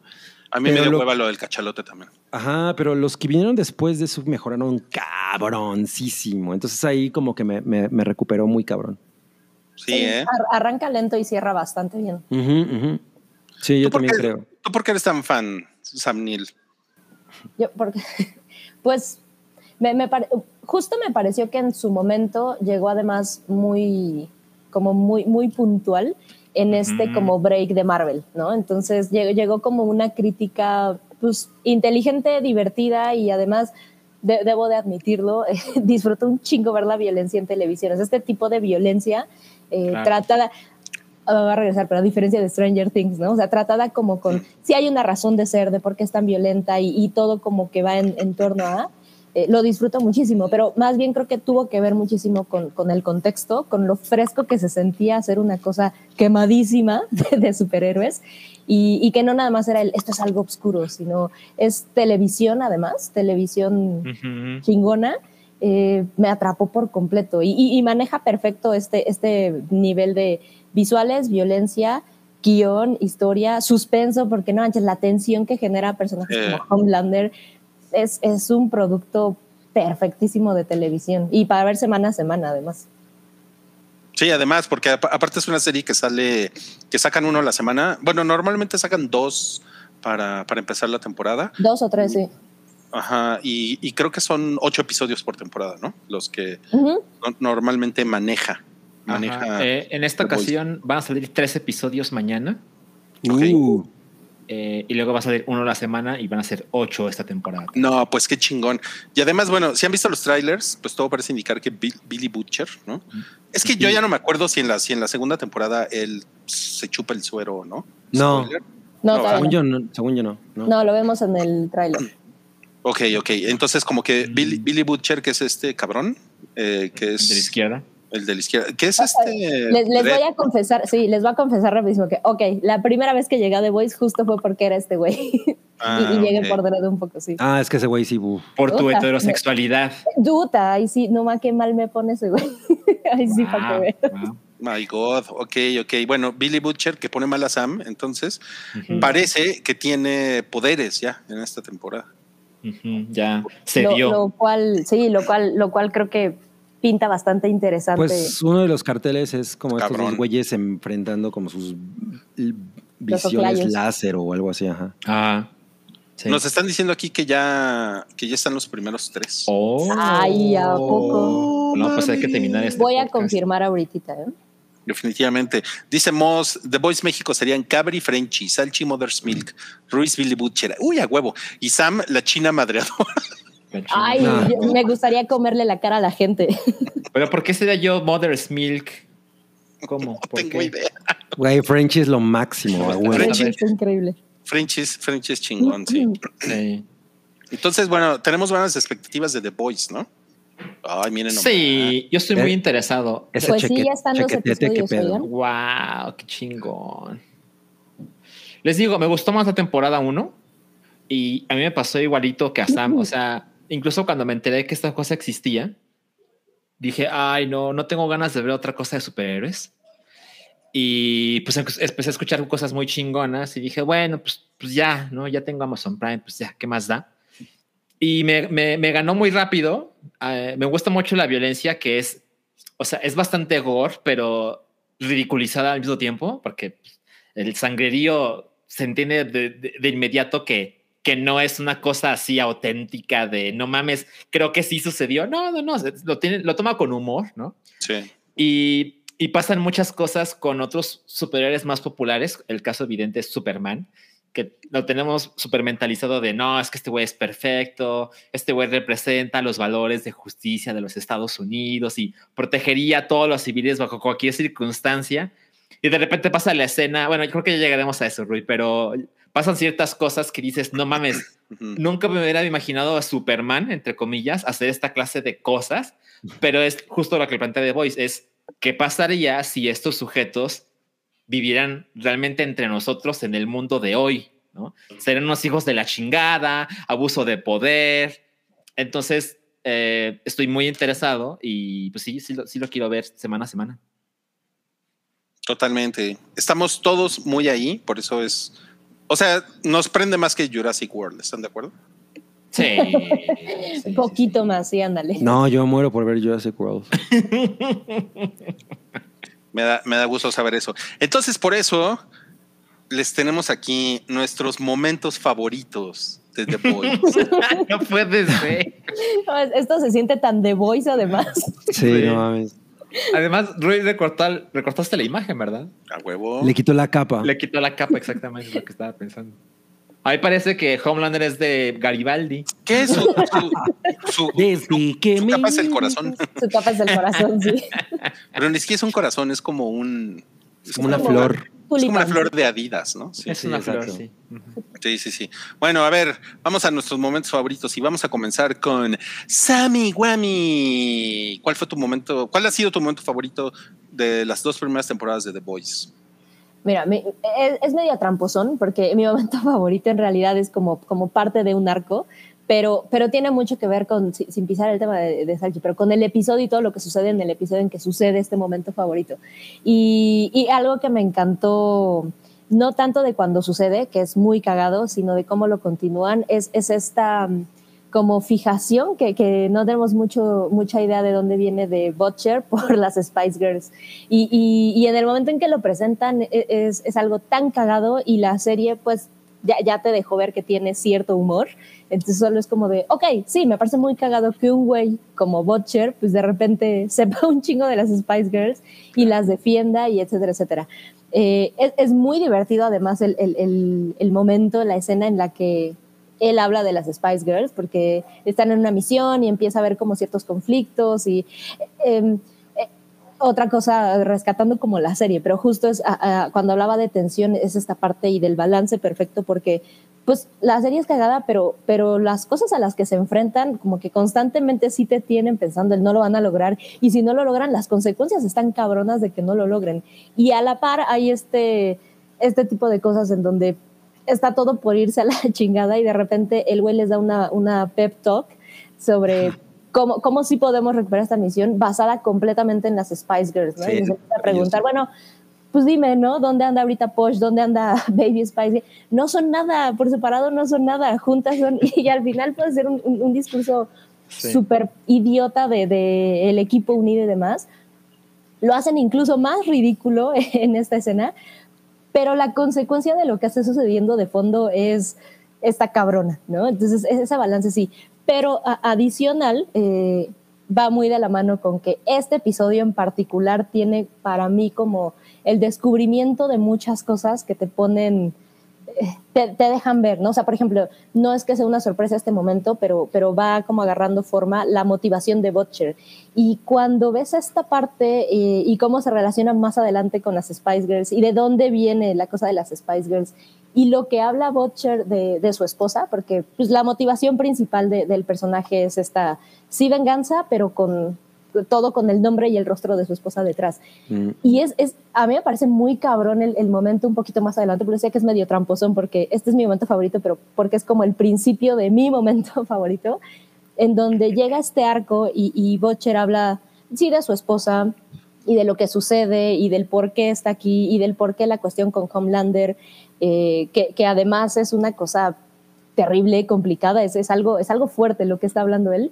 A mí me pero dio lo- hueva lo del cachalote también. Ajá, pero los que vinieron después de eso mejoraron cabroncísimo. Entonces ahí como que me, me- me recuperó muy cabrón. Sí, ¿eh? Ar- Arranca lento y cierra bastante bien. Sí, yo ¿Tú por también qué- creo. ¿Tú por qué eres tan fan, Sam Neill? Yo, porque, pues, me, me pare- justo me pareció que en su momento llegó además muy, como muy, muy puntual en este como break de Marvel, ¿no? Entonces llegó, llegó como una crítica, pues, inteligente, divertida y además, de- debo de admitirlo, disfruto un chingo ver la violencia en televisión. Es este tipo de violencia eh, Claro. tratada ah, va a regresar, pero a diferencia de Stranger Things, ¿no? O sea, tratada como con, si hay una razón de ser, de por qué es tan violenta y, y todo como que va en, en torno a, eh, lo disfruto muchísimo, pero más bien creo que tuvo que ver muchísimo con, con el contexto, con lo fresco que se sentía hacer una cosa quemadísima de, de superhéroes y, y que no nada más era el, esto es algo oscuro, sino es televisión además, televisión Ujú. chingona, eh, me atrapó por completo y, y- y maneja perfecto este, este nivel de visuales, violencia, guion, historia, suspenso, porque no manches, la tensión que genera personajes Eh. como Homelander es, es un producto perfectísimo de televisión y para ver semana a semana además. Sí, además, porque apa- aparte es una serie que sale, que sacan uno a la semana. Bueno, normalmente sacan dos para, para empezar la temporada. Dos o tres, sí. Ajá, y, y creo que son ocho episodios por temporada, ¿no? Los que normalmente maneja. maneja. Eh, en esta ocasión van a salir tres episodios mañana. Uh, eh, y luego va a salir uno a la semana y van a ser ocho esta temporada. No, pues qué chingón. Y además, bueno, si han visto los trailers, pues todo parece indicar que Bill- Billy Butcher, ¿no? Es que yo ya no me acuerdo si en la, si en la segunda temporada él se chupa el suero o no. No. Spoiler. No, No, según yo no. Según yo no. no. No, lo vemos en el tráiler. Ok, ok. Entonces, como que Mm. Billy, Billy Butcher, que es este cabrón, eh, que es De la izquierda. El de la izquierda, que es este. Les, voy a confesar, sí, les voy a confesar rapidísimo que, ok, la primera vez que llegué a The Voice justo fue porque era este güey. Ah, y, y llegué ok. por derecho un poco, sí. Ah, es que ese güey sí. bu. Por tu heterosexualidad. Duta, ahí sí, no más qué mal me pone ese güey. ahí sí, para que Wow, vean. wow. My God, ok, ok. Bueno, Billy Butcher, que pone mal a Sam, entonces parece que tiene poderes ya en esta temporada. Ya se Lo, dio. lo cual, sí, lo cual, lo cual creo que pinta bastante interesante. Pues uno de los carteles es como estos Cabrón. dos güeyes enfrentando como sus visiones láser o algo así, ajá. Ah, sí. Nos están diciendo aquí que ya, que ya están los primeros tres. Oh. Ay, ¿a poco? No, pues hay que terminar este Voy a podcast. confirmar ahorita, ¿eh? Definitivamente. Dice Moss, The Voice México serían Cabri Frenchy, Salchi Mother's Milk, Ruiz Billy Butcher, uy, a huevo, y Sam, la china madreadora. Ay, yo- me gustaría comerle la cara a la gente. Pero ¿por qué sería yo Mother's Milk? ¿Cómo? No ¿Por tengo qué? idea. Güey, French es lo máximo. Frenchy. Está increíble. Frenchy es, Frenchy es chingón, sí. Sí. Entonces, bueno, tenemos buenas expectativas de The Voice, ¿no? Ay, miren. nomás. Sí, yo estoy muy Eh, interesado. Ese Pues sí, cheque- ya están los episodios. Wow, qué chingón. Les digo, me gustó más la temporada 1 y a mí me pasó igualito que a Sam. O sea, incluso cuando me enteré que esta cosa existía, dije, ay, no, no tengo ganas de ver otra cosa de superhéroes. Y pues em- empecé a escuchar cosas muy chingonas y dije, bueno, pues, pues ya, ¿no? Ya tengo Amazon Prime, pues ya, ¿qué más da? Y me, me, me ganó muy rápido. Eh, me gusta mucho la violencia que es, o sea, es bastante gore, pero ridiculizada al mismo tiempo, porque pues, el sangrerío se entiende de, de- de inmediato que, que no es una cosa así auténtica de no mames, creo que sí sucedió. No, no, no, lo, tiene, lo toma con humor, ¿no? Sí. Y, y pasan muchas cosas con otros superhéroes más populares. El caso evidente es Superman, que lo tenemos super mentalizado de no, es que este güey es perfecto, este güey representa los valores de justicia de los Estados Unidos y protegería a todos los civiles bajo cualquier circunstancia. Y de repente pasa la escena, bueno, yo creo que ya llegaremos a eso, Rui, pero pasan ciertas cosas que dices, no mames, nunca me hubiera imaginado a Superman, entre comillas, hacer esta clase de cosas, pero es justo lo que plantea The Voice, es ¿qué pasaría si estos sujetos vivieran realmente entre nosotros en el mundo de hoy? ¿no? Serían unos hijos de la chingada, abuso de poder. Entonces, eh, estoy muy interesado y pues sí, sí lo, sí lo quiero ver semana a semana. Totalmente. Estamos todos muy ahí, por eso es. O sea, nos prende más que Jurassic World, ¿están de acuerdo? Sí. sí, Un poquito sí, sí. más, sí, ándale. No, yo muero por ver Jurassic World. Me da, me da gusto saber eso. Entonces, por eso les tenemos aquí nuestros momentos favoritos de The Boys. no puede ser. No, es- Esto se siente tan The Voice además. Sí, Sí. no mames. Además, Rui recortó- recortaste la imagen, ¿verdad? A huevo. Le quitó la capa. Le quitó la capa exactamente lo que estaba pensando. Ahí parece que Homelander es de Garibaldi. ¿Qué es su, su, su- Desde que su me... capa es el corazón? Su capa es el corazón, sí. Pero ni siquiera es un corazón, es como un. Es Como una flor. Es como una flor de Adidas, ¿no? Sí, es sí, una exacto. flor, sí. Sí, sí, sí. Bueno, a ver, vamos a nuestros momentos favoritos y vamos a comenzar con Sammy Wami. ¿Cuál fue tu momento? ¿Cuál ha sido tu momento favorito de las dos primeras temporadas de The Boys? Mira, me- es, es medio tramposón porque mi momento favorito en realidad es como, como parte de un arco, pero, pero tiene mucho que ver con, si- sin pisar el tema de, de Salchi, pero con el episodio y todo lo que sucede en el episodio en que sucede este momento favorito. Y, y algo que me encantó, no tanto de cuando sucede, que es muy cagado, sino de cómo lo continúan, es, es esta mm, como fijación que, que no tenemos mucho, mucha idea de dónde viene de Butcher por las Spice Girls. Y, y, y en el momento en que lo presentan e- es, es algo tan cagado y la serie pues ya, ya te dejó ver que tiene cierto humor. Entonces solo es como de, ok, sí, me parece muy cagado que un güey como Butcher pues de repente sepa un chingo de las Spice Girls y las defienda y etcétera, etcétera. Eh, es, es muy divertido además el, el, el, momento, la escena en la que él habla de las Spice Girls porque están en una misión y empieza a ver como ciertos conflictos y eh, eh, otra cosa rescatando como la serie, pero justo es a, a, cuando hablaba de tensión es esta parte y del balance perfecto porque pues la serie es cagada, pero, pero las cosas a las que se enfrentan como que constantemente sí te tienen pensando el no lo van a lograr y si no lo logran las consecuencias están cabronas de que no lo logren. Y a la par hay este, este tipo de cosas en donde está todo por irse a la chingada y de repente el güey les da una, una pep talk sobre cómo, cómo sí podemos recuperar esta misión basada completamente en las Spice Girls, ¿no? Sí, y empieza a preguntar, bueno, pues dime, ¿no? ¿Dónde anda ahorita Posh? ¿Dónde anda Baby Spice? No son nada, por separado no son nada, juntas son, y al final puede ser un, un, un discurso Sí. súper idiota de, de el equipo unido y demás. Lo hacen incluso más ridículo en esta escena, pero la consecuencia de lo que está sucediendo de fondo es esta cabrona, ¿no? Entonces, ese balance sí. Pero adicional, eh, va muy de la mano con que este episodio en particular tiene para mí como el descubrimiento de muchas cosas que te ponen, te, te, dejan ver, ¿no? O sea, por ejemplo, no es que sea una sorpresa este momento, pero, pero va como agarrando forma la motivación de Butcher. Y cuando ves esta parte y cómo se relaciona más adelante con las Spice Girls y de dónde viene la cosa de las Spice Girls y lo que habla Butcher de, su esposa, porque pues, la motivación principal de, del personaje es esta, sí venganza, pero con todo con el nombre y el rostro de su esposa detrás. Mm. Y es, es, a mí me parece muy cabrón el, el, momento un poquito más adelante, porque decía que es medio tramposón, porque este es mi momento favorito, pero porque es como el principio de mi momento favorito, en donde llega este arco y, y Butcher habla, sí, de su esposa y de lo que sucede y del por qué está aquí y del por qué la cuestión con Homelander, eh, que, que, además es una cosa terrible, complicada, es, es, algo, es algo fuerte lo que está hablando él.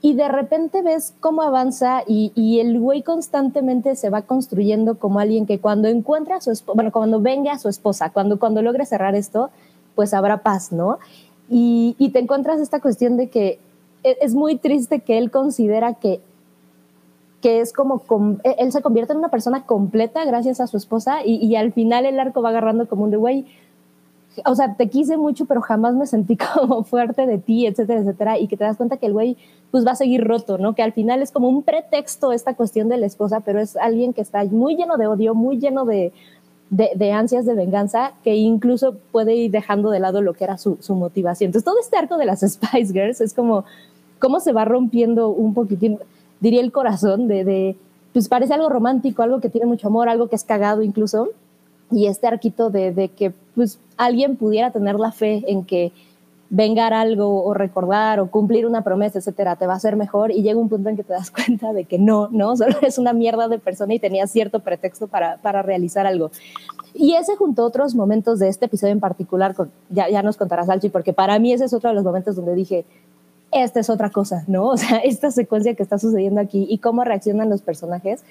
Y de repente ves cómo avanza y, el güey constantemente se va construyendo como alguien que cuando encuentra a su esposa, bueno, cuando venga a su esposa, cuando, cuando logre cerrar esto, pues habrá paz, ¿no? Y, y te encuentras esta cuestión de que es, es muy triste que él considera que que es como, él se convierte en una persona completa gracias a su esposa y, y al final el arco va agarrando como un de, güey, o sea, te quise mucho, pero jamás me sentí como fuerte de ti, etcétera, etcétera, y que te das cuenta que el güey pues va a seguir roto, ¿no? Que al final es como un pretexto esta cuestión de la esposa, pero es alguien que está muy lleno de odio, muy lleno de, de, de ansias de venganza, que incluso puede ir dejando de lado lo que era su, motivación. Entonces, todo este arco de las Spice Girls es como cómo se va rompiendo un poquitín diría el corazón de, de pues parece algo romántico, algo que tiene mucho amor, algo que es cagado incluso. Y este arquito de, de que pues alguien pudiera tener la fe en que vengar algo o recordar o cumplir una promesa, etcétera, te va a hacer mejor y llega un punto en que te das cuenta de que no, no, solo es una mierda de persona y tenía cierto pretexto para, para realizar algo. Y ese junto a otros momentos de este episodio en particular, ya, ya nos contarás, Alchi, porque para mí ese es otro de los momentos donde dije, esta es otra cosa, ¿no? O sea, esta secuencia que está sucediendo aquí y cómo reaccionan los personajes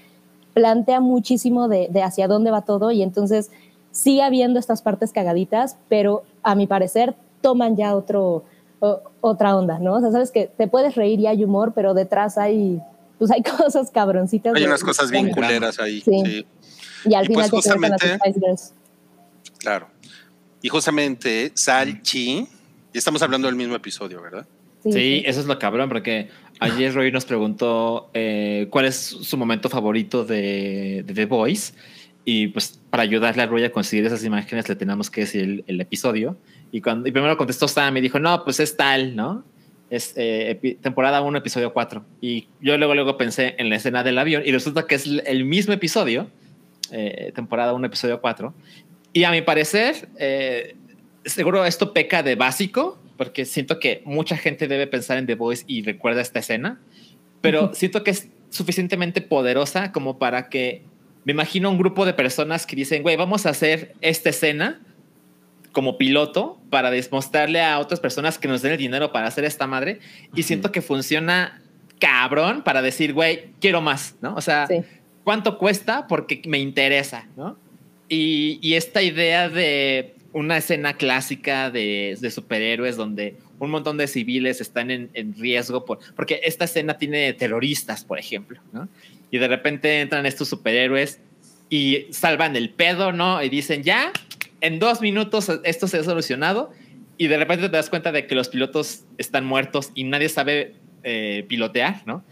plantea muchísimo de, de hacia dónde va todo y entonces sigue habiendo estas partes cagaditas, pero a mi parecer toman ya otro, o, otra onda, ¿no? O sea, sabes que te puedes reír y hay humor, pero detrás hay, pues hay cosas cabroncitas. Hay de- unas cosas bien culeras ahí. Sí. sí. Y al Y final pues te justamente- Spice Girls. Claro. Y justamente Salchi, y estamos hablando del mismo episodio, ¿verdad? Sí, eso es lo cabrón, porque ayer Roy nos preguntó eh, cuál es su momento favorito de, The Voice. Y pues para ayudarle a Roy a conseguir esas imágenes le tenemos que decir el, episodio. Y, cuando, y primero contestó Sam y dijo, no, pues es tal, ¿no? Es eh, temporada 1, episodio 4. Y yo luego, luego pensé en la escena del avión y resulta que es el- mismo episodio, eh, temporada 1, episodio 4. Y a mi parecer, seguro esto peca de básico, porque siento que mucha gente debe pensar en The Voice y recuerda esta escena, pero siento que es suficientemente poderosa como para que me imagino un grupo de personas que dicen, güey, vamos a hacer esta escena como piloto para demostrarle a otras personas que nos den el dinero para hacer esta madre y siento que funciona cabrón para decir, güey, quiero más, ¿no? O sea, Sí. ¿cuánto cuesta? Porque me interesa, ¿no? Y, y esta idea de una escena clásica de, de superhéroes donde un montón de civiles están en, en riesgo, por, porque esta escena tiene terroristas, por ejemplo, ¿no? Y de repente entran estos superhéroes y salvan el pedo, ¿no? Y dicen, ya, en dos minutos esto se ha solucionado. Y de repente te das cuenta de que los pilotos están muertos y nadie sabe eh, pilotear, ¿no?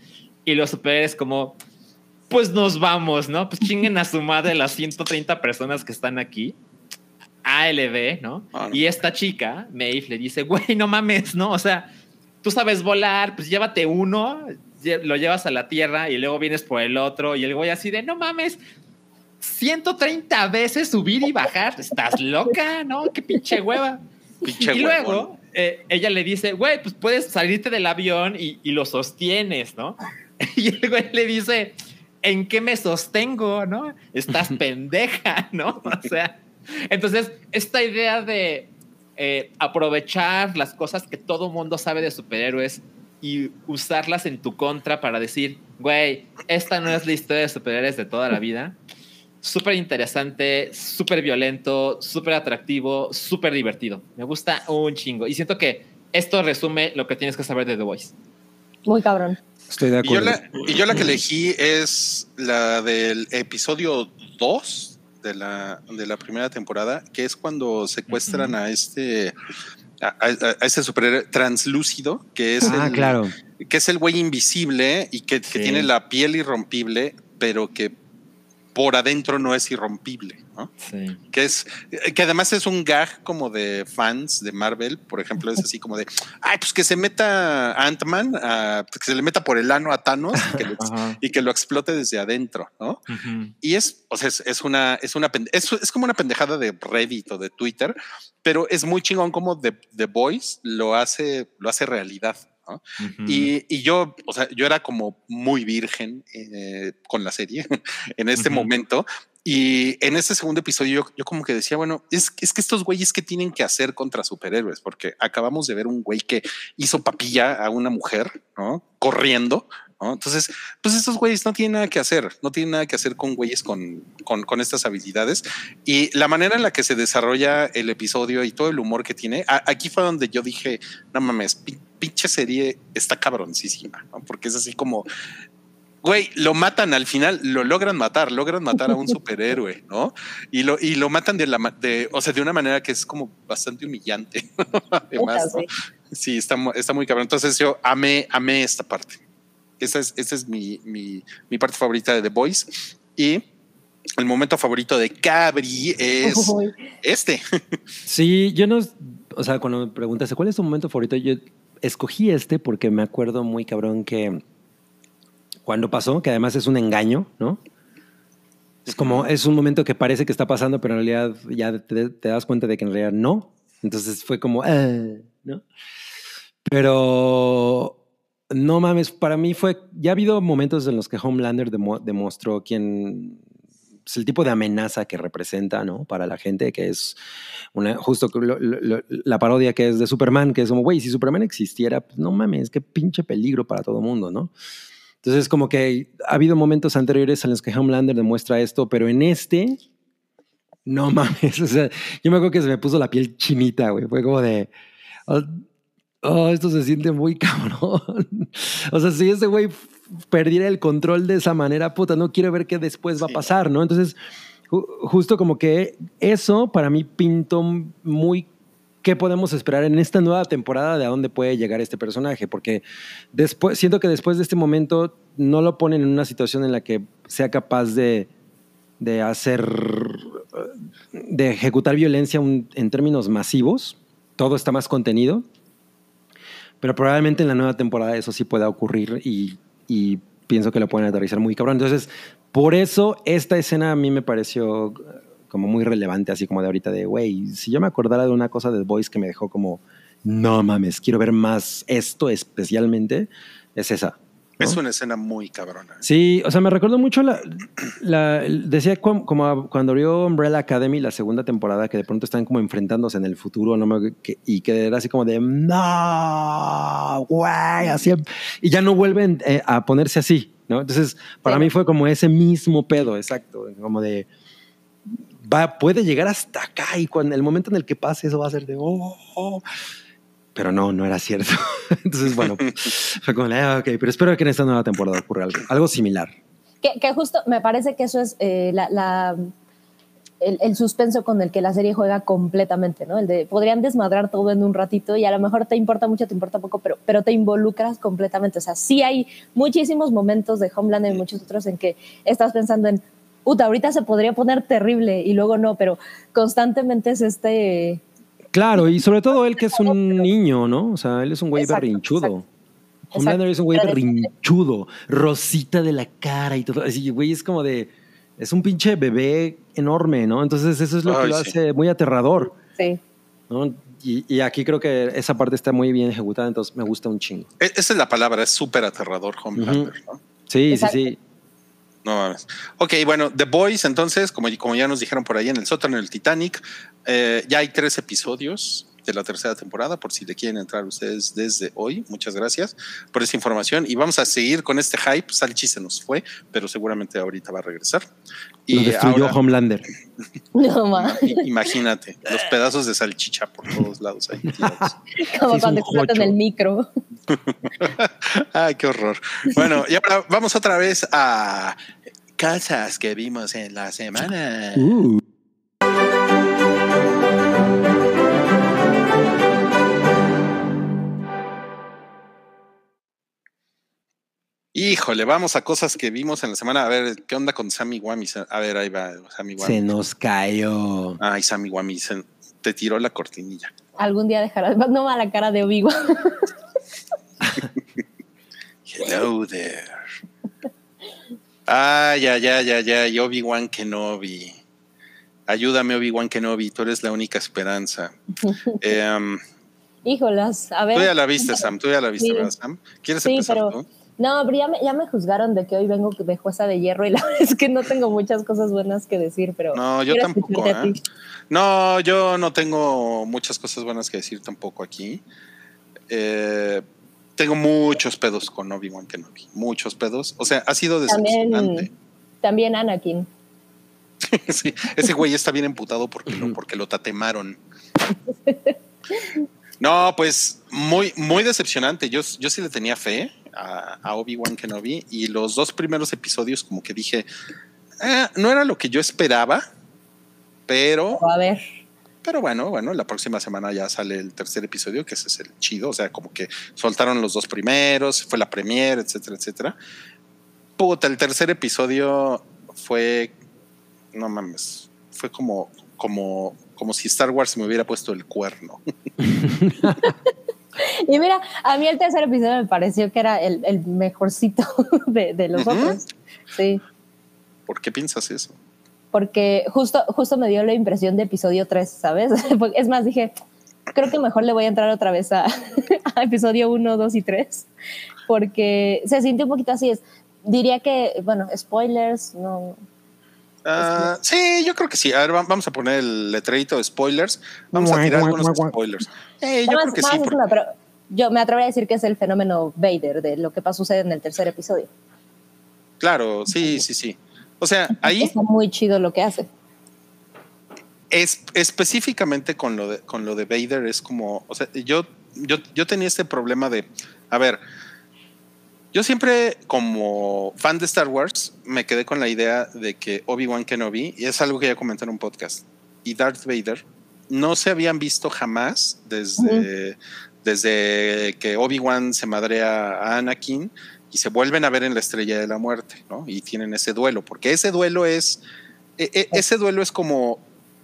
Y los superhéroes como, pues nos vamos, ¿no? Pues chinguen a su madre las 130 personas que están aquí. ALB, ¿no? Ah, no. Y esta chica, Maeve, le dice, güey, no mames, ¿no? O sea, tú sabes volar, pues llévate uno, lo llevas a la tierra y luego vienes por el otro y el güey así de, no mames, 130 veces subir y bajar, estás loca, ¿no? Qué pinche hueva. Pinche y huevón. luego eh, ella le dice, güey, pues puedes salirte del avión y, y lo sostienes, ¿no? Y el güey le dice, ¿en qué me sostengo, no? Estás pendeja, ¿no? O sea, entonces, esta idea de eh, aprovechar las cosas que todo mundo sabe de superhéroes y usarlas en tu contra para decir, güey, esta no es la historia de superhéroes de toda la vida. Súper interesante, súper violento, súper atractivo, súper divertido. Me gusta un chingo. Y siento que esto resume lo que tienes que saber de The Voice. Muy cabrón. Estoy de Y yo, acuerdo. la, y yo la que elegí es la del episodio 2 de la, de la primera temporada, que es cuando secuestran a este a, a- a ese superhéroe translúcido, que es Ah, el, claro. que es el güey invisible y que, que Sí. tiene la piel irrompible, pero que por adentro no es irrompible, ¿no? Sí. que es que además es un gag como de fans de Marvel, por ejemplo, es así como de, ay, pues que se meta Ant-Man, a- que se le meta por el ano a Thanos y que, lo, ex- Ajá. y que lo explote desde adentro, ¿no? Y es, o sea, es, es una, es una, es como una pendejada de Reddit o de Twitter, pero es muy chingón como The, The Voice lo hace, lo hace realidad. Y, y yo, o sea, yo era como muy virgen eh, con la serie en este momento. Y en este segundo episodio yo, yo como que decía, bueno, es, es que estos güeyes que tienen que hacer contra superhéroes, porque acabamos de ver un güey que hizo papilla a una mujer, ¿no? Corriendo, ¿no? Entonces, pues estos güeyes no tienen nada que hacer, no tienen nada que hacer con güeyes con, con, con estas habilidades. Y la manera en la que se desarrolla el episodio y todo el humor que tiene, a- aquí fue donde yo dije, no mames, pi- pinche serie está cabroncísima, ¿no? porque es así como, güey, lo matan al final, lo logran matar, logran matar a un superhéroe, ¿no? Y lo, y lo matan de la, de, o sea, de una manera que es como bastante humillante. Además, ¿no? Sí. Está, está muy cabrón. Entonces yo amé, amé esta parte. Esa es, esa es mi, mi, mi parte favorita de The Voice. Y el momento favorito de Cabri es Uy. este. Sí, yo no, o sea, cuando me preguntaste cuál es tu momento favorito, yo escogí este porque me acuerdo muy cabrón que cuando pasó, que además es un engaño, ¿no? Es como, es un momento que parece que está pasando, pero en realidad ya te, te das cuenta de que en realidad no. Entonces fue como, "Ah", ¿no? Pero no mames, para mí fue, ya ha habido momentos en los que Homelander demo- demostró quién es el tipo de amenaza que representa, ¿no? Para la gente, que es justo la parodia que es de Superman, que es como, güey, si Superman existiera, pues no mames, qué pinche peligro para todo mundo, ¿no? Entonces, como que ha habido momentos anteriores en los que Homelander demuestra esto, pero en este, no mames. O sea, yo me acuerdo que se me puso la piel chinita, güey. Fue como de. Oh, esto se siente muy cabrón. O sea, si ese güey perdiera el control de esa manera, puta, no quiero ver qué después va a pasar, ¿no? Entonces, ju- justo como que eso para mí pintó muy qué podemos esperar en esta nueva temporada de a dónde puede llegar este personaje, porque después siento que después de este momento no lo ponen en una situación en la que sea capaz de, de hacer, eh, de ejecutar violencia un- en términos masivos. Todo está más contenido, pero probablemente en la nueva temporada eso sí pueda ocurrir y, pienso que lo pueden aterrizar muy cabrón. Entonces, por eso esta escena a mí me pareció eh, como muy relevante, así como de ahorita de, güey, si yo me acordara de una cosa de The Voice que me dejó como, no mames, quiero ver más esto especialmente, es esa. ¿No? Es una escena muy cabrona. Sí, o sea, me recuerdo mucho la, la- decía como a- cuando abrió Umbrella Academy la segunda temporada que de pronto están como enfrentándose en el futuro, no me- que- y que era así como de no, güey, así y ya no vuelven eh, a ponerse así, ¿no? Entonces, para Sí. mí fue como ese mismo pedo, exacto, como de va puede llegar hasta acá y cuando el momento en el que pase eso va a ser de oh, oh. Pero no, no era cierto. Entonces, bueno, fue como, ah, ok, pero espero que en esta nueva temporada ocurra algo, algo similar. Que, que justo me parece que eso es eh, la, la- el, el suspenso con el que la serie juega completamente, ¿no? El de podrían desmadrar todo en un ratito y a lo mejor te importa mucho, te importa poco, pero, pero te involucras completamente. O sea, sí hay muchísimos momentos de Homeland y muchos otros en que estás pensando en, puta, ahorita se podría poner terrible y luego no, pero constantemente es este. Claro, y sobre todo él que es un niño, ¿no? O sea, él es un güey Exacto, berrinchudo. exacto. Homelander es un güey berrinchudo, rosita de la cara y todo. Así, güey, es como de. Es un pinche bebé enorme, ¿no? Entonces, eso es lo que lo sí. hace muy aterrador, Sí. ¿no? Y, y aquí creo que esa parte está muy bien ejecutada, entonces me gusta un chingo. E- Esa es la palabra, es súper aterrador Homelander, ¿no? Sí, Exacto. sí, sí. No mames. Ok, bueno, The Boys, entonces, como, como ya nos dijeron por ahí en el sótano del Titanic, eh, ya hay tres episodios de la tercera temporada, por si le quieren entrar ustedes desde hoy. Muchas gracias por esa información. Y vamos a seguir con este hype. Salchi se nos fue, pero seguramente ahorita va a regresar. Lo Y destruyó ahora, Homelander. No i- imagínate, los pedazos de salchicha por todos lados ahí. Como cuando explotan el micro. Ay, qué horror. Bueno, y ahora vamos otra vez a casas que vimos en la semana. Uh. Híjole, vamos a cosas que vimos en la semana. A ver, ¿qué onda con Sammy Wami? A ver, ahí va Sammy Se Wami. nos cayó. Ay, Sammy Wami, se- te tiró la cortinilla. Algún día dejarás. No a la cara de Obi-Wan. Hello there. Ay, ya, ya, ya, ya. y Obi-Wan Kenobi. Ayúdame, Obi-Wan Kenobi. Tú eres la única esperanza. Em, Híjolas, a ver. tú ya la viste, Sam. Tú ya la viste, Sí. ¿verdad, Sam? ¿Quieres Sí, empezar pero- tú? No, pero ya me, ya me juzgaron de que hoy vengo de jueza de hierro y la verdad es que no tengo muchas cosas buenas que decir, pero. No, yo tampoco. ¿eh? No, yo no tengo muchas cosas buenas que decir tampoco aquí. Eh, tengo muchos pedos con Obi-Wan Kenobi. Muchos pedos. O sea, ha sido decepcionante. También, también Anakin. Sí, ese güey está bien emputado porque lo, porque lo tatemaron. No, pues muy, muy decepcionante. Yo, yo sí le tenía fe a, a Obi-Wan Kenobi y los dos primeros episodios como que dije, "Ah, no era lo que yo esperaba, pero, a ver. pero bueno, bueno, la próxima semana ya sale el tercer episodio, que ese es el chido, o sea, como que soltaron los dos primeros, fue la premiere, etcétera, etcétera. Puta, el tercer episodio fue, no mames, fue como, como, como si Star Wars me hubiera puesto el cuerno. Y mira, a mí el tercer episodio me pareció que era el, el mejorcito de, de los Ujú. otros. Sí, ¿Por qué piensas eso? porque justo, justo me dio la impresión de episodio 3, ¿sabes? Es más, dije, creo que mejor le voy a entrar otra vez a, a episodio 1, 2 y 3, porque se sintió un poquito así. Es, diría que, bueno, spoilers, no. Ah, sí, yo creo que sí. A ver, va- vamos a poner el letrerito de spoilers. Vamos a tirar algunos spoilers. Eh, yo Más- creo que sí. porque- pero yo me atrevería a decir que es el fenómeno Vader de lo que pasa sucede en el tercer episodio. Claro, sí, sí, sí. O sea, ahí Está muy chido lo que hace. es específicamente con lo de con lo de Vader es como, o sea, yo yo yo tenía este problema de, a ver, yo siempre como fan de Star Wars me quedé con la idea de que Obi-Wan Kenobi y es algo que ya comenté en un podcast y Darth Vader no se habían visto jamás desde desde que Obi-Wan se madrea a Anakin y se vuelven a ver en la Estrella de la Muerte, ¿no? Y tienen ese duelo, porque ese duelo es e- e- ese duelo es como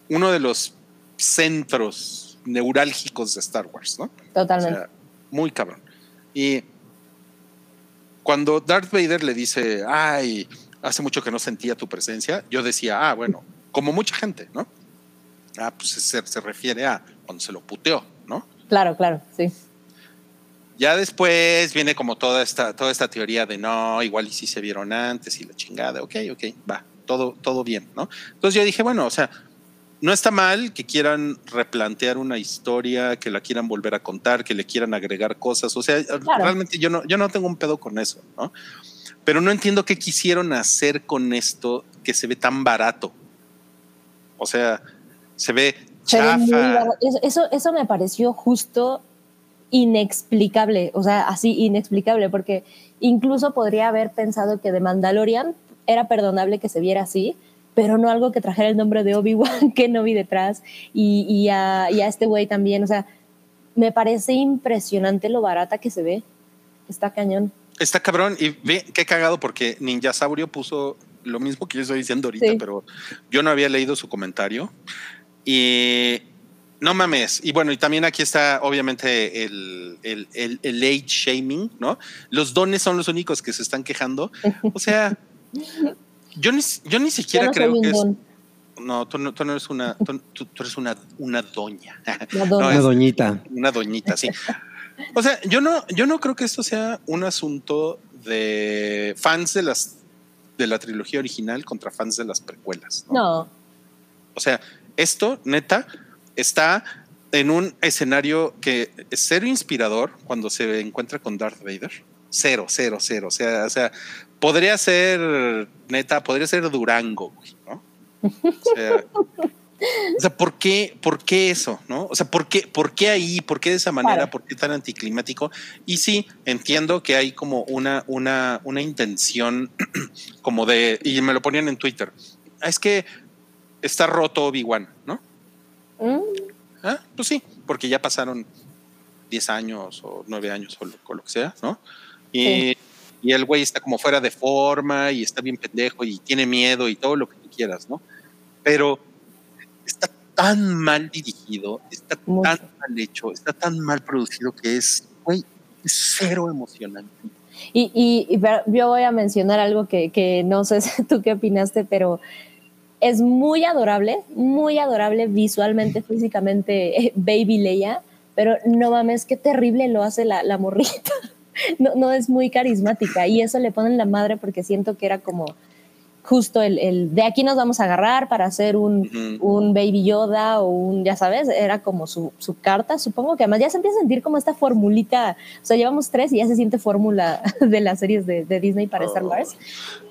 uno de los centros neurálgicos de Star Wars, ¿no? O Totalmente. sea, muy cabrón. Y cuando Darth Vader le dice, ay, hace mucho que no sentía tu presencia, yo decía, ah, bueno, como mucha gente, ¿no? Ah, pues se, se refiere a cuando se lo puteó, ¿no? claro, claro, sí. Ya después viene como toda esta, toda esta teoría de no, igual y si se vieron antes y la chingada, ok, ok, va, todo, todo bien, ¿no? Entonces yo dije, bueno, o sea, no está mal que quieran replantear una historia, que la quieran volver a contar, que le quieran agregar cosas, o sea, realmente yo no, yo no tengo un pedo con eso, ¿no? Pero no entiendo qué quisieron hacer con esto que se ve tan barato. O sea, se ve chafa. eso, eso me pareció justo inexplicable, o sea, así inexplicable, porque incluso podría haber pensado que de Mandalorian era perdonable que se viera así, pero no algo que trajera el nombre de Obi-Wan que no vi detrás y, y, a, y a este güey también, o sea, me parece impresionante lo barata que se ve, está cañón. Está cabrón y ve qué cagado porque Ninja Saurio puso lo mismo que yo estoy diciendo ahorita, Sí. pero yo no había leído su comentario y no mames. Y bueno, y también aquí está obviamente el, el, el, el age shaming, ¿no? Los dones son los únicos que se están quejando. O sea, yo ni, yo ni Yo siquiera no creo que es... don, No, tú no, tú no eres una, tú, eres una, una doña. una dona. No, Una doñita. Una doñita, sí. O sea, yo no, yo no creo que esto sea un asunto de fans de las de la trilogía original contra fans de las precuelas. ¿no? No, O sea, esto, neta, está en un escenario que es cero inspirador cuando se encuentra con Darth Vader. Cero, cero, cero. O sea, o sea podría ser, neta, podría ser Durango, güey, ¿no? O sea, o sea, ¿por qué, ¿por qué eso? ¿No? O sea, ¿por qué, ¿por qué ahí? ¿Por qué de esa manera? Claro. ¿Por qué tan anticlimático? Y sí, entiendo que hay como una, una, una intención como de, y me lo ponían en Twitter, es que está roto Obi-Wan, ¿no? Mm, Ah, pues sí, porque ya pasaron 10 años o 9 años o lo, o lo que sea, ¿no? Y, Sí. y el güey está como fuera de forma y está bien pendejo y tiene miedo y todo lo que tú quieras, ¿no? Pero está tan mal dirigido, está Mucho. tan mal hecho, está tan mal producido que es, güey, cero emocionante. Y, y- y pero yo voy a mencionar algo que, que no sé tú qué opinaste, pero es muy adorable, muy adorable visualmente, físicamente, eh, Baby Leia, pero no mames, qué terrible lo hace la, la morrita. No, no es muy carismática y eso le ponen la madre porque siento que era como justo el, el de aquí nos vamos a agarrar para hacer un, Ujú. un Baby Yoda o un, ya sabes, era como su, su carta, supongo que además ya se empieza a sentir como esta formulita, o sea, llevamos tres y ya se siente fórmula de las series de, de Disney para Star Wars.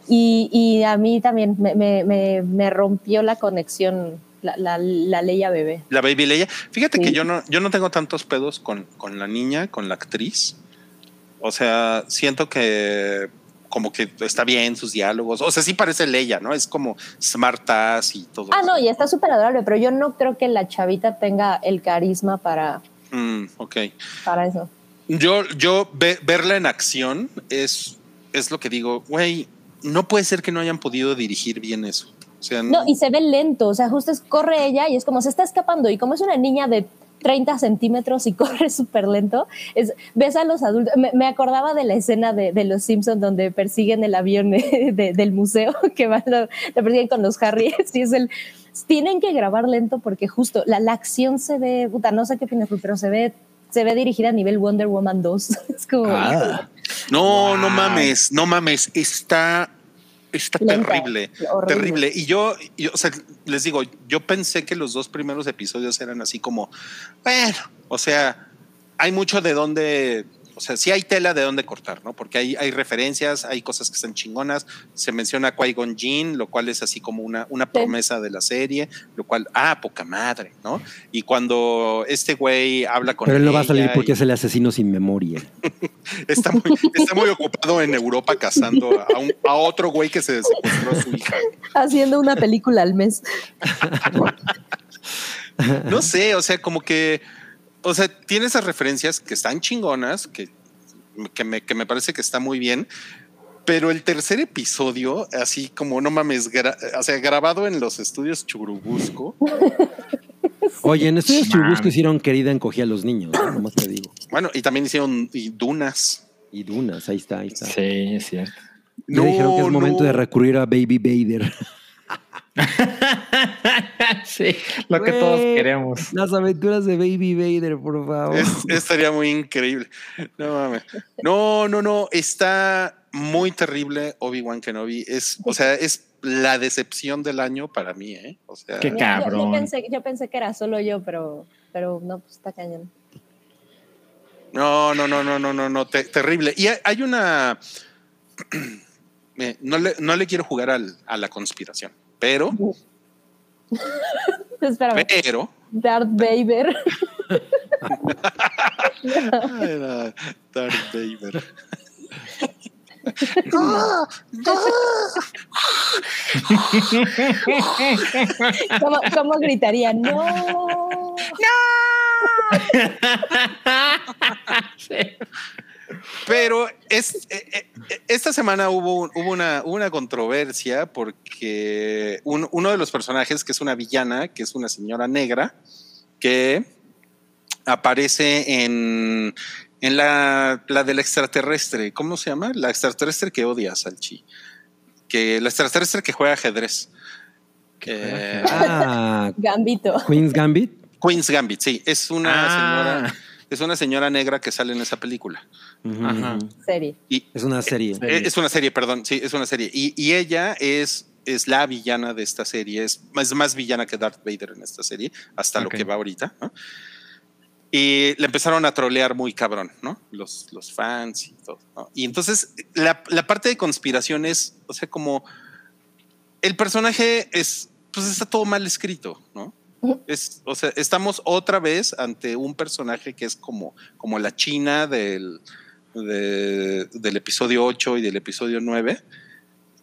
Y, y a mí también me, me, me, me rompió la conexión, la, la, la Leia bebé. La Baby Leia. Fíjate Sí. que yo no, yo no tengo tantos pedos con, con la niña, con la actriz. O sea, siento que como que está bien sus diálogos. O sea, sí parece Leia, ¿no? Es como smartass y todo. Ah, eso. no, y está súper adorable, pero yo no creo que la chavita tenga el carisma para, Mm, ok. para eso. Yo, yo ve- verla en acción es, es lo que digo, güey, no puede ser que no hayan podido dirigir bien eso. O sea, No, y se ve lento, o sea, justo es, corre ella y es como se está escapando y como es una niña de 30 centímetros y corre súper lento. Es, ves a los adultos, me, me acordaba de la escena de, de Los Simpsons donde persiguen el avión de- del museo, que van, lo, lo persiguen con los Harry, y es el, tienen que grabar lento porque justo la, la acción se ve, puta, no sé qué opinas pero se ve, se ve dirigida a nivel Wonder Woman 2. Es como, Ah, No, no mames, no mames, está, está Lenta, terrible, horrible. terrible. Y yo, yo, o sea, les digo, yo pensé que los dos primeros episodios eran así como, bueno, o sea, hay mucho de dónde, o sea, sí hay tela de dónde cortar, ¿no? Porque hay, hay referencias, hay cosas que están chingonas. Se menciona a Qui-Gon Jinn, lo cual es así como una, una promesa de la serie, lo cual, ah, poca madre, ¿no? Y cuando este güey habla con pero él no va a salir porque y- es el asesino sin memoria. Está muy, está muy ocupado en Europa cazando a, un- a otro güey que se secuestró a su hija. haciendo una película al mes. No sé, o sea, como que, o sea, tiene esas referencias que están chingonas, que, que, me, que me parece que está muy bien, pero el tercer episodio, así como no mames, gra- o sea, grabado en los estudios Churubusco, Oye, en estudios Man. Churubusco hicieron querida encogía a los niños, ¿no? nomás te digo. bueno, y también hicieron y Dunas. Y Dunas, ahí está, ahí está. Sí, es cierto. Ya dijeron que es momento no. de recurrir a Baby Vader. sí, lo que todos queremos. Las aventuras de Baby Vader, por favor. Es- estaría muy increíble. No mames. No, no, no. Está muy terrible Obi-Wan Kenobi. Es, o sea, es la decepción del año para mí, ¿eh? O sea, Qué yo- cabrón. Yo, pensé, yo pensé que era solo yo, pero, pero no, pues está cañón. no, no, no, no, no, no, no, te- terrible. Y hay, hay una. Eh, no, le, no le quiero jugar al- a la conspiración, pero, Espérame, pero. Darth Vader. No, Darth Vader. ¿Cómo, cómo gritaría? ¡No! Pero es, eh, eh, esta semana hubo, un- hubo, una, una controversia porque un- uno de los personajes, que es una villana, que es una señora negra, que aparece en, en la, la del extraterrestre. ¿Cómo se llama? La extraterrestre que odia, Salchi. Que la extraterrestre que juega ajedrez. Eh, Ah, Gambito. Queen's Gambit. Queen's Gambit, sí. Es una Ah. señora. Es una señora negra que sale en esa película. Ajá. Serie. Y, Es una serie. Serie. Eh, Es una serie, perdón, sí, es una serie. Y, y ella es, es la villana de esta serie, es más, más villana que Darth Vader en esta serie, hasta lo que va ahorita. ¿no? Y le empezaron a trolear muy cabrón, ¿no? Los, los fans y todo. ¿no? Y entonces la, la parte de conspiración es, o sea, como el personaje es, pues está todo mal escrito, ¿no? Es, o sea, estamos otra vez ante un personaje que es como, como la China del, de- del episodio 8 y del episodio 9.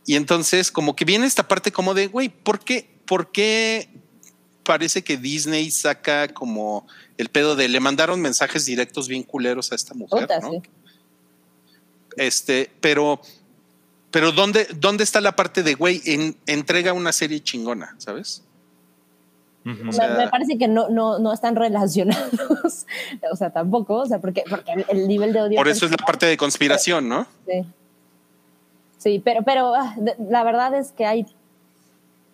Y entonces, como que viene esta parte como de, güey, ¿por qué, ¿por qué parece que Disney saca como el pedo de le mandaron mensajes directos bien culeros a esta mujer? ¿no? sí. Este, pero, pero ¿dónde, ¿dónde está la parte de, güey, en- entrega una serie chingona, ¿sabes? Me- sea- me, parece que no, no, no están relacionados. o sea, tampoco. O sea, porque, porque el, el nivel de odio. Por eso es la parte de conspiración, ¿no? Sí, Sí, pero, pero ah, la verdad es que hay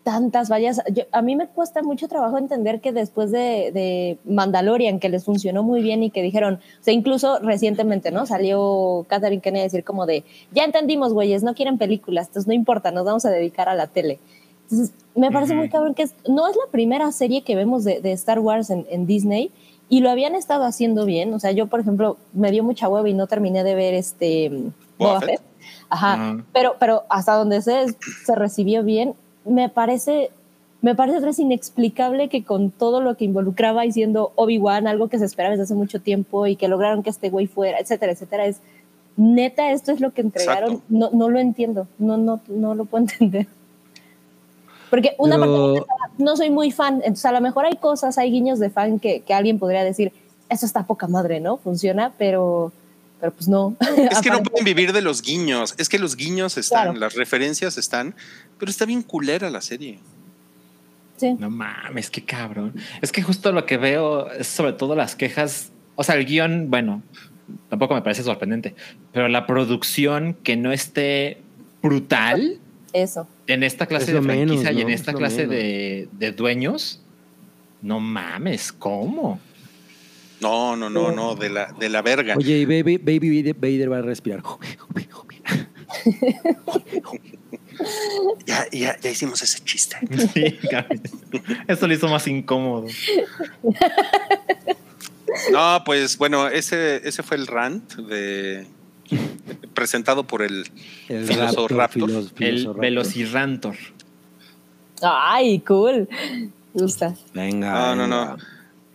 tantas vallas. Yo- a mí me cuesta mucho trabajo entender que después de, de Mandalorian, que les funcionó muy bien y que dijeron, o sea, incluso recientemente, ¿no? Salió Catherine Kennedy a decir como de, ya entendimos, güeyes, no quieren películas, entonces no importa, nos vamos a dedicar a la tele. Entonces, me parece muy cabrón que es- no es la primera serie que vemos de, de Star Wars en, en Disney y lo habían estado haciendo bien. O sea, yo, por ejemplo, me dio mucha hueva y no terminé de ver este Boba Boba Fett. Fett. Ajá, pero, pero hasta donde sé, se recibió bien. Me parece, me parece otra vez inexplicable que con todo lo que involucraba y siendo Obi-Wan, algo que se esperaba desde hace mucho tiempo y que lograron que este güey fuera, etcétera, etcétera, es neta, esto es lo que entregaron. Exacto. No, no lo entiendo, no, no, no lo puedo entender. Porque una Pero- parte no soy muy fan, entonces a lo mejor hay cosas, hay guiños de fan que, que alguien podría decir, eso está poca madre, ¿no? Funciona, pero, pero pues no. Es que no pueden vivir de los guiños. Es que los guiños están, Claro. las referencias están, pero está bien culera la serie. Sí. No mames, qué cabrón. Es que justo lo que veo es sobre todo las quejas. O sea, el guion, bueno, tampoco me parece sorprendente, pero la producción que no esté brutal Eso. en esta clase Es de menos, franquicia y en esta Es clase de, de dueños. No mames, ¿cómo? No, no, no, no, de la, de la verga. Oye, y Baby, Baby Vader va a respirar. Ya, ya, ya hicimos ese chiste. Sí. Eso lo hizo más incómodo. No, pues bueno, ese, ese fue el rant de presentado por el El Filoso Raptor. filos- El. Velociraptor. Ay, cool. Me gusta. Venga. No, no, no.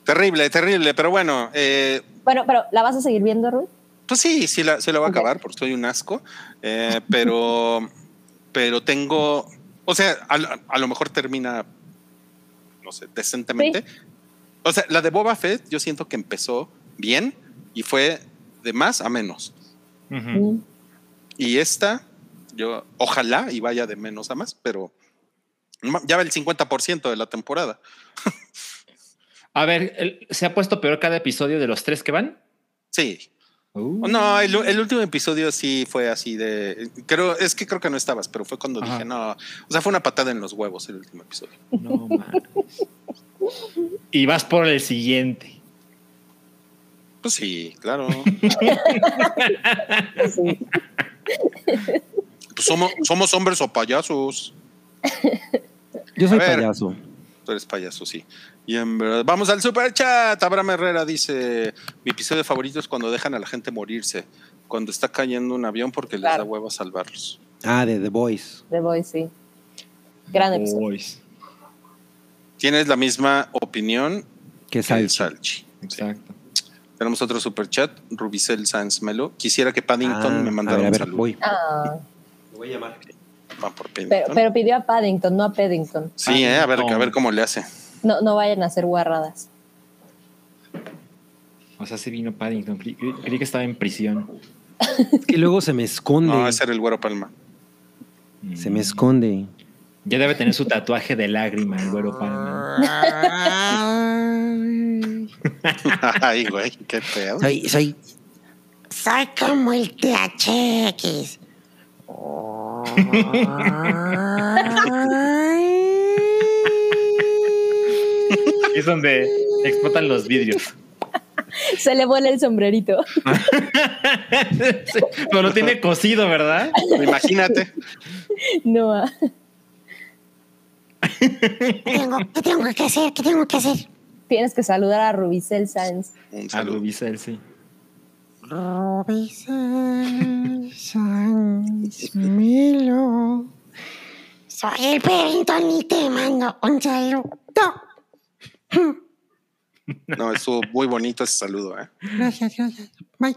terrible, terrible, pero bueno, eh, Bueno, pero ¿la vas a seguir viendo, Ruth? pues sí, sí la, sí la voy a acabar porque soy un asco, eh, pero, pero tengo, o sea, a, lo- a lo mejor termina, no sé, decentemente. O sea, la de Boba Fett yo siento que empezó bien y fue de más a menos. Y esta, yo ojalá y vaya de menos a más, pero ya va el 50% de la temporada. A ver, ¿se ha puesto peor cada episodio de los tres que van? Sí. Uh. No, el, el último episodio sí fue así de. Creo, es que creo que no estabas, pero fue cuando Ajá. dije, no. O sea, fue una patada en los huevos el último episodio. No mames. Y vas por el siguiente. Pues sí, claro. Sí. Pues somos, somos hombres o payasos. Yo soy A ver. payaso. Tú eres payaso, sí. Y en verdad, vamos al super chat. Abraham Herrera dice: Mi episodio favorito es cuando dejan a la gente morirse, cuando está cayendo un avión porque les da huevo salvarlos. Ah, de The Voice. The Voice, sí. Gran episodio. Boys. Tienes la misma opinión Que que. Salchi. Exacto. Tenemos otro super chat. Rubicel Sanz Melo. Quisiera que Paddington Ah, me a mandara ver, a un ver, saludo. voy. Ah, Va por pero, Paddington. pero pidió a Paddington, no a Paddington. sí, eh, a ver, a ver cómo le hace. No, no vayan a hacer guarradas. O sea, sí vino Paddington. Creí, que estaba en prisión. Es que luego se me esconde. No, ese era el güero palma. Se me esconde. Ya debe tener su tatuaje de lágrima, el güero Palma. Ay, güey, qué pedo. Soy, soy. Soy como el THX. Es donde explotan los vidrios. Se le vuela el sombrerito. Sí, Pero lo tiene cosido, ¿verdad? Imagínate. No. ¿Qué tengo, ¿Qué tengo que hacer? ¿Qué tengo que hacer? Tienes que saludar a Rubicel Sáenz. A. Rubicel, sí. Robinson Sanz Melo. Soy el Perrington y te mando un saludo. No, estuvo muy bonito ese saludo, ¿eh? Gracias, gracias. Bye.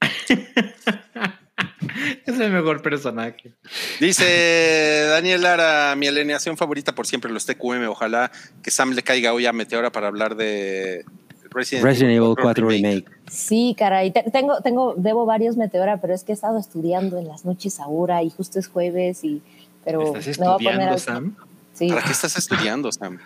Es el mejor personaje. Dice Daniel Lara, mi alineación favorita por siempre, los TQM. Ojalá que Sam le caiga hoy a Meteora para hablar de Resident, Resident Evil 4 Remake. Sí, caray. Te- tengo, tengo, debo varios Meteora, pero es que he estado estudiando en las noches ahora y justo es juenes y. Pero ¿Estás me voy a poner estudiando, al- Sam? Sí, ¿Para qué estás estudiando, Sam?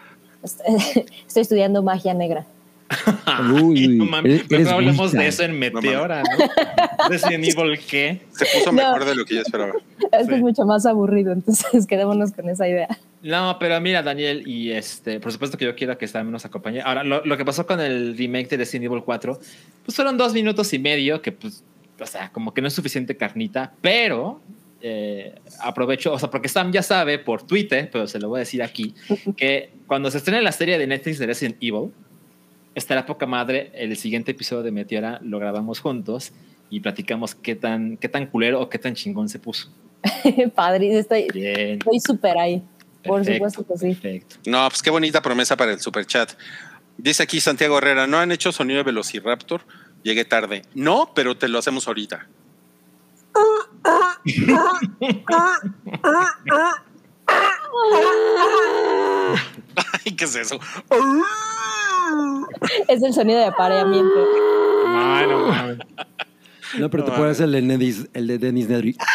estoy estudiando magia negra. Uy, no mames, eres- eres Wicca. de eso en Meteora, ¿no? Resident Evil, ¿qué? Se puso No. mejor de lo que yo esperaba. Es que Sí. es mucho más aburrido, entonces quedémonos con esa idea. No, pero mira, Daniel, y este, por supuesto que yo quiero que Sam nos acompañe. Ahora, lo, lo que pasó con el remake de Resident Evil 4, pues fueron dos minutos y medio, que pues, o sea, como que no es suficiente carnita, pero eh, aprovecho, o sea, porque Sam ya sabe por Twitter, pero se lo voy a decir aquí, que cuando se estrene la serie de Netflix de Resident Evil, estará poca madre, el siguiente episodio de Meteora lo grabamos juntos y platicamos qué tan, qué tan culero o qué tan chingón se puso. Padre, estoy Bien. estoy súper ahí. Por perfecto, supuesto que sí. Perfecto. No, pues qué bonita promesa para el super chat. Dice aquí Santiago Herrera, ¿no han hecho sonido de Velociraptor? Llegué tarde. No, pero te lo hacemos ahorita. Ay, ¿qué es eso? Es el sonido de apareamiento. No, no mames. No, pero te No, puedes hacer el de Dennis, el de Dennis Nedry.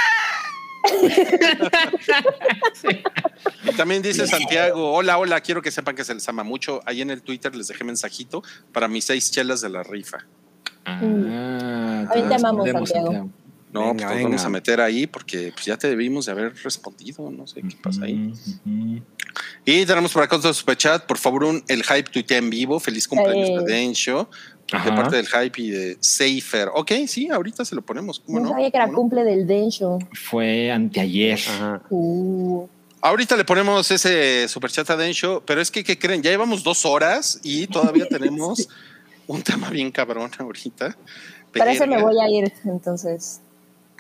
Y también dice Santiago, hola, hola, quiero que sepan que se les ama mucho. Ahí en el Twitter les dejé mensajito para mis seis chelas de la rifa. Ah, Ahorita te amamos, Santiago. No, Venga, pues nos venga. vamos a meter ahí porque pues, ya te debimos de haber respondido, no sé qué pasa ahí. Y tenemos por acá otro superchat, por favor, un, el hype tuitea en vivo, feliz cumpleaños Eh. de Densho, de parte del hype y de Safer. Ok, sí, ahorita se lo ponemos, ¿cómo No no? sabía que era cumple del Densho. Fue anteayer. Ajá. Uh, Ahorita le ponemos ese superchat a Densho, pero es que, ¿qué creen? Ya llevamos dos horas y todavía tenemos un tema bien cabrón ahorita. para eso me voy a ir, entonces.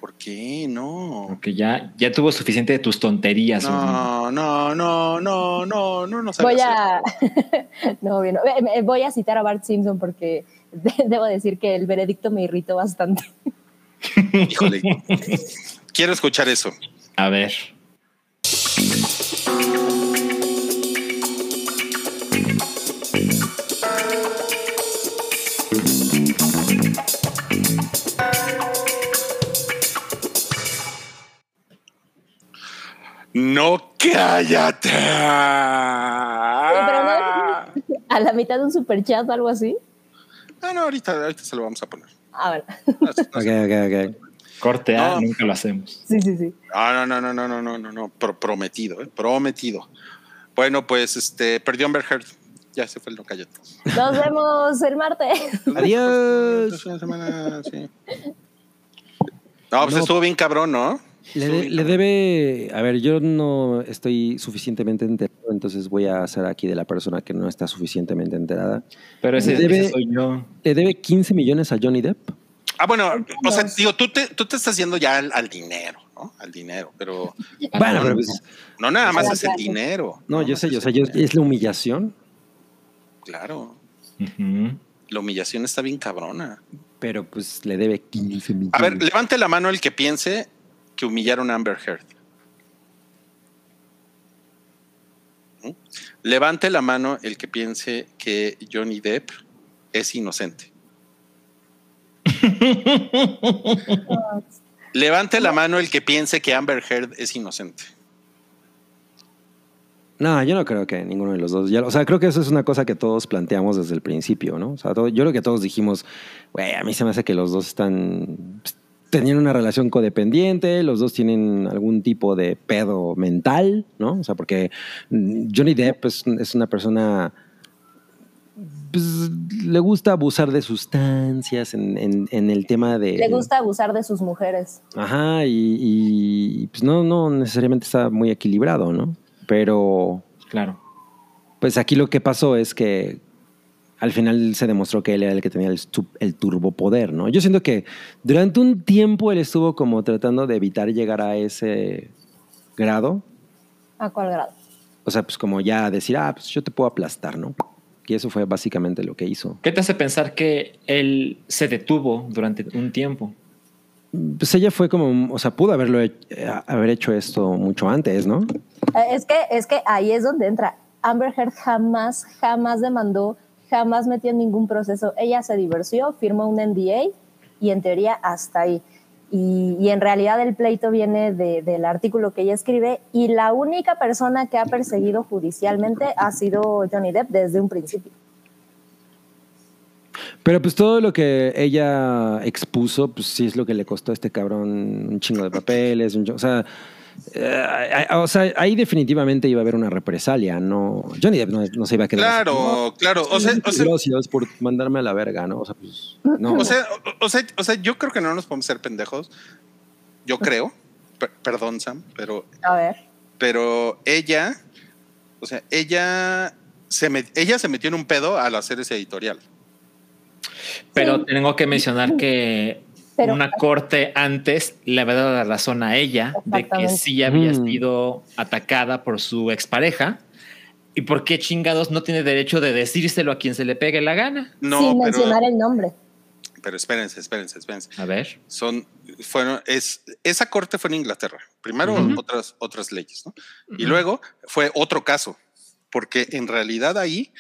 ¿Por qué? No. Porque ya, ya tuvo suficiente de tus tonterías. No, no, no, no, no, no nos Voy a. no, bien, no. Voy a citar a Bart Simpson porque de- debo decir que el veredicto me irritó bastante. Híjole. Quiero escuchar eso. A ver. No cállate. pero A la mitad de un superchat o algo así. Ah, no, ahorita, ahorita se lo vamos a poner. A ver. No, no, Ok, ok, ok. Corte A, No. nunca lo hacemos. Sí, sí, sí. Ah, no, no, no, no, no, no, no, no, pro- prometido, eh, prometido. Bueno, pues este perdió Amber Heard. Ya se fue el no cállate. Nos vemos el martes. Adiós. Sí. No, pues No. estuvo bien cabrón, ¿no? Le, de- debe, a ver, yo no estoy suficientemente enterado, entonces voy a hacer aquí de la persona que no está suficientemente enterada. Pero ese, Debe- ese soy yo. Le debe 15 millones a Johnny Depp. Ah, bueno, o sea, digo, tú te, tú te estás yendo ya al, al dinero, ¿no? Al dinero, pero Bueno, pero pues, no nada más la es el dinero. no, yo más sé, yo sé, yo- es la humillación, Claro, la humillación está bien cabrona. pero pues le debe 15 millones. A ver, levante la mano el que piense que humillaron a Amber Heard. Levante la mano el que piense que Johnny Depp es inocente. Levante la mano el que piense que Amber Heard es inocente. No, yo no creo que ninguno de los dos. O sea, creo que eso es una cosa que todos planteamos desde el principio, ¿no? O sea, todo- yo creo que todos dijimos, güey, a mí se me hace que los dos están pues, teniendo una relación codependiente, los dos tienen algún tipo de pedo mental, ¿no? O sea, porque mm, Johnny Depp es, es una persona pues, le gusta abusar de sustancias en, en- en el tema de... Le gusta abusar de sus mujeres. Ajá, y, y, pues no, no necesariamente está muy equilibrado, ¿no? Pero Claro. pues aquí lo que pasó es que al final se demostró que él era el que tenía el, el turbopoder, ¿no? Yo siento que durante un tiempo él estuvo como tratando de evitar llegar a ese grado. ¿A cuál grado? O sea, pues como ya decir, ah, pues yo te puedo aplastar, ¿no? Y eso fue básicamente lo que hizo. ¿Qué te hace pensar que él se detuvo durante un tiempo? Pues ella fue como, o sea, pudo haberlo haber hecho esto mucho antes, ¿no? Eh, Es que, es que ahí es donde entra. Amber Heard jamás, jamás demandó, jamás metió en ningún proceso. Ella se divorció, firmó un NDA y en teoría hasta ahí. Y, en realidad el pleito viene de- del artículo que ella escribe y la única persona que ha perseguido judicialmente ha sido Johnny Depp desde un principio. Pero pues todo lo que ella expuso, pues sí es lo que le costó a este cabrón un chingo de papeles. un o, sea, eh, o sea, ahí definitivamente iba a haber una represalia, ¿no? Johnny Depp no, no se iba a quedar. así, Claro, claro. O sea, o sea, Gracias por mandarme a la verga, ¿no? O sea, pues. No. O sea, o, o sea, o sea, yo creo que no nos podemos ser pendejos. Yo creo. Per- perdón, Sam, pero, A ver. pero ella, o sea, ella se, met- ella se metió en un pedo al hacer ese editorial. Pero Sí. tengo que mencionar que Pero- una corte antes le había dado la razón a ella de que sí había Mm. sido atacada por su expareja. ¿Y por qué chingados no tiene derecho de decírselo a quien se le pegue la gana? No, sin pero, mencionar el nombre. pero espérense, espérense, espérense. A ver. Son, fueron, es, esa corte fue en Inglaterra. Primero otras, otras leyes, ¿no? Y luego fue otro caso, porque en realidad ahí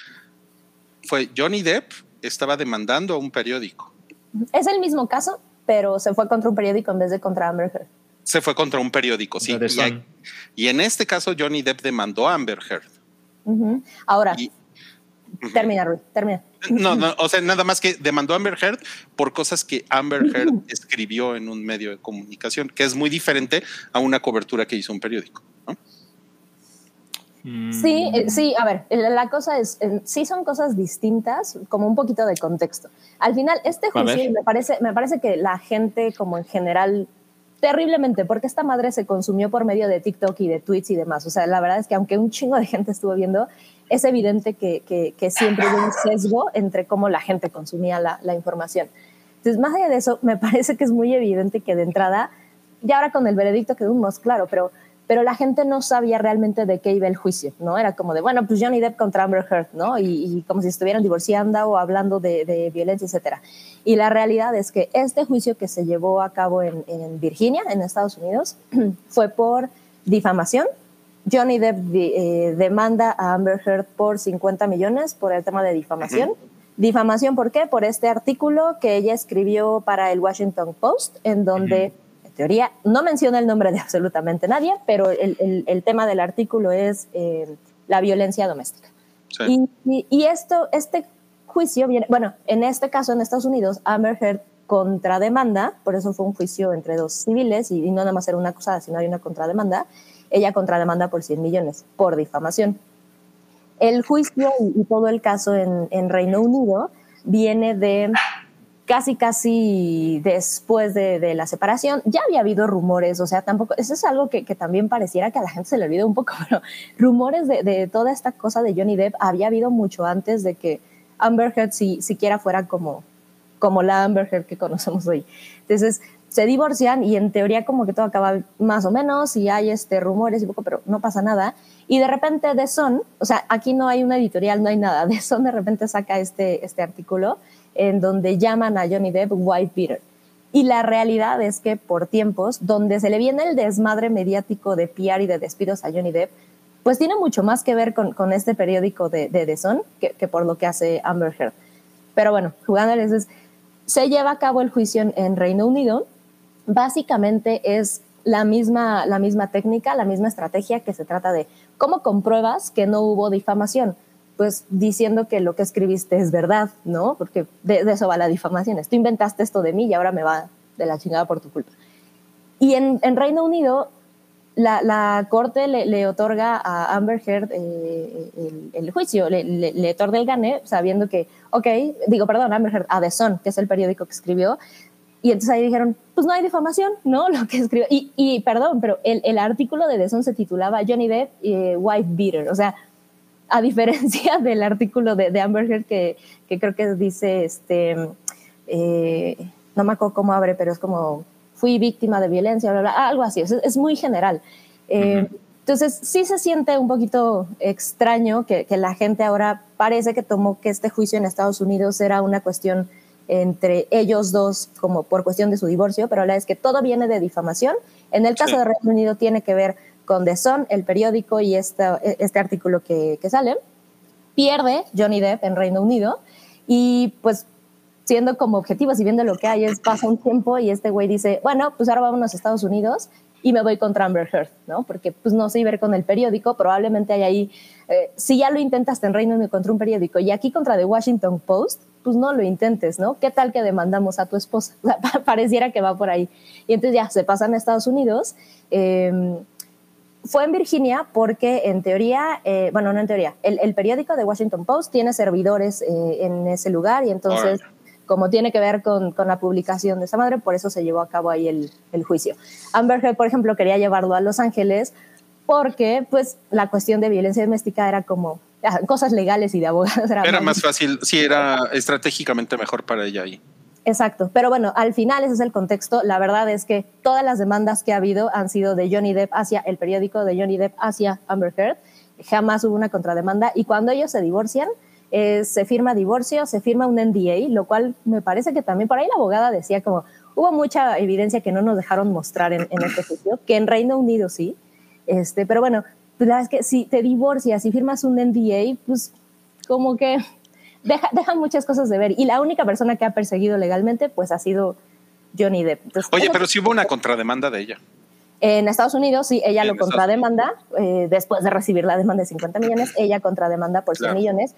fue Johnny Depp estaba demandando a un periódico. Es el mismo caso, pero se fue contra un periódico en vez de contra Amber Heard. se fue contra un periódico, sí. Y, en este caso, Johnny Depp demandó a Amber Heard. Ahora, Y- termina, Rui, termina. No, no, o sea, nada más que demandó a Amber Heard por cosas que Amber Heard escribió en un medio de comunicación, que es muy diferente a una cobertura que hizo un periódico. ¿no? Sí, eh, sí, a ver, la cosa es, eh, sí son cosas distintas, como un poquito de contexto. Al final, este juicio me parece, me parece que la gente como en general, terriblemente, porque esta madre se consumió por medio de TikTok y de tweets y demás. O sea, la verdad es que aunque un chingo de gente estuvo viendo, es evidente que, que- que siempre hubo un sesgo entre cómo la gente consumía la, la información. Entonces, más allá de eso, me parece que es muy evidente que de entrada, ya ahora con el veredicto quedó más claro, pero, pero la gente no sabía realmente de qué iba el juicio, ¿no? Era como de, bueno, pues Johnny Depp contra Amber Heard, ¿no? Y, y como si estuvieran divorciando o hablando de, de violencia, etcétera. Y la realidad es que este juicio que se llevó a cabo en, en Virginia, en Estados Unidos, fue por difamación. Johnny Depp eh, demanda a Amber Heard por 50 millones por el tema de difamación. Difamación, ¿por qué? Por este artículo que ella escribió para el Washington Post, en donde, teoría, no menciona el nombre de absolutamente nadie, pero el, el- el tema del artículo es eh, la violencia doméstica. Sí. Y, y- y esto, este juicio viene, bueno, en este caso en Estados Unidos, Amber Heard contrademanda, por eso fue un juicio entre dos civiles y, y no nada más era una acusada, sino hay una contrademanda. Ella contrademanda por 100 millones por difamación. El juicio y, y todo el caso en, en Reino Unido viene de casi, casi después de, de la separación. Ya había habido rumores, o sea, tampoco, eso es algo que, que también pareciera que a la gente se le olvida un poco, pero rumores de, de toda esta cosa de Johnny Depp había habido mucho antes de que Amber Heard si, siquiera fuera como, como la Amber Heard que conocemos hoy. Entonces, se divorcian y en teoría como que todo acaba más o menos y hay este rumores y poco, pero no pasa nada. Y de repente The Sun, o sea, aquí no hay una editorial, no hay nada. The Sun de repente saca este, este artículo en donde llaman a Johnny Depp wife beater. Y la realidad es que por tiempos, donde se le viene el desmadre mediático de PR y de despidos a Johnny Depp, pues tiene mucho más que ver con, con este periódico de, de The Sun que, que por lo que hace Amber Heard. Pero bueno, jugándoles, es- se lleva a cabo el juicio en, en Reino Unido. Básicamente es la misma, la misma técnica, la misma estrategia que se trata de cómo compruebas que no hubo difamación. Pues diciendo que lo que escribiste es verdad, ¿no? Porque de, de eso va la difamación. Tú inventaste esto de mí y ahora me va de la chingada por tu culpa. Y en, en Reino Unido, la, la corte le, le otorga a Amber Heard eh, el, el juicio, le, le, le otorga el gane, sabiendo que, ok, digo, perdón, Amber Heard, a The Sun, que es el periódico que escribió, y entonces ahí dijeron, pues no hay difamación, ¿no? Lo que escribió. Y, y perdón, pero el, el artículo de The Sun se titulaba Johnny Depp, eh, Wife Beater. O sea, a diferencia del artículo de, de Amber Heard que, que creo que dice, este, eh, no me acuerdo cómo abre, pero es como, fui víctima de violencia, bla, bla, algo así. Es, es muy general. Eh, Entonces, sí se siente un poquito extraño que, que la gente ahora parece que tomó que este juicio en Estados Unidos era una cuestión entre ellos dos como por cuestión de su divorcio, pero la verdad es que todo viene de difamación. En el caso Sí. de Reino Unido tiene que ver con The Sun, el periódico y esta, este artículo que, que sale. Pierde Johnny Depp en Reino Unido y pues siendo como objetivos y viendo lo que hay es pasa un tiempo y este güey dice, bueno, pues ahora vámonos a Estados Unidos y me voy contra Amber Heard, ¿no? Porque pues no sé ver con el periódico, probablemente hay ahí, eh, si ya lo intentaste en Reino Unido contra un periódico y aquí contra The Washington Post, pues no lo intentes, ¿no? ¿Qué tal que demandamos a tu esposa? O pareciera que va por ahí. Y entonces ya se pasan a Estados Unidos. eh, fue en Virginia porque en teoría, eh, bueno, no en teoría, el, el periódico de Washington Post tiene servidores eh, en ese lugar y entonces, como tiene que ver con, con la publicación de esa madre, por eso se llevó a cabo ahí el, el juicio. Amber Heard, por ejemplo, quería llevarlo a Los Ángeles porque pues la cuestión de violencia doméstica era como ah, cosas legales y de abogados. Era más fácil, sí, era estratégicamente mejor para ella ahí. Exacto, pero bueno, al final ese es el contexto. La verdad es que todas las demandas que ha habido han sido de Johnny Depp hacia el periódico, de Johnny Depp hacia Amber Heard. Jamás hubo una contrademanda y cuando ellos se divorcian, eh, se firma divorcio, se firma un NDA, lo cual me parece que también por ahí la abogada decía como hubo mucha evidencia que no nos dejaron mostrar en, este juicio, que en Reino Unido sí, este, pero bueno, la verdad es que si te divorcias y firmas un NDA, pues como que deja, deja muchas cosas de ver. Y la única persona que ha perseguido legalmente, pues ha sido Johnny Depp. Entonces, Oye, pero sí hubo una contrademanda de ella. En Estados Unidos, sí, ella En lo contrademanda, eh, después de recibir la demanda de 50 millones, ella contrademanda por 100 Claro. millones,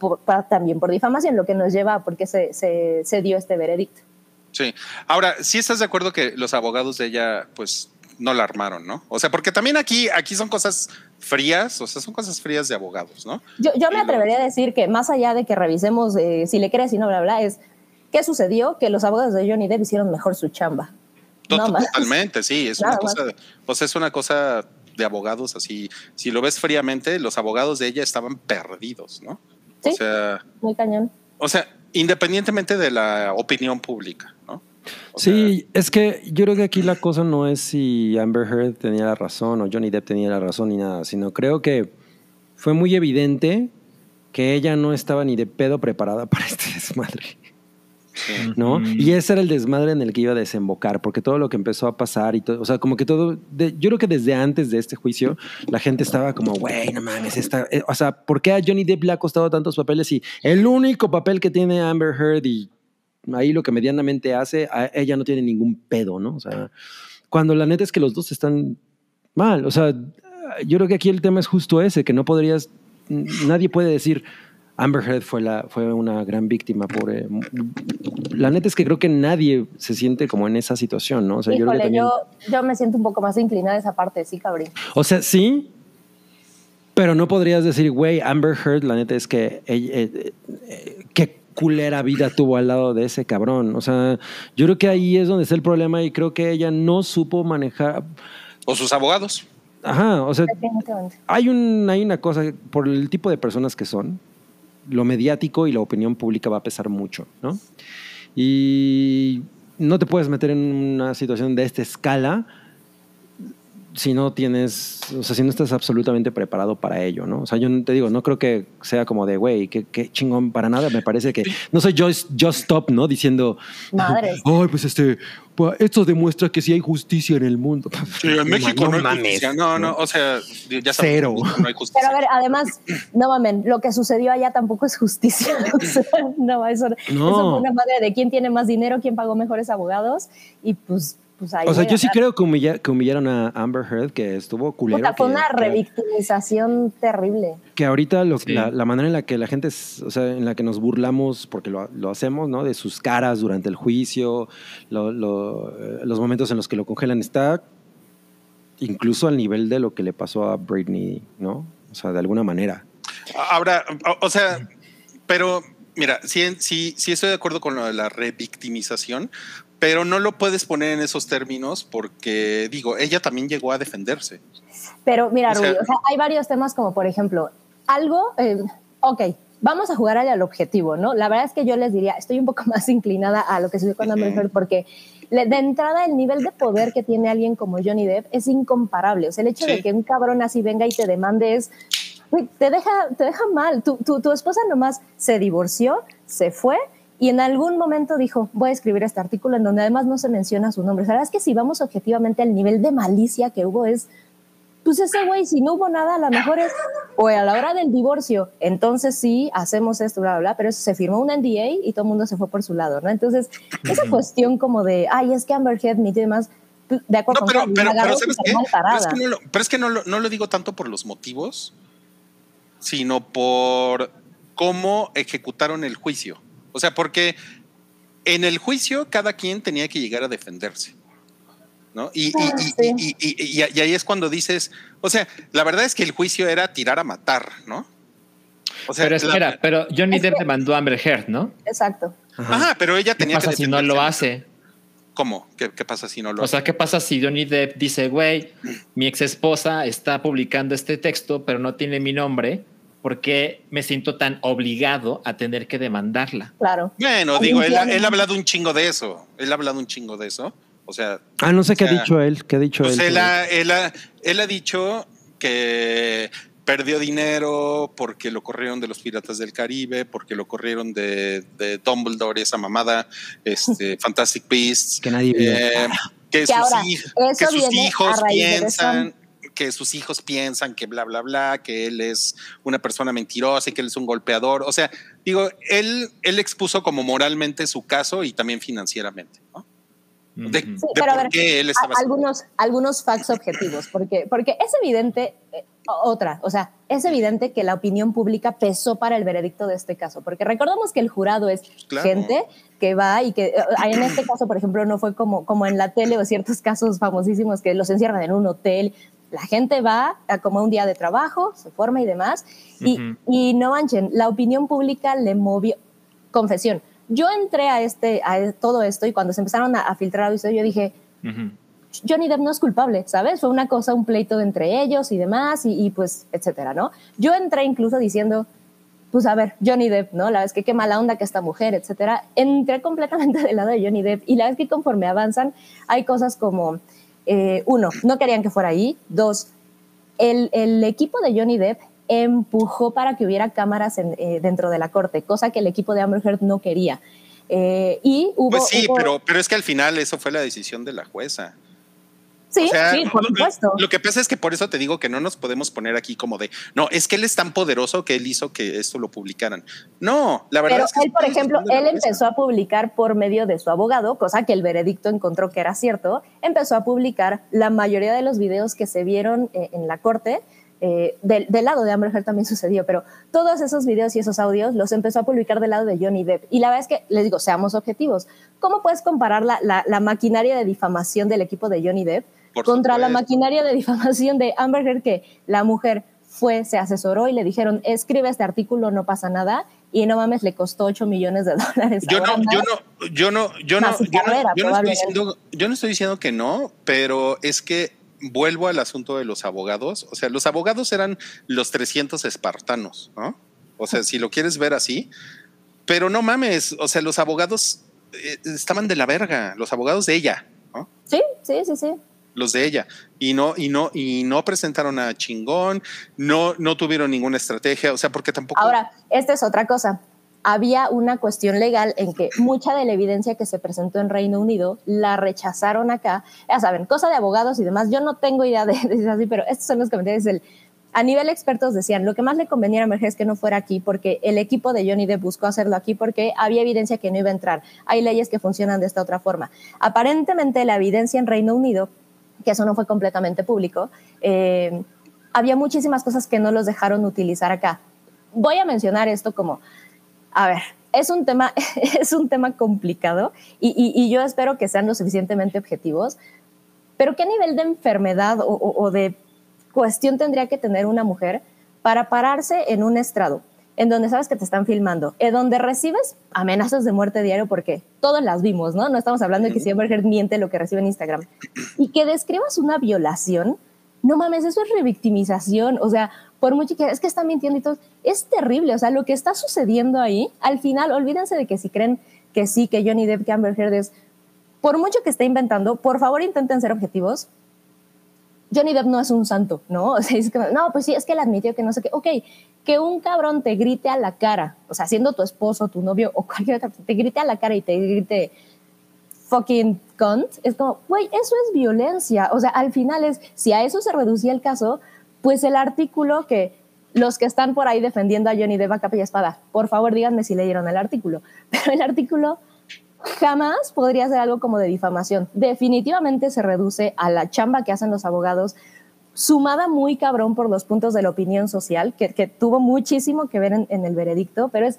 por- también por difamación, lo que nos lleva a por qué se, se, se dio este veredicto. Sí. Ahora, sí estás de acuerdo que los abogados de ella, pues, no la armaron, ¿no? O sea, porque también aquí, aquí son cosas frías, o sea, son cosas frías de abogados, ¿no? Yo, yo me atrevería a decir que más allá de que revisemos eh, si le crees y no, bla, bla, es qué sucedió, que los abogados de Johnny Depp hicieron mejor su chamba. Más. Totalmente, sí, es Nada una cosa, sea, es una cosa de abogados así. Si lo ves fríamente, los abogados de ella estaban perdidos, ¿no? Sí. O sea, Muy cañón. o sea, independientemente de la opinión pública, ¿no? O Sí, es que yo creo que aquí la cosa no es si Amber Heard tenía la razón o Johnny Depp tenía la razón ni nada, sino creo que fue muy evidente que ella no estaba ni de pedo preparada para este desmadre. ¿no? Y ese era el desmadre en el que iba a desembocar, porque todo lo que empezó a pasar y todo, o sea, como que todo, de- yo creo que desde antes de este juicio, la gente estaba como, güey, no mames, esta, eh, o sea, ¿por qué a Johnny Depp le ha costado tantos papeles y el único papel que tiene Amber Heard y ahí lo que medianamente hace, a ella no tiene ningún pedo, ¿no? O sea, cuando la neta es que los dos están mal, o sea, yo creo que aquí el tema es justo ese, que no podrías, nadie puede decir, Amber Heard fue, la, fue una gran víctima, pobre. La neta es que creo que nadie se siente como en esa situación, ¿no? O sea, yo creo que también- yo, yo me siento un poco más inclinada a esa parte, sí, cabrín. O sea, sí, pero no podrías decir, güey, Amber Heard, la neta es que ella- eh, eh, qué culera vida tuvo al lado de ese cabrón. O sea, yo creo que ahí es donde está el problema y creo que ella no supo manejar. o sus abogados. Ajá, o sea, hay, un, hay una cosa, por el tipo de personas que son, lo mediático y la opinión pública va a pesar mucho, ¿no? Y no te puedes meter en una situación de esta escala si no tienes, o sea, si no estás absolutamente preparado para ello, ¿no? O sea, yo no- te digo, no creo que sea como de, güey, qué, qué chingón para nada. Me parece que no soy Just, just Stop, ¿no? Diciendo, Madres. ay, pues este, pues, esto demuestra que sí hay justicia en el mundo. Sí, en México no, hay mames. justicia. No, no, o sea, ya sabes, Cero. no hay justicia. Pero a ver, además, no mamen, lo que sucedió allá tampoco es justicia. O sea, no, eso, eso fue una madre de quién tiene más dinero, quién pagó mejores abogados y pues, pues ahí. O sea, yo sí creo que, humilla- que humillaron a Amber Heard, que estuvo culero. Puta, fue que- una que- revictimización terrible. que ahorita lo- Sí. la, la manera en la que la gente, es- o sea, en la que nos burlamos, porque lo, lo hacemos, ¿no? De sus caras durante el juicio, lo- lo- eh, los momentos en los que lo congelan, está incluso al nivel de lo que le pasó a Britney, ¿no? O sea, de alguna manera. Ahora, o, o sea, pero mira, sí, sí, sí estoy de acuerdo con lo de la revictimización, pero no lo puedes poner en esos términos porque, digo, ella también llegó a defenderse. Pero mira, O sea- o sea, hay varios temas como, por ejemplo, algo, eh, ok, vamos a jugar al objetivo, ¿no? La verdad es que yo les diría, estoy un poco más inclinada a lo que sucedió con Amber. Heard porque le- de entrada el nivel de poder que tiene alguien como Johnny Depp es incomparable. O sea, el hecho Sí. de que un cabrón así venga y te demande es, te deja, te deja mal. Tu, tu, tu esposa nomás se divorció, se fue y en algún momento dijo, voy a escribir este artículo en donde además no se menciona su nombre. O sea, la verdad es que si vamos objetivamente al nivel de malicia que hubo es, pues ese güey, si no hubo nada, a lo mejor es, o a la hora del divorcio, entonces sí, hacemos esto, bla, bla, bla, pero se firmó un NDA y todo el mundo se fue por su lado, ¿no? Entonces, esa cuestión como de, ay, es que Amber Heard ni demás, pues, de acuerdo No, con pero, Javi, pero, pero ¿sabes qué? Pero es que, no lo, pero es que no lo- no lo digo tanto por los motivos, sino por cómo ejecutaron el juicio. O sea, porque en el juicio cada quien tenía que llegar a defenderse. ¿no? Y, Ah, y- sí. y- y- y- y ahí es cuando dices, o sea, la verdad es que el juicio era tirar a matar, ¿no? O sea, Pero la- espera, pero Johnny Depp demandó a Amber Heard, ¿no? Exacto. Ajá, pero ella ¿Qué tenía pasa que si no lo hace? ¿Cómo? ¿Qué, qué pasa si no lo O sea, ¿qué pasa si Johnny Depp dice, güey, mi ex esposa está publicando este texto, pero no tiene mi nombre? ¿Por qué me siento tan obligado a tener que demandarla? Claro. Bueno, digo, él, ha- tiene- él ha hablado un chingo de eso. Él ha hablado un chingo de eso. O sea, Ah, no sé qué sea, ha dicho él, qué ha dicho pues él. él, ha, él, ha, él ha dicho que perdió dinero porque lo corrieron de los Piratas del Caribe, porque lo corrieron de, de Dumbledore, esa mamada, este, Fantastic Beasts. Que nadie vio. eh, que, Que sus, ahora, hij- eso que sus viene a hijos piensan que sus hijos piensan que bla, bla, bla, que él es una persona mentirosa y que él es un golpeador. O sea, digo, él, él expuso como moralmente su caso y también financieramente. ¿no? de, Ujú. de Sí, pero a ver, qué él a- estaba algunos, algunos facts objetivos, porque, porque es evidente, eh, otra, o sea, es evidente que la opinión pública pesó para el veredicto de este caso, porque recordamos que el jurado es Claro. gente que va y que eh, en este caso, por ejemplo, no fue como, como en la tele o ciertos casos famosísimos que los encierran en un hotel. La gente va a como un día de trabajo, se forma y demás, y, Ujú. y no manchen, la opinión pública le movió. Confesión, yo entré a, este, a todo esto y cuando se empezaron a, a filtrar audios, yo dije, Ujú. Johnny Depp no es culpable, ¿sabes? Fue una cosa, un pleito entre ellos y demás, y, y pues, etcétera, ¿no? Yo entré incluso diciendo, pues a ver, Johnny Depp, ¿no? La vez que qué mala onda que esta mujer, etcétera. Entré completamente del lado de Johnny Depp y la vez que conforme avanzan hay cosas como, eh, uno, no querían que fuera ahí, dos, el, el equipo de Johnny Depp empujó para que hubiera cámaras en, eh, dentro de la corte, cosa que el equipo de Amber Heard no quería. Eh, y hubo... Pues sí, hubo- pero, pero es que al final eso fue la decisión de la jueza. Sí, O sea, sí, por supuesto. Lo que pasa es que por eso te digo que no nos podemos poner aquí como de, no, es que él es tan poderoso que él hizo que esto lo publicaran. No, la verdad Pero es que él, por ejemplo, él empezó a publicar por medio de su abogado, cosa que el veredicto encontró que era cierto, empezó a publicar la mayoría de los videos que se vieron eh, en la corte. eh, del, del lado de Amber Heard también sucedió, pero todos esos videos y esos audios los empezó a publicar del lado de Johnny Depp. Y la verdad es que, les digo, seamos objetivos. ¿Cómo puedes comparar la, la- la maquinaria de difamación del equipo de Johnny Depp Por contra la supuesto. maquinaria de difamación de Amber Heard que la mujer fue, se asesoró y le dijeron, escribe este artículo, no pasa nada, y no mames, le costó 8 millones de dólares. Yo no, yo no, yo no, yo no, yo no, carrera, yo no estoy diciendo, yo no estoy diciendo que no, pero es que vuelvo al asunto de los abogados. O sea, los abogados eran los 300 espartanos, ¿no? O sea, si lo quieres ver así, pero no mames, o sea, los abogados eh, estaban de la verga, los abogados de ella, ¿no? Sí, sí, sí, sí. Los de ella y no y no y no presentaron a chingón, no no tuvieron ninguna estrategia, o sea, porque tampoco Ahora, esta es otra cosa. Había una cuestión legal en que mucha de la evidencia que se presentó en Reino Unido la rechazaron acá. Ya saben, cosa de abogados y demás. Yo no tengo idea de, de así, pero estos son los comentarios del. A nivel expertos decían, lo que más le convenía a Merger es que no fuera aquí porque el equipo de Johnny Depp buscó hacerlo aquí porque había evidencia que no iba a entrar. Hay leyes que funcionan de esta otra forma. Aparentemente la evidencia en Reino Unido, que eso no fue completamente público, eh, había muchísimas cosas que no los dejaron utilizar acá. Voy a mencionar esto como, a ver, es un tema, es un tema complicado y, y- yo espero que sean lo suficientemente objetivos, pero ¿qué nivel de enfermedad o- o de cuestión tendría que tener una mujer para pararse en un estrado en donde sabes que te están filmando, en donde recibes amenazas de muerte diario porque todas las vimos, ¿no? No estamos hablando de que si Amber Heard miente lo que recibe en Instagram y que describas una violación, no mames, eso es revictimización, o sea, por mucho que es que está mintiendo y todo, es terrible, o sea, lo que está sucediendo ahí, al final, olvídense de que si creen que sí, que Johnny Depp, que Amber Heard es, por mucho que esté inventando, por favor intenten ser objetivos. Johnny Depp no es un santo, ¿no? O sea, es que, no, pues sí, es que él admitió que no sé qué. Ok, que un cabrón te grite a la cara, o sea, siendo tu esposo, tu novio o cualquier otra, te grite a la cara y te grite fucking cunt, es como, güey, eso es violencia. O sea, al final es, si a eso se reducía el caso, pues el artículo que los que están por ahí defendiendo a Johnny Depp a capa y espada, por favor díganme si leyeron el artículo. Pero el artículo jamás podría ser algo como de difamación. Definitivamente se reduce a la chamba que hacen los abogados, sumada muy cabrón por los puntos de la opinión social, que, tuvo muchísimo que ver en, el veredicto, pero es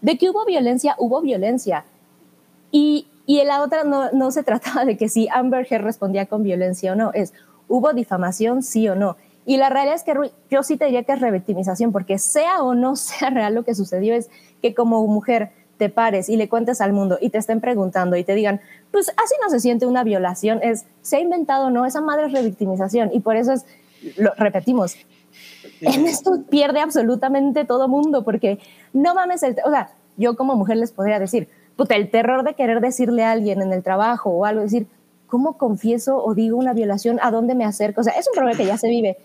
de que hubo violencia, hubo violencia. Y, y en la otra no, no se trataba de que si Amber Heard respondía con violencia o no, es hubo difamación, sí o no. Y la realidad es que yo sí te diría que es revictimización, porque sea o no sea real lo que sucedió, es que como mujer te pares y le cuentes al mundo y te estén preguntando y te digan, pues así no se siente una violación, es, se ha inventado o no, esa madre es revictimización. Y por eso es, lo repetimos, en esto pierde absolutamente todo mundo, porque no mames, el, o sea, yo como mujer les podría decir, puta, el terror de querer decirle a alguien en el trabajo o algo, decir, ¿cómo confieso o digo una violación? ¿A dónde me acerco? O sea, es un problema que ya se vive.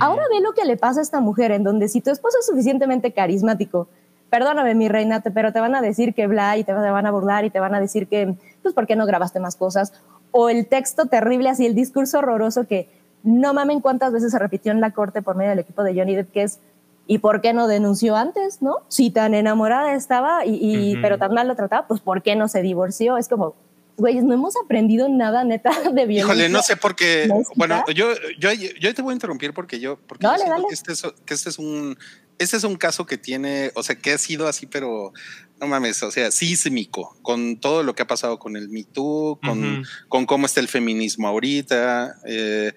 Ahora ve lo que le pasa a esta mujer, en donde si tu esposo es suficientemente carismático, perdóname mi reina, pero te van a decir que bla y te, van a burlar y te van a decir que, pues, ¿por qué no grabaste más cosas? O el texto terrible, así el discurso horroroso que no mamen cuántas veces se repitió en la corte por medio del equipo de Johnny Depp, que es, ¿y por qué no denunció antes, no? Si tan enamorada estaba y, y- Ujú. pero tan mal lo trataba, pues ¿por qué no se divorció? Es como, güey, no hemos aprendido nada neta de violencia. Híjole, no sé por qué. Bueno, yo, yo, yo te voy a interrumpir porque yo, porque yo Dale, siento dale. Que, este es, que este es un, este es un caso que tiene, o sea, que ha sido así, pero no mames, o sea, sísmico con todo lo que ha pasado con el Me Too, con, con cómo está el feminismo ahorita. eh,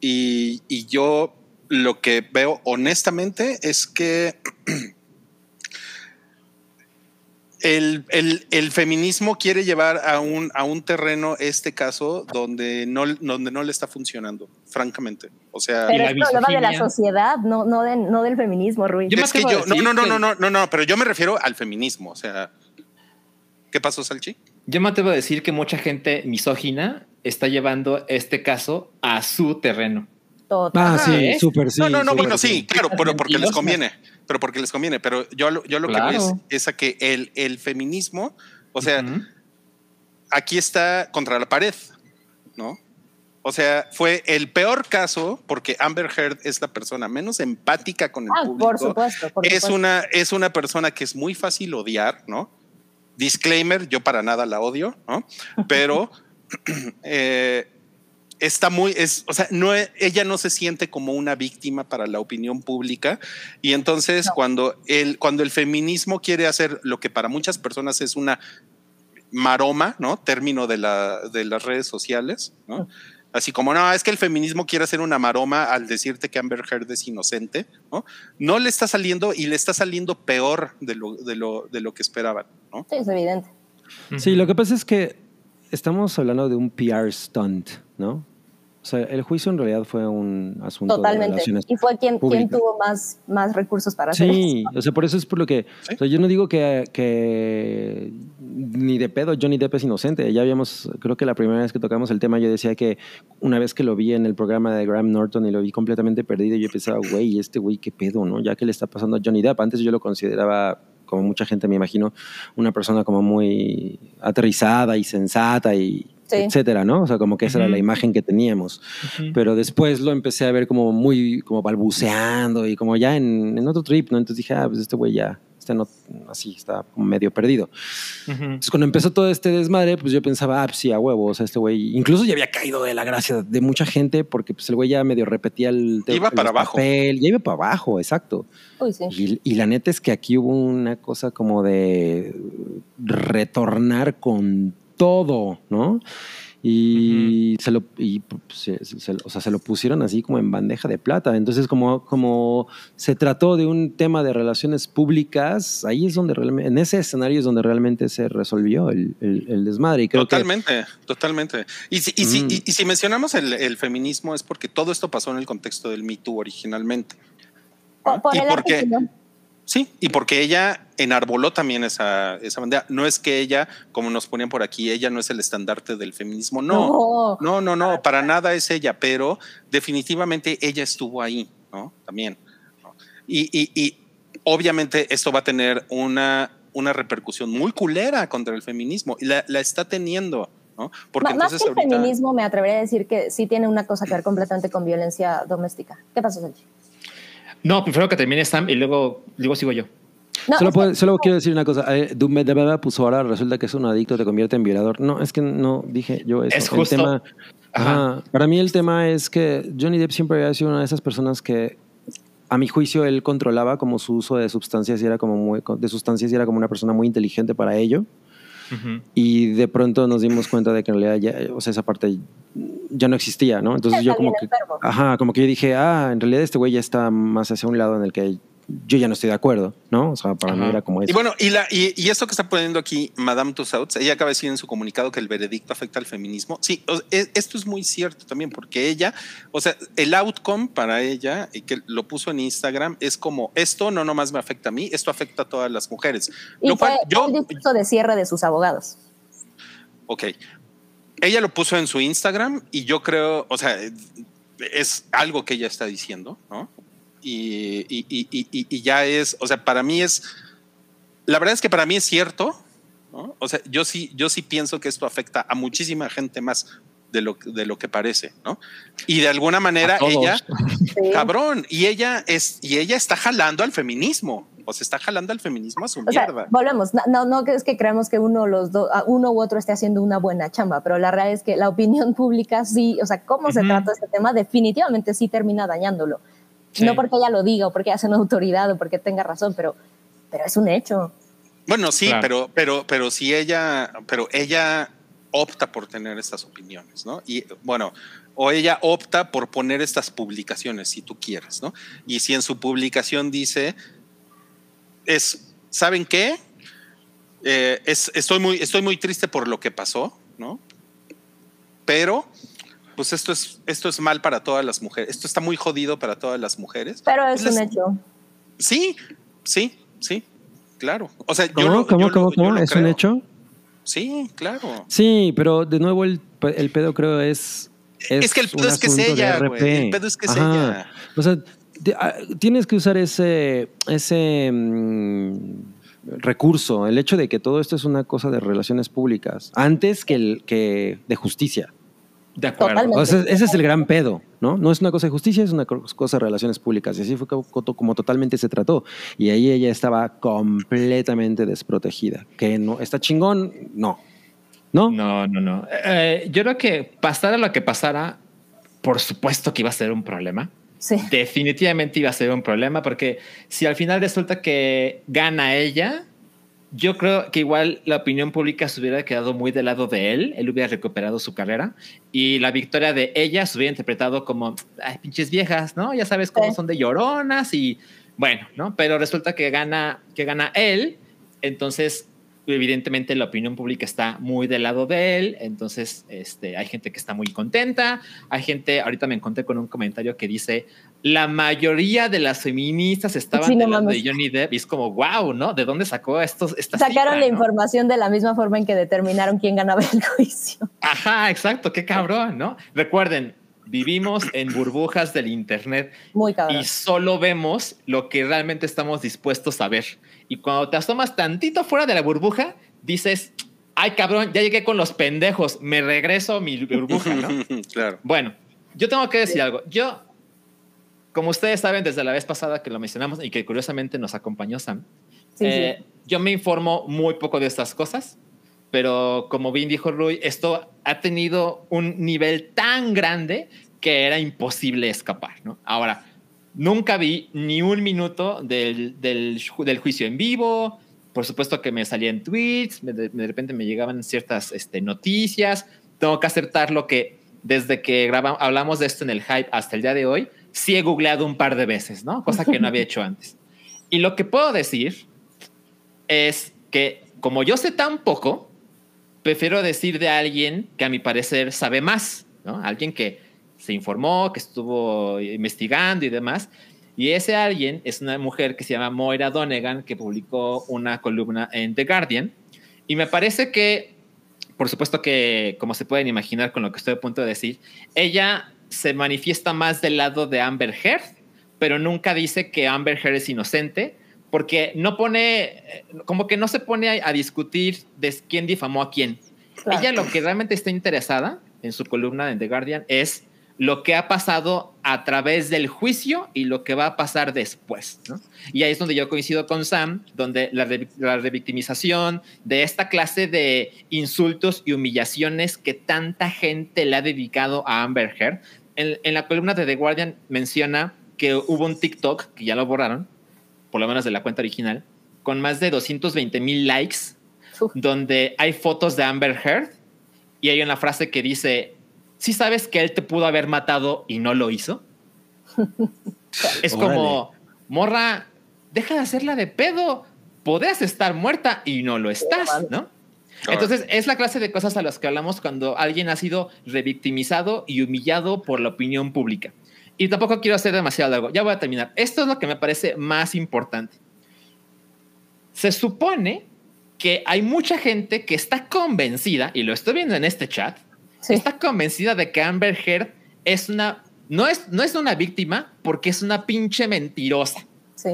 y, y yo lo que veo honestamente es que el, el- el feminismo quiere llevar a un, a un terreno este caso donde no, donde no le está funcionando, francamente. O sea, Pero es problema de la sociedad, no, no, de- no del feminismo, Rui. Yo me es que atrevo a yo, no, no, no, no, no, no, no, pero yo me refiero al feminismo. O sea, ¿qué pasó, Salchi? Yo me atrevo a decir que mucha gente misógina está llevando este caso a su terreno. Total. Ah, sí, ¿eh? súper sí. no, no, no, súper bueno, sí, claro, pero porque les conviene. Pero porque les conviene. Pero yo, lo- yo lo que Claro. veo es, es a que el, el feminismo, o sea, Ujú. aquí está contra la pared, ¿no? O sea, fue el peor caso porque Amber Heard es la persona menos empática con el Ah, público. por supuesto, por es supuesto. una es una persona que es muy fácil odiar, ¿no? Disclaimer, yo para nada la odio, ¿no? Pero eh, está muy, es, o sea, no, e- ella no se siente como una víctima para la opinión pública y entonces No. cuando el cuando el feminismo quiere hacer lo que para muchas personas es una maroma, ¿no? Término de la de las redes sociales, ¿no? Así como, no, es que el feminismo quiere hacer una maroma al decirte que Amber Heard es inocente, ¿no? No le está saliendo y le está saliendo peor de lo, de lo, de lo que esperaban, ¿no? Sí, es evidente. Sí, lo que pasa es que estamos hablando de un PR stunt, ¿no? O sea, el juicio en realidad fue un asunto de Totalmente. relaciones Y fue quien, tuvo más, más recursos para hacer Sí, eso. o sea, por eso es por lo que. Sí. O sea, yo no digo que, que ni de pedo Johnny Depp es inocente. Ya habíamos, creo que la primera vez que tocamos el tema, yo decía que una vez que lo vi en el programa de Graham Norton y lo vi completamente perdido, yo pensaba, güey, este güey, qué pedo, ¿no? Ya que le está pasando a Johnny Depp. Antes yo lo consideraba, como mucha gente me imagino, una persona como muy aterrizada y sensata y Sí. etcétera, ¿no? O sea, como que esa era Ujú. la imagen que teníamos Ujú. pero después lo empecé a ver como muy, como balbuceando y como ya en, en otro trip, ¿no? Entonces dije, ah, pues este güey ya, este no, así, está como medio perdido. Ujú. Entonces cuando empezó todo este desmadre, pues yo pensaba, ah, pues sí, a huevo, o sea, este güey, incluso ya había caído de la gracia de mucha gente porque pues el güey ya medio repetía el Iba el para abajo. papel, ya iba para abajo, exacto. Uy, sí. Y, y la neta es que aquí hubo una cosa como de retornar con todo, ¿no? Y, se lo, y, pues, se, se- o sea, se lo pusieron así como en bandeja de plata. Entonces, como, como se trató de un tema de relaciones públicas, ahí es donde realmente, en ese escenario es donde realmente se resolvió el, el- el desmadre. Y creo que- Totalmente, totalmente. Y si, y si, Mm. y- y si mencionamos el, el feminismo es porque todo esto pasó en el contexto del Me Too originalmente. Por, por ¿Y el por qué? artículo. Sí, y porque ella enarboló también esa, esa bandera. No es que ella, como nos ponían por aquí, ella no es el estandarte del feminismo. No, No. no, no, no, para nada es ella, pero definitivamente ella estuvo ahí, ¿no? También. ¿no? Y, y- y obviamente esto va a tener una, una repercusión muy culera contra el feminismo y la, la está teniendo, ¿no? Porque más entonces que el ahorita. feminismo, me atrevería a decir que sí tiene una cosa que ver completamente con violencia doméstica. ¿Qué pasó, Sergio? No, prefiero que termine Sam y luego, luego sigo yo. No, Solo, quiero decir una cosa. Eh, Dume de Beba, pues ahora resulta que es un adicto, te convierte en violador. No, es que no dije yo eso. Es El justo. tema- Ajá. Ajá. Para mí el tema es que Johnny Depp siempre había sido una de esas personas que, a mi juicio, él controlaba como su uso de sustancias y era como muy, de sustancias y era como una persona muy inteligente para ello. Y de pronto nos dimos cuenta de que en realidad ya, o sea, esa parte ya no existía, ¿no? Entonces yo como que, enfermo. ajá, como que yo dije, ah, en realidad este güey ya está más hacia un lado en el que yo ya no estoy de acuerdo, ¿no? O sea, para mí era como eso. Y bueno, y, la, y, y esto que está poniendo aquí Madame Tussauds, ella acaba de decir en su comunicado que el veredicto afecta al feminismo. Sí, o- e- esto es muy cierto también, porque ella, o sea, el outcome para ella, y que lo puso en Instagram, es como, esto no nomás me afecta a mí, esto afecta a todas las mujeres. y Lo fue cual yo, el discurso de cierre de sus abogados. ok, ella lo puso en su Instagram y yo creo, o sea, es algo que ella está diciendo, ¿no? Y, y- y- y- y- y ya es, o sea, para mí es, la verdad es que para mí es cierto, ¿no? O sea, yo sí, yo sí pienso que esto afecta a muchísima gente más de lo, de lo que parece, ¿no? Y de alguna manera ella, Sí. cabrón, y ella es, y ella está jalando al feminismo, O se está jalando al feminismo a su O sea, mierda. volvemos. No, no, no es que creamos que uno, los dos, a uno u otro esté haciendo una buena chamba, pero la realidad es que la opinión pública sí, o sea, cómo se trata este tema, definitivamente sí termina dañándolo. Sí. No porque ella lo diga o porque ella sea una autoridad o porque tenga razón, pero, pero es un hecho. Bueno, sí, Claro. pero, pero, pero si ella, pero ella opta por tener estas opiniones, ¿no? Y bueno, o ella opta por poner estas publicaciones, si tú quieres, ¿no? Y si en su publicación dice, es, ¿saben qué? Eh, es, estoy, muy, estoy muy triste por lo que pasó, ¿no? Pero, pues esto es, esto es mal para todas las mujeres, esto está muy jodido para todas las mujeres. Pero es Pues un hecho. Sí, sí, sí, claro. O sea, yo ¿Cómo? lo- ¿Cómo? yo lo- ¿Cómo? yo ¿Cómo? lo ¿Es un hecho? Sí, claro. Sí, pero de nuevo el, pe- el pedo creo es... Es que el pedo un es que es asunto de ella, RP. güey. El pedo es que es Ajá. ella. O sea, te- ah, tienes que usar ese, ese mm, recurso, el hecho de que todo esto es una cosa de relaciones públicas, antes que, el, que de justicia. De acuerdo. Totalmente. O sea, ese es el gran pedo, ¿no? No es una cosa de justicia, es una co- cosa de relaciones públicas. Y así fue co- co- como totalmente se trató. Y ahí ella estaba completamente desprotegida. Que no, está chingón, no. ¿No? No, no, no. Eh, yo creo que pasara lo que pasara, por supuesto que iba a ser un problema. Sí. Definitivamente iba a ser un problema porque si al final resulta que gana ella, yo creo que igual la opinión pública se hubiera quedado muy del lado de él, él hubiera recuperado su carrera y la victoria de ella se hubiera interpretado como, ay, pinches viejas, ¿no? Ya sabes cómo son de lloronas y bueno, ¿no? Pero resulta que gana, que gana él, entonces evidentemente la opinión pública está muy del lado de él, entonces este, hay gente que está muy contenta, hay gente, ahorita me encontré con un comentario que dice, la mayoría de las feministas estaban Sí, no de Johnny Depp y es como, wow, ¿no? ¿De dónde sacó estos? Esta Sacaron cifra, la no? información de la misma forma en que determinaron quién ganaba el juicio. Ajá, exacto, qué cabrón, ¿no? Recuerden, vivimos en burbujas del Internet Muy cabrón. y solo vemos lo que realmente estamos dispuestos a ver. Y cuando te asomas tantito fuera de la burbuja, dices, ay cabrón, ya llegué con los pendejos, me regreso a mi burbuja, ¿no? claro. Bueno, yo tengo que decir algo. Yo, como ustedes saben desde la vez pasada que lo mencionamos y que curiosamente nos acompañó Sam, Sí, eh, yo me informo muy poco de estas cosas, pero como bien dijo Rui, esto ha tenido un nivel tan grande que era imposible escapar, ¿no? Ahora, nunca vi ni un minuto del, del, del juicio en vivo, por supuesto que me salían tweets, de repente me llegaban ciertas este, noticias, tengo que aceptar lo que desde que grabamos, hablamos de esto en el hype hasta el día de hoy, sí he googleado un par de veces, ¿no? Cosa que no había hecho antes. Y lo que puedo decir es que como yo sé tan poco, prefiero decir de alguien que a mi parecer sabe más, ¿no? Alguien que se informó, que estuvo investigando y demás. Y ese alguien es una mujer que se llama Moira Donegan, que publicó una columna en The Guardian. Y me parece que, por supuesto que, como se pueden imaginar con lo que estoy a punto de decir, ella se manifiesta más del lado de Amber Heard, pero nunca dice que Amber Heard es inocente, porque no pone, eh, como que no se pone a, a discutir de quién difamó a quién. Claro. Ella lo que realmente está interesada en su columna en The Guardian es lo que ha pasado a través del juicio y lo que va a pasar después. ¿no? Y ahí es donde yo coincido con Sam, donde la, re- la revictimización de esta clase de insultos y humillaciones que tanta gente le ha dedicado a Amber Heard. En, en la columna de The Guardian menciona que hubo un TikTok, que ya lo borraron, por lo menos de la cuenta original, con más de 220 mil likes, Uf. donde hay fotos de Amber Heard y hay una frase que dice, ¿sí sabes que él te pudo haber matado y no lo hizo? es como, morra, deja de hacerla de pedo, podrías estar muerta y no lo estás, ¿no? Entonces, es la clase de cosas a las que hablamos cuando alguien ha sido revictimizado y humillado por la opinión pública. Y tampoco quiero hacer demasiado largo. Ya voy a terminar. Esto es lo que me parece más importante. Se supone que hay mucha gente que está convencida, y lo estoy viendo en este chat, Sí. está convencida de que Amber Heard es una, no es, no es una víctima porque es una pinche mentirosa. Sí.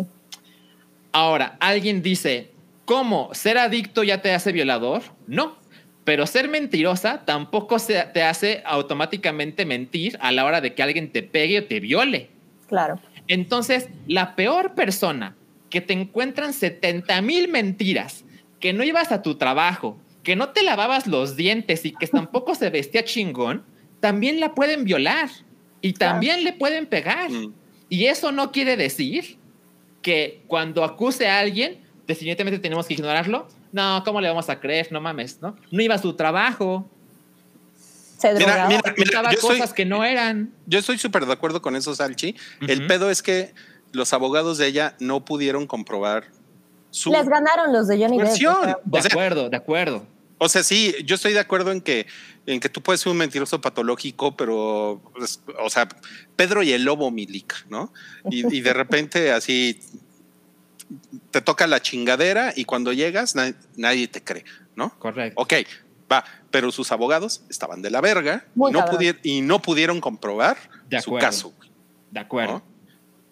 Ahora, alguien dice, ¿cómo? ¿Ser adicto ya te hace violador? No. Pero ser mentirosa tampoco se- te hace automáticamente mentir a la hora de que alguien te pegue o te viole. Claro. Entonces, la peor persona que te encuentran 70 mil mentiras, que no ibas a tu trabajo, que no te lavabas los dientes y que tampoco se vestía chingón, también la pueden violar y también le pueden pegar. Mm. Y eso no quiere decir que cuando acuse a alguien, definitivamente tenemos que ignorarlo. No, ¿cómo le vamos a creer? No mames, ¿no? No iba a su trabajo, Se Mira, drogaba. mira, mira, Estaba yo soy- cosas que no eran. Yo estoy súper de acuerdo con eso, Salchi. El pedo es que los abogados de ella no pudieron comprobar su Les ganaron los de Johnny Depp. o versión. sea, De acuerdo, de acuerdo. O sea, sí, yo estoy de acuerdo en que, en que tú puedes ser un mentiroso patológico, pero, pues, o sea, Pedro y el lobo milica, ¿no? Y, y de repente así te toca la chingadera y cuando llegas na- nadie te cree, ¿no? Correcto. Ok, va, pero sus abogados estaban de la verga Muy y no, y pudieron comprobar De su acuerdo. caso. De acuerdo. ¿no?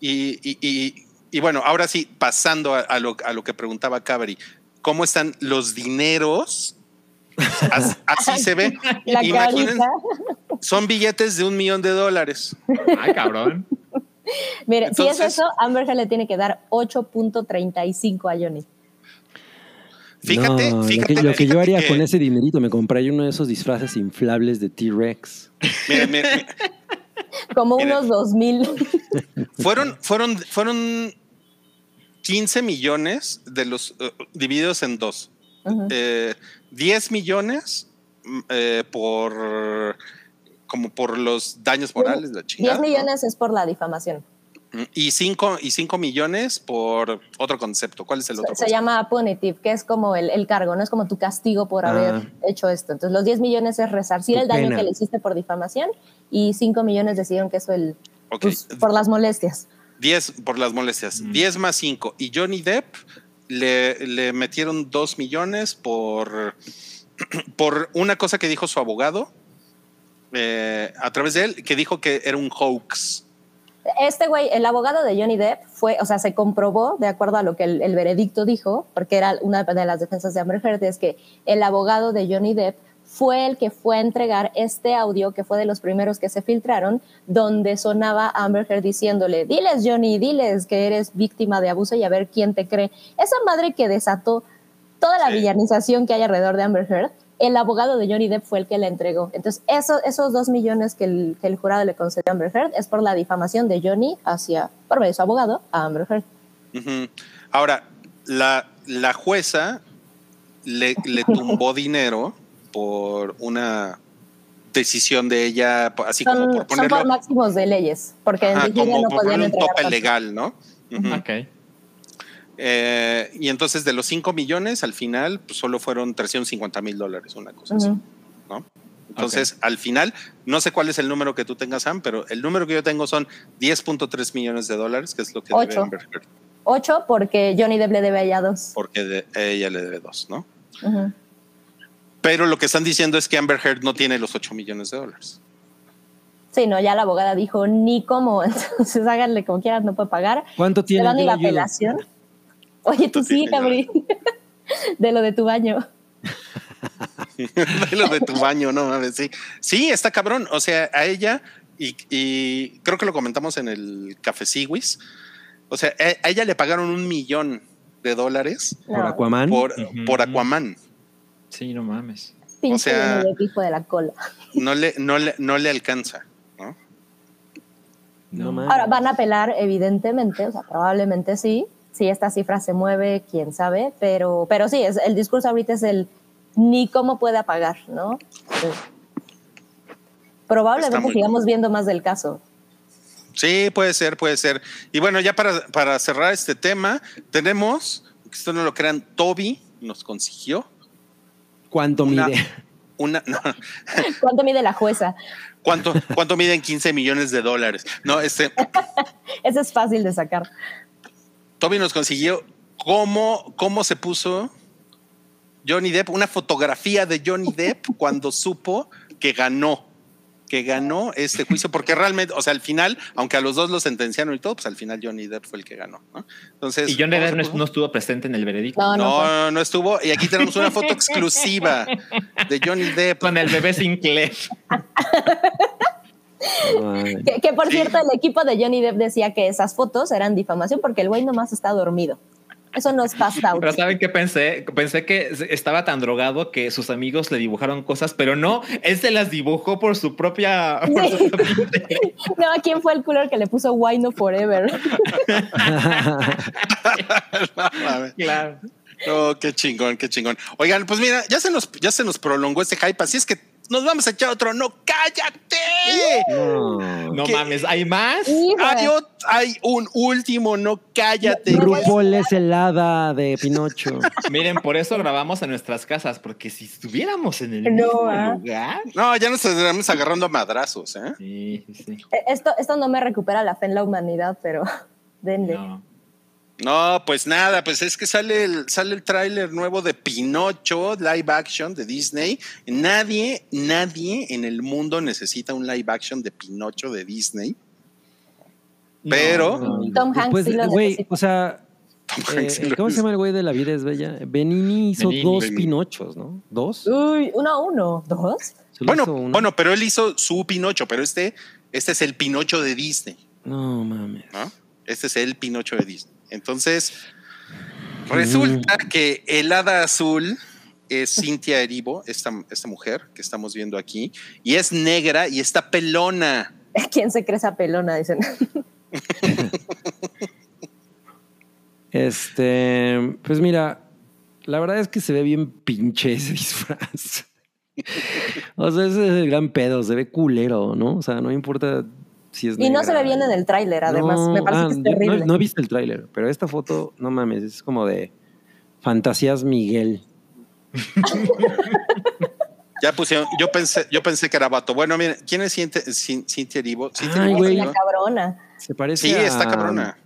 Y, y- y- y bueno, ahora sí, pasando a, a lo, a lo que preguntaba Cabri, ¿cómo están los dineros? As- Así, se ve. La Imaginen, carita. son billetes de un millón de dólares. Ay, cabrón. Mire, si es Entonces- eso, Amber Heard le tiene que dar 8.35 a Johnny. Fíjate, No, fíjate. lo que, lo que fíjate yo haría que- con ese dinerito, me compraría uno de esos disfraces inflables de T-Rex. mira, mira, mira, Como unos 2000. fueron, fueron, fueron 15 millones de los eh, divididos en dos. Eh, 10 millones mm, eh, por como por los daños morales, la 10 chingada. ¿no? millones es por la difamación. Mm, Y 5 y cinco millones por otro concepto. ¿Cuál es el otro? Se, se llama punitive, que es como el, el cargo, no es como tu castigo por Ah. haber hecho esto. Entonces, los 10 millones es resarcir Tu el daño pena. que le hiciste por difamación y 5 millones decidieron que eso el, Ok. pues, por las molestias. 10 por las molestias. 10 más 5. Y Johnny Depp le, le metieron 2 millones por, por una cosa que dijo su abogado eh, a través de él, que dijo que era un hoax. Este güey, el abogado de Johnny Depp fue, o sea, se comprobó de acuerdo a lo que el, el veredicto dijo, porque era una de las defensas de Amber Heard, es que el abogado de Johnny Depp fue el que fue a entregar este audio, que fue de los primeros que se filtraron, donde sonaba Amber Heard diciéndole, diles Johnny, diles que eres víctima de abuso y a ver quién te cree. Esa madre que desató toda la Sí. villanización que hay alrededor de Amber Heard, el abogado de Johnny Depp fue el que la entregó. Entonces, eso- esos dos millones que el, que el jurado le concedió a Amber Heard es por la difamación de Johnny hacia, por medio de su abogado, a Amber Heard. Ahora, la, la jueza le, le tumbó dinero por una decisión de ella, así como Son, por son ponerlo por máximos de leyes, porque ajá, en como no por podían un tope tanto. legal, ¿no? Ujú. Ok. Eh, y entonces de los 5 millones, al final, pues, solo fueron 350 mil dólares, una cosa así. ¿no? Entonces, al final, no sé cuál es el número que tú tengas, Sam, pero el número que yo tengo son 10.3 millones de dólares, que es lo que debe Ocho. Amber Heard, Ocho, porque Johnny Depp le debe a ella dos. porque de- ella le debe dos, ¿no? Ujú. Pero lo que están diciendo es que Amber Heard no tiene los 8 millones de dólares. Sí, no, ya la abogada dijo, ni cómo, entonces háganle como quieran, no puede pagar. ¿Cuánto ¿Te tiene? dan Yo la apelación? Oye, tú ¿Cuánto sí? Cabri. de lo de tu baño. de lo de tu baño, no mames, sí. Sí, está cabrón. O sea, a ella, y, y creo que lo comentamos en el Café Siwis. O sea, a, ella le pagaron un millón de dólares Por Aquaman. por Aquaman. Sí, no mames. Pinche o sea- hijo de la cola. No le, no le, no le alcanza. ¿no? No mames. Ahora van a apelar, evidentemente, o sea, probablemente sí. Si esta cifra se mueve, quién sabe, pero, pero sí, es, el discurso ahorita es el ni cómo puede pagar, ¿no? Entonces, probablemente sigamos viendo más del caso. Sí, puede ser, puede ser. Y bueno, ya para, para cerrar este tema, tenemos, que esto no lo crean, Toby nos consiguió ¿Cuánto una, mide? una no, ¿Cuánto mide la jueza? ¿cuánto, ¿cuánto miden 15 millones de dólares? No, este, Eso es fácil de sacar. Toby nos consiguió cómo, cómo se puso Johnny Depp, una fotografía de Johnny Depp cuando supo que ganó, que ganó este juicio, porque realmente, o sea, al final, aunque a los dos lo sentenciaron y todo, pues al final Johnny Depp fue el que ganó. ¿no? Entonces, Y John ¿cómo Depp no, estuvo presente en el veredicto. No, no, No, estuvo. Y aquí tenemos una foto exclusiva de Johnny Depp. Con el bebé Sinclair. Que, que, por Sí. cierto, el equipo de Johnny Depp decía que esas fotos eran difamación porque el güey nomás está dormido. Eso no es passed out. Pero ¿saben qué pensé? Pensé que estaba tan drogado que sus amigos le dibujaron cosas, pero no, él se las dibujó por su propia... por su propia. No, ¿quién fue el culero que le puso Why No Forever? No, claro. Oh, qué chingón, qué chingón. Oigan, pues mira, ya se nos, ya se nos prolongó este hype, así es que nos vamos a echar otro. ¡No, cállate! No. Mames, ¿hay más? Hay, hay un último, no cállate. RuPaul es el hada de Pinocho. Miren, por eso grabamos en nuestras casas, porque si estuviéramos en el No, mismo ah. lugar... No, ya nos estaremos agarrando a madrazos, ¿eh? Sí, sí, sí. Eh, Esto, esto no me recupera la fe en la humanidad, pero denle. No. No, pues nada, pues es que sale el, sale el tráiler nuevo de Pinocho, live action de Disney. Nadie, nadie en el mundo necesita un live action de Pinocho de Disney. Pero- No. Tom Hanks Después, sí lo necesita. o sea, Tom eh, ¿cómo se llama el güey de La vida es bella? Benini hizo dos. Pinochos, ¿no? ¿Dos? Uy, uno, uno, dos. Bueno, bueno, pero él hizo su Pinocho, pero este, este es el Pinocho de Disney, No mames. ¿no? Este es el Pinocho de Disney. Entonces, resulta que el hada azul es Cintia Erivo, esta, esta mujer que estamos viendo aquí, y es negra y está pelona. ¿Quién se cree esa pelona? Dicen. Este, pues mira, la verdad es que se ve bien pinche ese disfraz. o sea, ese es el gran pedo, se ve culero, ¿no? O sea, no importa es Y no se ve bien en el tráiler, además. No, me parece ah, que es no- terrible. No, he visto el tráiler, pero esta foto, no mames, es como de Fantasías Miguel. Ya pusieron, yo pensé, yo pensé que era vato. Bueno, miren, ¿quién es Cintia, Cin- Cintia Erivo? Cintia Ay, Erivo, güey. la ¿no? cabrona. Se parece Sí, a, está cabrona.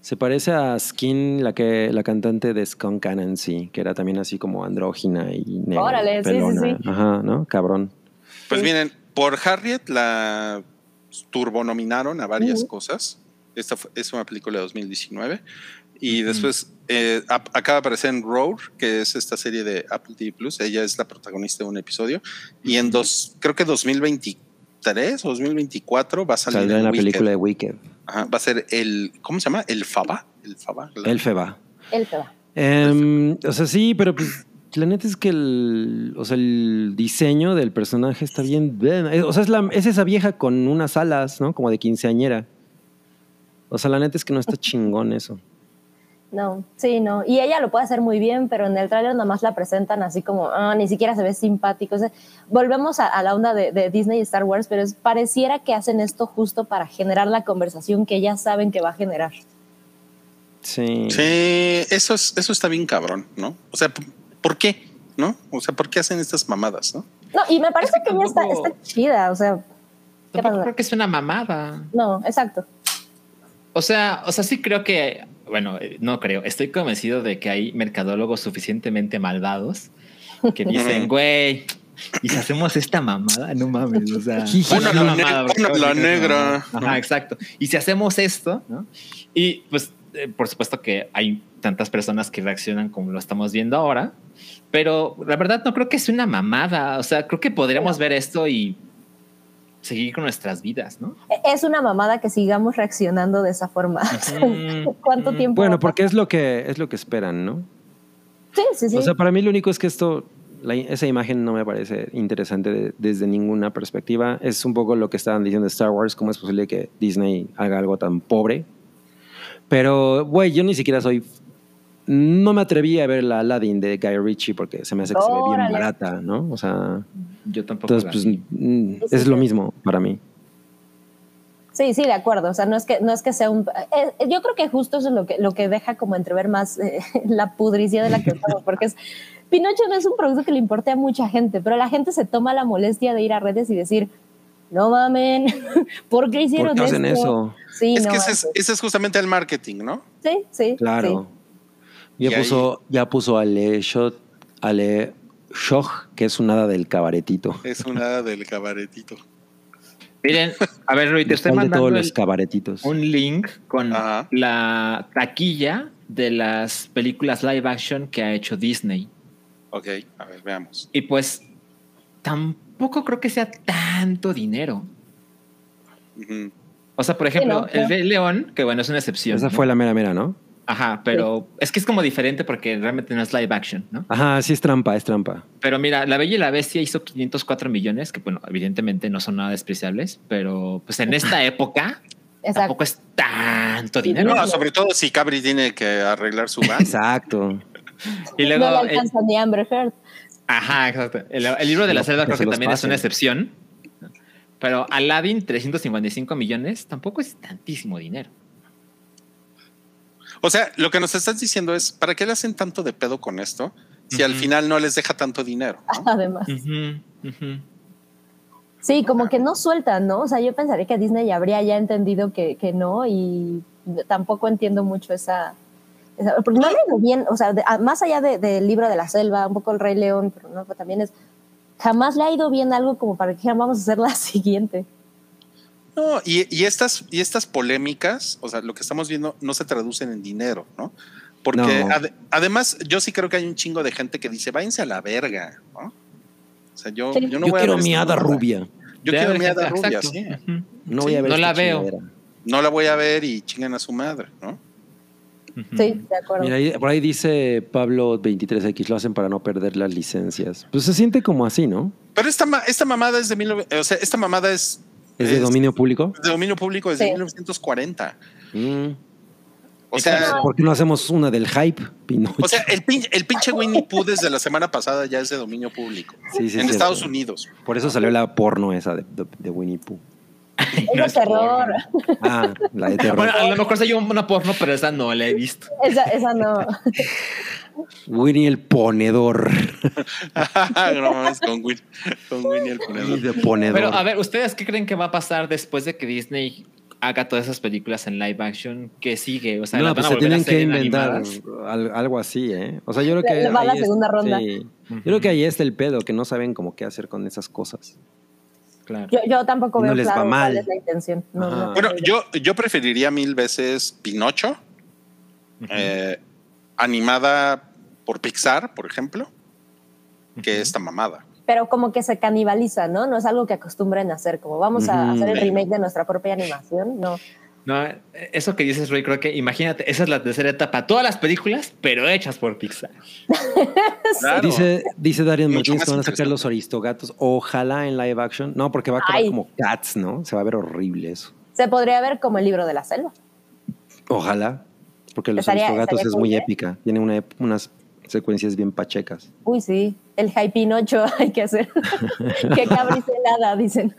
Se parece a Skin, la que la cantante de Skunk Anansi, que era también así como andrógina y negra. Órale, sí, sí, pelona. sí. Ajá, ¿no? Cabrón. Pues Sí. miren, por Harriet la turbonominaron a varias Ujú. cosas. Esta fue- es una película de 2019. Mm. Y después eh, acaba de aparecer en Roar, que es esta serie de Apple TV Plus. Ella es la protagonista de un episodio. Y en dos, creo que 2023 o 2024 va a salir Saldrá en la Wicked. película de Wicked. Ajá, va a ser el, ¿cómo se llama? El Faba. El Faba. El Feba. Él te va. Em, o sea, sí, pero pues la neta es que el, o sea, el diseño del personaje está bien. O sea, es, la- es esa vieja con unas alas, ¿no? Como de quinceañera. O sea, la neta es que no está chingón eso. No, sí, no. Y ella lo puede hacer muy bien, pero en el tráiler nada más la presentan así como, ah, ni siquiera se ve simpático. O sea, volvemos a, a la onda de, de Disney y Star Wars, pero es, pareciera que hacen esto justo para generar la conversación que ya saben que va a generar. Sí. Sí, eso, es, eso está bien cabrón, ¿no? O sea, ¿por qué? ¿No? O sea, ¿por qué hacen estas mamadas, no? No, y me parece Es que que ella está, tampoco- está chida, o sea, ¿qué Tampoco pasa? creo que es una mamada. No, exacto. O sea, o sea, sí creo que, bueno, eh, no creo, estoy convencido de que hay mercadólogos suficientemente malvados que dicen, güey, y si hacemos esta mamada, no mames, o sea, bueno, no mamada, negra. Ajá, exacto. Y si hacemos esto, ¿no? Y pues, eh, por supuesto que hay tantas personas que reaccionan como lo estamos viendo ahora, pero la verdad no creo que sea una mamada, o sea, creo que podríamos ver esto y seguir con nuestras vidas, ¿no? E- Es una mamada que sigamos reaccionando de esa forma. ¿Cuánto tiempo? Bueno, porque es lo que es lo que esperan, ¿no? Sí, sí, sí. O sea, para mí lo único es que esto, la- esa imagen no me parece interesante de- desde ninguna perspectiva. Es un poco lo que estaban diciendo de Star Wars, cómo es posible que Disney haga algo tan pobre. Pero, güey, yo ni siquiera soy... No me atreví a ver la Aladdin de Guy Ritchie porque se me hace que se ve bien Órale. barata, ¿no? O sea, Yo tampoco. entonces, la pues, mm, es lo mismo para mí. Sí, sí, de acuerdo. O sea, no es que, no es que sea un. eh, yo creo que justo eso es lo que, lo que deja como entrever más eh, la pudricia de la que estamos, porque es. Pinocho no es un producto que le importe a mucha gente, pero la gente se toma la molestia de ir a redes y decir, no mamen, ¿por qué hicieron ¿Por qué hacen esto? eso? Sí, es no que ese es, manches. ese es justamente el marketing, ¿no? Sí, sí. Claro. Ya puso, ya puso Ale Shot, Ale Shoch, que es un hada del cabaretito. Es una del cabaretito. Miren, a ver, Rui, te estoy ¿Cuál de mandando todos el- los cabaretitos. un link con Ajá. la taquilla de las películas live action que ha hecho Disney. Ok, a ver, veamos. Y pues tampoco creo que sea tanto dinero. O sea, por ejemplo, no, el. Rey León, que bueno, es una excepción. Esa ¿no? fue la mera mera, ¿no? Ajá, pero es que es como diferente porque realmente no es live action, ¿no? Ajá, sí es trampa, es trampa. Pero mira, La Bella y la Bestia hizo 504 millones, que bueno, evidentemente no son nada despreciables, pero pues en esta época Exacto. tampoco es tanto dinero. No, sobre todo si Cabri tiene que arreglar su van. Exacto. Y luego, no le el- alcanza ni Amber Heard. Ajá, exacto. El, el libro de la selva que creo que también es una excepción. Pero Aladdin, 355 millones, tampoco es tantísimo dinero. O sea, lo que nos estás diciendo es, ¿para qué le hacen tanto de pedo con esto si al final no les deja tanto dinero? Además. Sí, como que no sueltan, ¿no? O sea, yo pensaría que Disney habría ya entendido que, que no y tampoco entiendo mucho esa... porque no le ha ido bien, o sea, de- a- más allá de- del libro de la selva, un poco el Rey León, pero no, pero también es... Jamás le ha ido bien algo como para que dijeran, vamos a hacer la siguiente. No, y, y estas, y estas polémicas, o sea, lo que estamos viendo no se traducen en dinero, ¿no? Porque No. además, yo sí creo que hay un chingo de gente que dice, váyanse a la verga, ¿no? O sea, yo, Sí. yo no Yo voy a quiero ver mi hada rubia. Yo quiero mi hada rubia, sí. No Sí, voy a ver no la veo. chingadera. No la voy a ver y chingan a su madre, ¿no? Sí, de acuerdo. Mira, ahí- por ahí dice Pablo 23X, lo hacen para no perder las licencias. Pues se siente como así, ¿no? Pero esta, esta mamada es de mil, o sea, esta mamada es, Es de dominio público. de dominio público desde Sí. 1940. Mm. O sea, ¿Por qué no hacemos una del hype, Pinocho? o sea, el, pin- el pinche Winnie Pooh desde la semana pasada ya es de dominio público. Sí, sí, en sí, Estados sí. Unidos. Por eso salió la porno esa de, de- de Winnie Pooh. Es de terror. Ah, la de terror. Bueno, a lo mejor se llevó una porno, pero esa no la he visto. Esa, esa no. Winnie el ponedor. no mames, con, Win- con Winnie el ponedor. de ponedor. Pero a ver, ¿ustedes qué creen que va a pasar después de que Disney haga todas esas películas en live action? ¿Qué sigue? O sea, no, ¿las pues se tienen que inventar animadas? al- algo así, ¿eh? O sea, yo creo que. Va la ahí es- segunda ronda. sí. Yo creo que ahí está el pedo, que no saben cómo qué hacer con esas cosas. Claro. Yo, yo tampoco No veo les va claro mal. cuál es la intención. No, no Bueno, yo, yo preferiría mil veces Pinocho, eh, animada por Pixar, por ejemplo, que esta mamada. Pero como que se canibaliza, ¿no? No es algo que acostumbren a hacer, como vamos a Ujú. hacer el remake de nuestra propia animación, no. No, eso que dices, Roy, creo que imagínate, esa es la tercera etapa. Todas las películas, pero hechas por Pixar. Claro. Dice, dice Darian Martínez que van a sacar los aristogatos. Ojalá en live action. No, porque va a quedar Ay. como Cats, ¿no? Se va a ver horrible eso. Se podría ver como el libro de la selva. Ojalá. Porque los Estaría- aristogatos estaría es muy épica. Tiene una unas secuencias bien pachecas. Uy, sí, el Pinocho hay que hacer. que cabrice helada, dicen.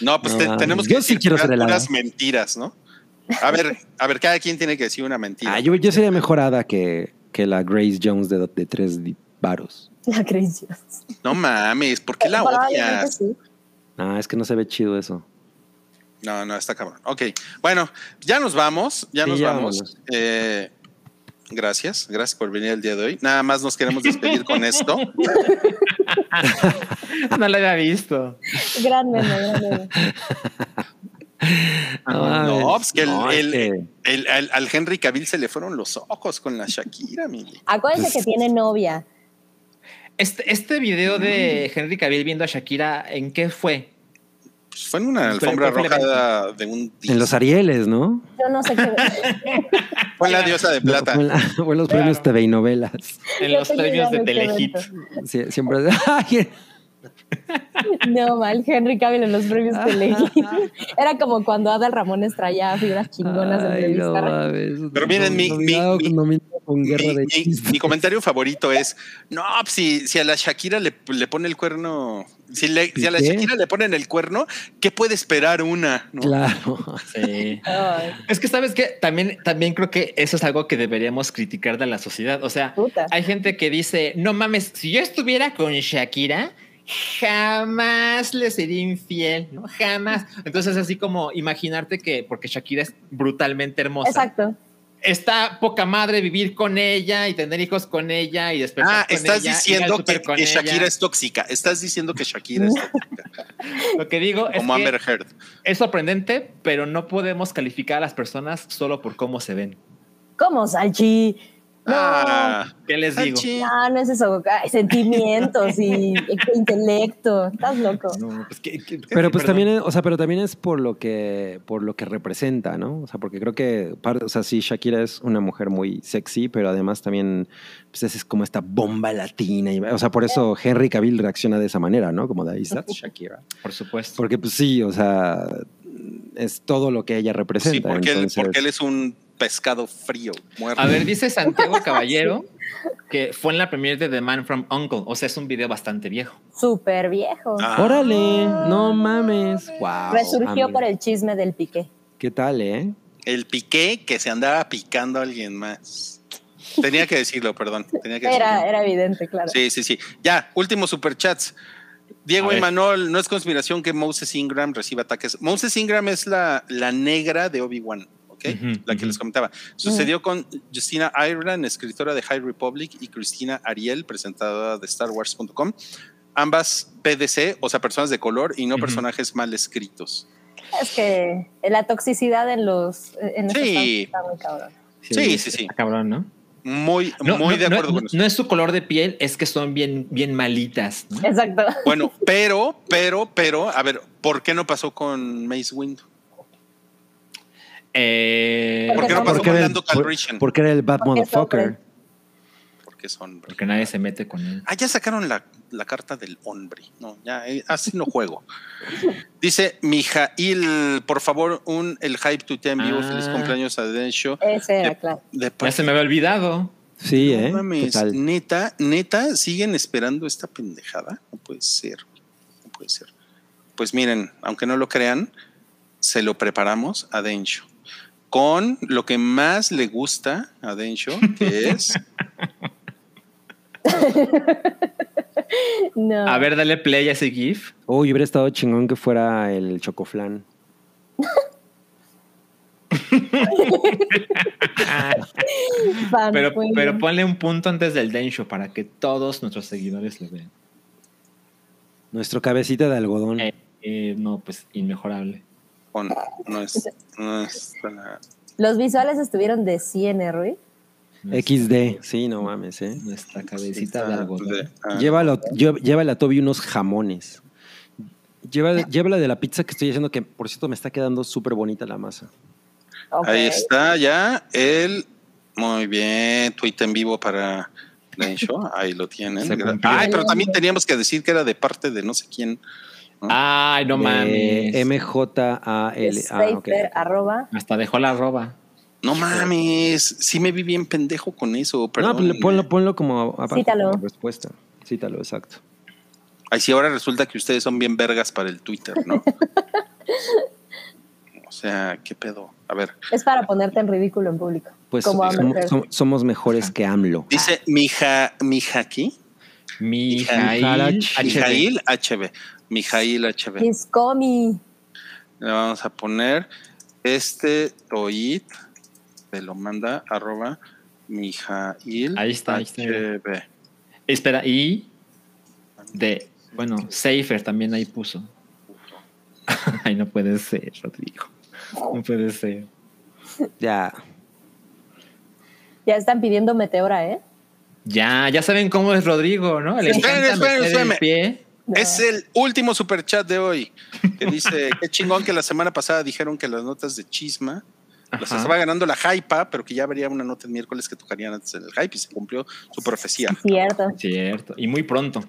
No, pues No te- tenemos Yo que sí decir quiero puras mentiras, ¿no? A ver, a ver, cada quien tiene que decir una mentira. Ah, yo, yo sería mejor hada que, que la Grace Jones de, de tres varos. La creencia. No mames, ¿por qué la odias? sí. Ah, es que no se ve chido eso. No, no, está cabrón. Ok, bueno, ya nos vamos, ya Sí, nos ya vamos. Eh, gracias, gracias por venir el día de hoy. Nada más nos queremos despedir con esto. No la había visto. Gran meme, gran meme. No, pues que el, No, es el- que- el- al, Henry Cavill se le fueron los ojos con la Shakira, mi. Acuérdense que tiene novia. Este, este video de Henry Cavill viendo a Shakira, ¿en qué fue? Pues fue en una alfombra ¿cuál fue el roja de un En los Arieles, ¿no? Yo no sé qué. Fue la diosa de plata. Fue en, la- fue en los premios TV y novelas. En los premios de Telehit. Sie- siempre. No, mal, Henry Cavill en los premios Telehit. Era como cuando Adal Ramones traía figuras chingonas de ay, no mames. Pero miren, mi- Nominado- mi- mi- nominado con guerra Mi, de mi- chistes. mi comentario favorito es: No, pues, si, si a la Shakira le, le pone el cuerno, si, le- si a la. Shakira le ponen el cuerno, ¿qué puede esperar una? no? Claro. Sí. Ay, Es que sabes que también, también creo que eso es algo que deberíamos criticar de la sociedad. O sea, puta. hay gente que dice, no mames, si yo estuviera con Shakira, jamás le sería infiel, ¿no? Jamás. Entonces, así como imaginarte que, porque Shakira es brutalmente hermosa, Exacto. está poca madre vivir con ella y tener hijos con ella y despertar Ah, con estás ella, diciendo que, con que ella. Shakira es tóxica. Estás diciendo que Shakira es tóxica. Lo que digo es como que Heard. es sorprendente, pero no podemos calificar a las personas solo por cómo se ven. ¿Cómo, Salchi? Ah, ¿Qué les digo? Salchi. No, no es eso. Ay, sentimientos y intelecto. Estás loco. No, pues, ¿qué- qué- Pero pues perdón. también, es- o sea, pero también es por lo que, por lo que representa, ¿no? O sea, porque creo que, parte- o sea, sí, Shakira es una mujer muy sexy, pero además también, pues es como esta bomba latina. y- o sea, por eso Henry Cavill reacciona de esa manera, ¿no? Como de, "Is that Shakira? Por supuesto. Porque pues sí, o sea, es todo lo que ella Sí, representa. él, entonces- porque él es un pescado frío, muerto. A ver, dice Santiago Caballero que fue en la premiere de The Man from Uncle. O sea, es un video bastante viejo. Súper viejo. Ah, Órale, no mames. Wow. Resurgió por el chisme del piqué. ¿Qué tal, eh? El piqué que se andaba picando a alguien más. Tenía que decirlo, perdón. Tenía que Era, decirlo. era evidente, claro. Sí, sí, sí. Ya, últimos superchats. Diego. Emanuel, no es conspiración que Moses Ingram reciba ataques. Moses Ingram es la, la negra de Obi-Wan, la que les comentaba. Sucedió con Justina Ireland, escritora de High Republic, y Cristina Ariel, presentadora de StarWars.com. Ambas PDC, o sea, personas de color y no personajes mal escritos. Es que la toxicidad en los en Sí. está muy cabrón. Sí, sí, sí. está Cabrón, ¿no? Muy, No, muy no, de acuerdo no, con eso. no es su color de piel, es que son bien, bien malitas. ¿no? Exacto. Bueno, pero, pero, pero, a ver, ¿por qué no pasó con Mace Windu? Eh, ¿Por qué no Porque pasó Porque era, el, Lando Calrissian? porque era el bad Porque es motherfucker. hombre. Porque nadie se mete con él. Ah, ya sacaron la, la carta del hombre. No, ya, eh, así no juego. Dice Mijail, por favor, un el hype tuitea en vivo. Ah. Feliz cumpleaños a Densho. Ese era, De- claro. de Ya se me había olvidado. Sí, No ¿eh? Neta, neta, siguen esperando esta pendejada. No puede ser. No puede ser. Pues miren, aunque no lo crean, se lo preparamos a Densho. Con lo que más le gusta a Densho, que es No. A ver, dale play a ese GIF. Uy, hubiera estado chingón que fuera el chocoflán. Fan, Pero, muy pero ponle un punto antes del Densho para que todos nuestros seguidores lo vean. Nuestro cabecita de algodón. Eh, eh, no, pues inmejorable. Con nuestra, nuestra- Los visuales estuvieron de 100, ¿eh, Rui? XD. Sí, no mames, ¿eh? Nuestra cabecita de algodón. de- ah, Llévalo, llévale a Toby unos jamones. Lleva, llévala de la pizza que estoy haciendo, que por cierto me está quedando súper bonita la masa. Ahí está ya el. Muy bien, tweet en vivo para Densho. Ahí lo tienen. Ay, pero también teníamos que decir que era de parte de no sé quién. Ay, no mames. M-J-A-L. Ah, arroba. Hasta dejó la roba. No mames, sí me vi bien pendejo con eso. No, Perdón. pues ponlo, ponlo como abajo, Cítalo. como respuesta. Cítalo, exacto. Ay, sí, ahora resulta que ustedes son bien vergas para el Twitter, ¿no? o sea, ¿qué pedo? A ver, Es para ponerte en ridículo en público. Pues como somos, mejores que AMLO. dice Mija, Mijaki, Mijail Mijail HB. Mijail HB, coming. Le vamos a poner este tweet, te lo manda arroba Mijail Ahí está, ahí está. HB. Espera, y de, bueno, Safer también ahí puso. Ay, no puede ser, Rodrigo. No puede ser. Ya. Ya están pidiendo meteora, ¿eh? Ya, ya saben cómo es Rodrigo, ¿no? Le Sí. encanta Esperen, meter esperen, el pie. No. Es el último superchat de hoy, que dice, qué chingón que la semana pasada dijeron que las notas de chisma las estaba ganando la hypa, pero que ya habría una nota el miércoles que tocarían antes del hype y se cumplió su profecía. Cierto. Cierto. Y muy pronto.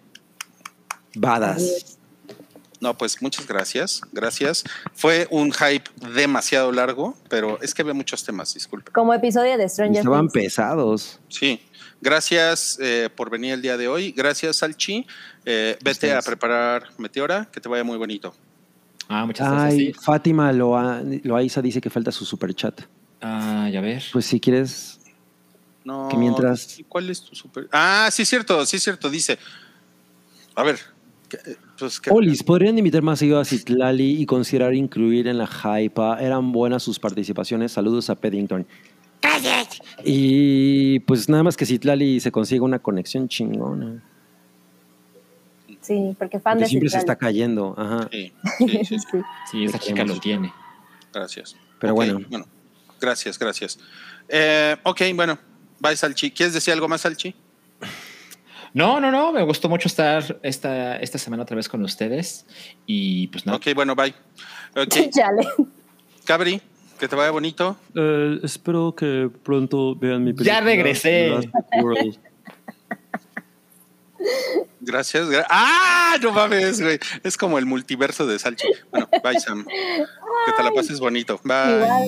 Badas. No, pues muchas gracias, gracias. Fue un hype demasiado largo, pero es que había muchos temas, disculpe. Como episodio de Stranger Estaban Things. pesados. Sí, gracias eh, por venir el día de hoy. Gracias, Salchi. Eh, vete a preparar Meteora, que te vaya muy bonito. Ah, muchas gracias. Ay, sí. Fátima Loa- Loaiza dice que falta su superchat. Ah, ya ver. Pues si quieres, No. Que mientras- ¿y ¿Cuál es tu super? Ah, sí, es cierto, sí, es cierto. Dice. A ver. ¿qué- Pues, ¿qué- Olis, podrían invitar más seguido a Citlali y considerar incluir en la hypa. Eran buenas sus participaciones. Saludos a Paddington. Gracias. Y pues nada más que Citlali se consiga una conexión chingona. Sí, porque fan Porque de siempre se Citlali. está cayendo. Ajá. Sí, sí, sí, sí, Sí. Esa chica lo tiene. gracias. Pero Ok, bueno. Bueno, gracias, gracias. Eh, ok, bueno. Bye, Salchi. ¿Quieres decir algo más, Salchi? No, no, no, me gustó mucho estar esta, esta semana otra vez con ustedes. Y pues no. Ok, bueno, bye. Ok, Chale. Cabri, que te vaya bonito. Eh, espero que pronto vean mi película. Ya regresé. Gracias. gra- ¡Ah! No mames, güey. Es como el multiverso de Salchi. Bueno, bye, Sam. Que te la pases bonito. Bye. Igual.